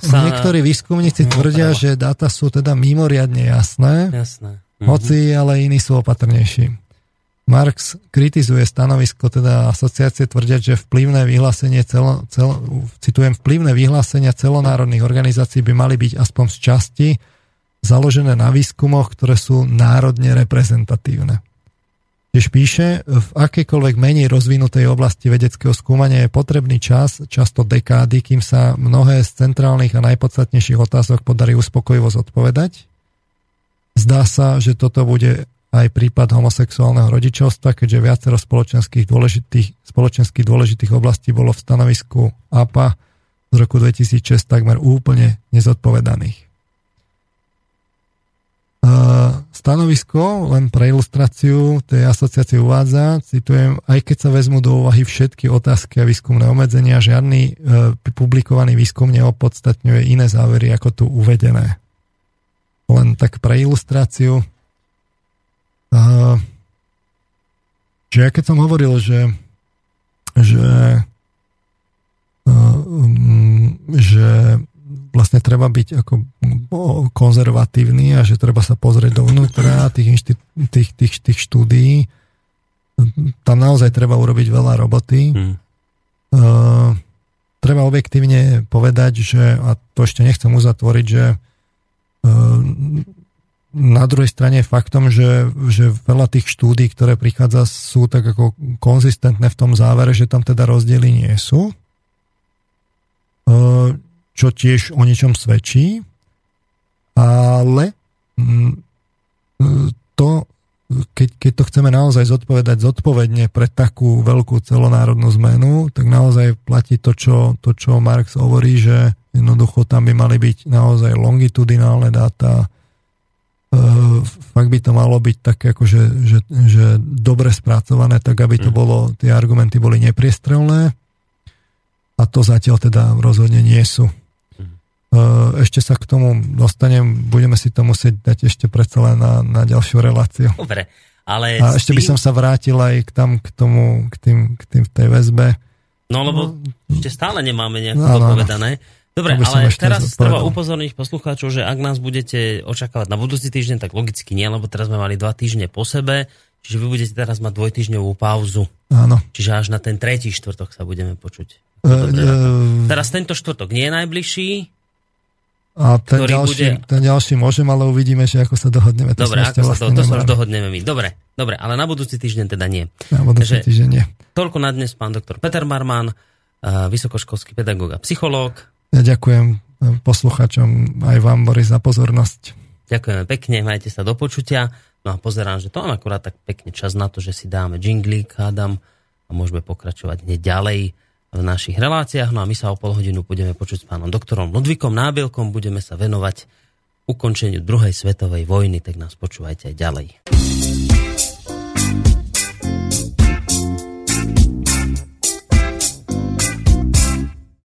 [SPEAKER 2] sa... niektorí výskumníci tvrdia, že dáta sú teda mimoriadne jasné.
[SPEAKER 1] Jasné.
[SPEAKER 2] Mm-hmm. Hoci ale iní sú opatrnejší. Marx kritizuje stanovisko teda asociácie tvrdiať, že vplyvné vyhlásenie celo, celo, citujem, vplyvné vyhlásenia celonárodných organizácií by mali byť aspoň z časti založené na výskumoch, ktoré sú národne reprezentatívne. Tiež píše, v akékoľvek menej rozvinutej oblasti vedeckého skúmania je potrebný čas, často dekády, kým sa mnohé z centrálnych a najpodstatnejších otázok podarí uspokojivo zodpovedať. Zdá sa, že toto bude aj prípad homosexuálneho rodičovstva, keďže viacero spoločenských dôležitých, spoločenských dôležitých oblastí bolo v stanovisku APA z roku 2006 takmer úplne nezodpovedaných. Stanovisko, len pre ilustráciu tej asociácie uvádza, citujem, aj keď sa vezmu do úvahy všetky otázky a výskumné obmedzenia, žiadny e, publikovaný výskum neopodstatňuje iné závery ako tu uvedené len tak pre ilustráciu. Uh, že ja keď som hovoril, že že uh, že vlastne treba byť ako konzervatívny a že treba sa pozrieť dovnútra tých, inšti- tých, tých, tých štúdií. Tam naozaj treba urobiť veľa roboty. Hmm. Uh, treba objektívne povedať, že, a to ešte nechcem uzatvoriť, že Ehm, na druhej strane je faktom, že, že veľa tých štúdí, ktoré prichádza, sú tak ako konzistentné v tom závere, že tam teda rozdiely nie sú. Ehm, čo tiež o ničom svedčí. Ale mm, to, keď, keď to chceme naozaj zodpovedať zodpovedne pre takú veľkú celonárodnú zmenu, tak naozaj platí to, čo, to, čo Marx hovorí, že Jednoducho tam by mali byť naozaj longitudinálne dáta. E, fakt by to malo byť také akože, že, že dobre spracované, tak aby to mm. bolo, tie argumenty boli nepriestrelné. A to zatiaľ teda rozhodne nie sú. Mm. E, ešte sa k tomu dostanem, budeme si to musieť dať ešte predsa len na, na ďalšiu reláciu.
[SPEAKER 1] Dobre, ale...
[SPEAKER 2] A ešte by som sa vrátil aj k tam, k tomu, k tým, k tým v tej väzbe.
[SPEAKER 1] No lebo no, ešte stále nemáme nejako no, dopovedané. Dobre, ale teraz treba upozorniť poslucháčov, že ak nás budete očakávať na budúci týždeň, tak logicky nie, lebo teraz sme mali dva týždne po sebe, čiže vy budete teraz mať dvojtýždňovú pauzu.
[SPEAKER 2] Áno.
[SPEAKER 1] Čiže až na ten tretí štvrtok sa budeme počuť. Uh, uh, teraz tento štvrtok nie je najbližší,
[SPEAKER 2] a ten ďalší, bude... ten ďalší môžem, ale uvidíme, že ako sa dohodneme.
[SPEAKER 1] To dobre, ako vlastne sa to, to sa už dohodneme my. Dobre, dobre, ale na budúci týždeň teda nie.
[SPEAKER 2] Na budúci Takže, týždeň nie.
[SPEAKER 1] Toľko na dnes pán doktor Peter Marman, vysokoškolský pedagóg a psychológ.
[SPEAKER 2] Ja ďakujem eh, posluchačom aj vám, Boris, za pozornosť.
[SPEAKER 1] Ďakujeme pekne, majte sa do počutia. No a pozerám, že to mám akurát tak pekne čas na to, že si dáme jinglík, hádam, a môžeme pokračovať hneď ďalej v našich reláciách. No a my sa o pol hodinu budeme počuť s pánom doktorom Ludvikom Nábielkom, budeme sa venovať ukončeniu druhej svetovej vojny, tak nás počúvajte aj ďalej.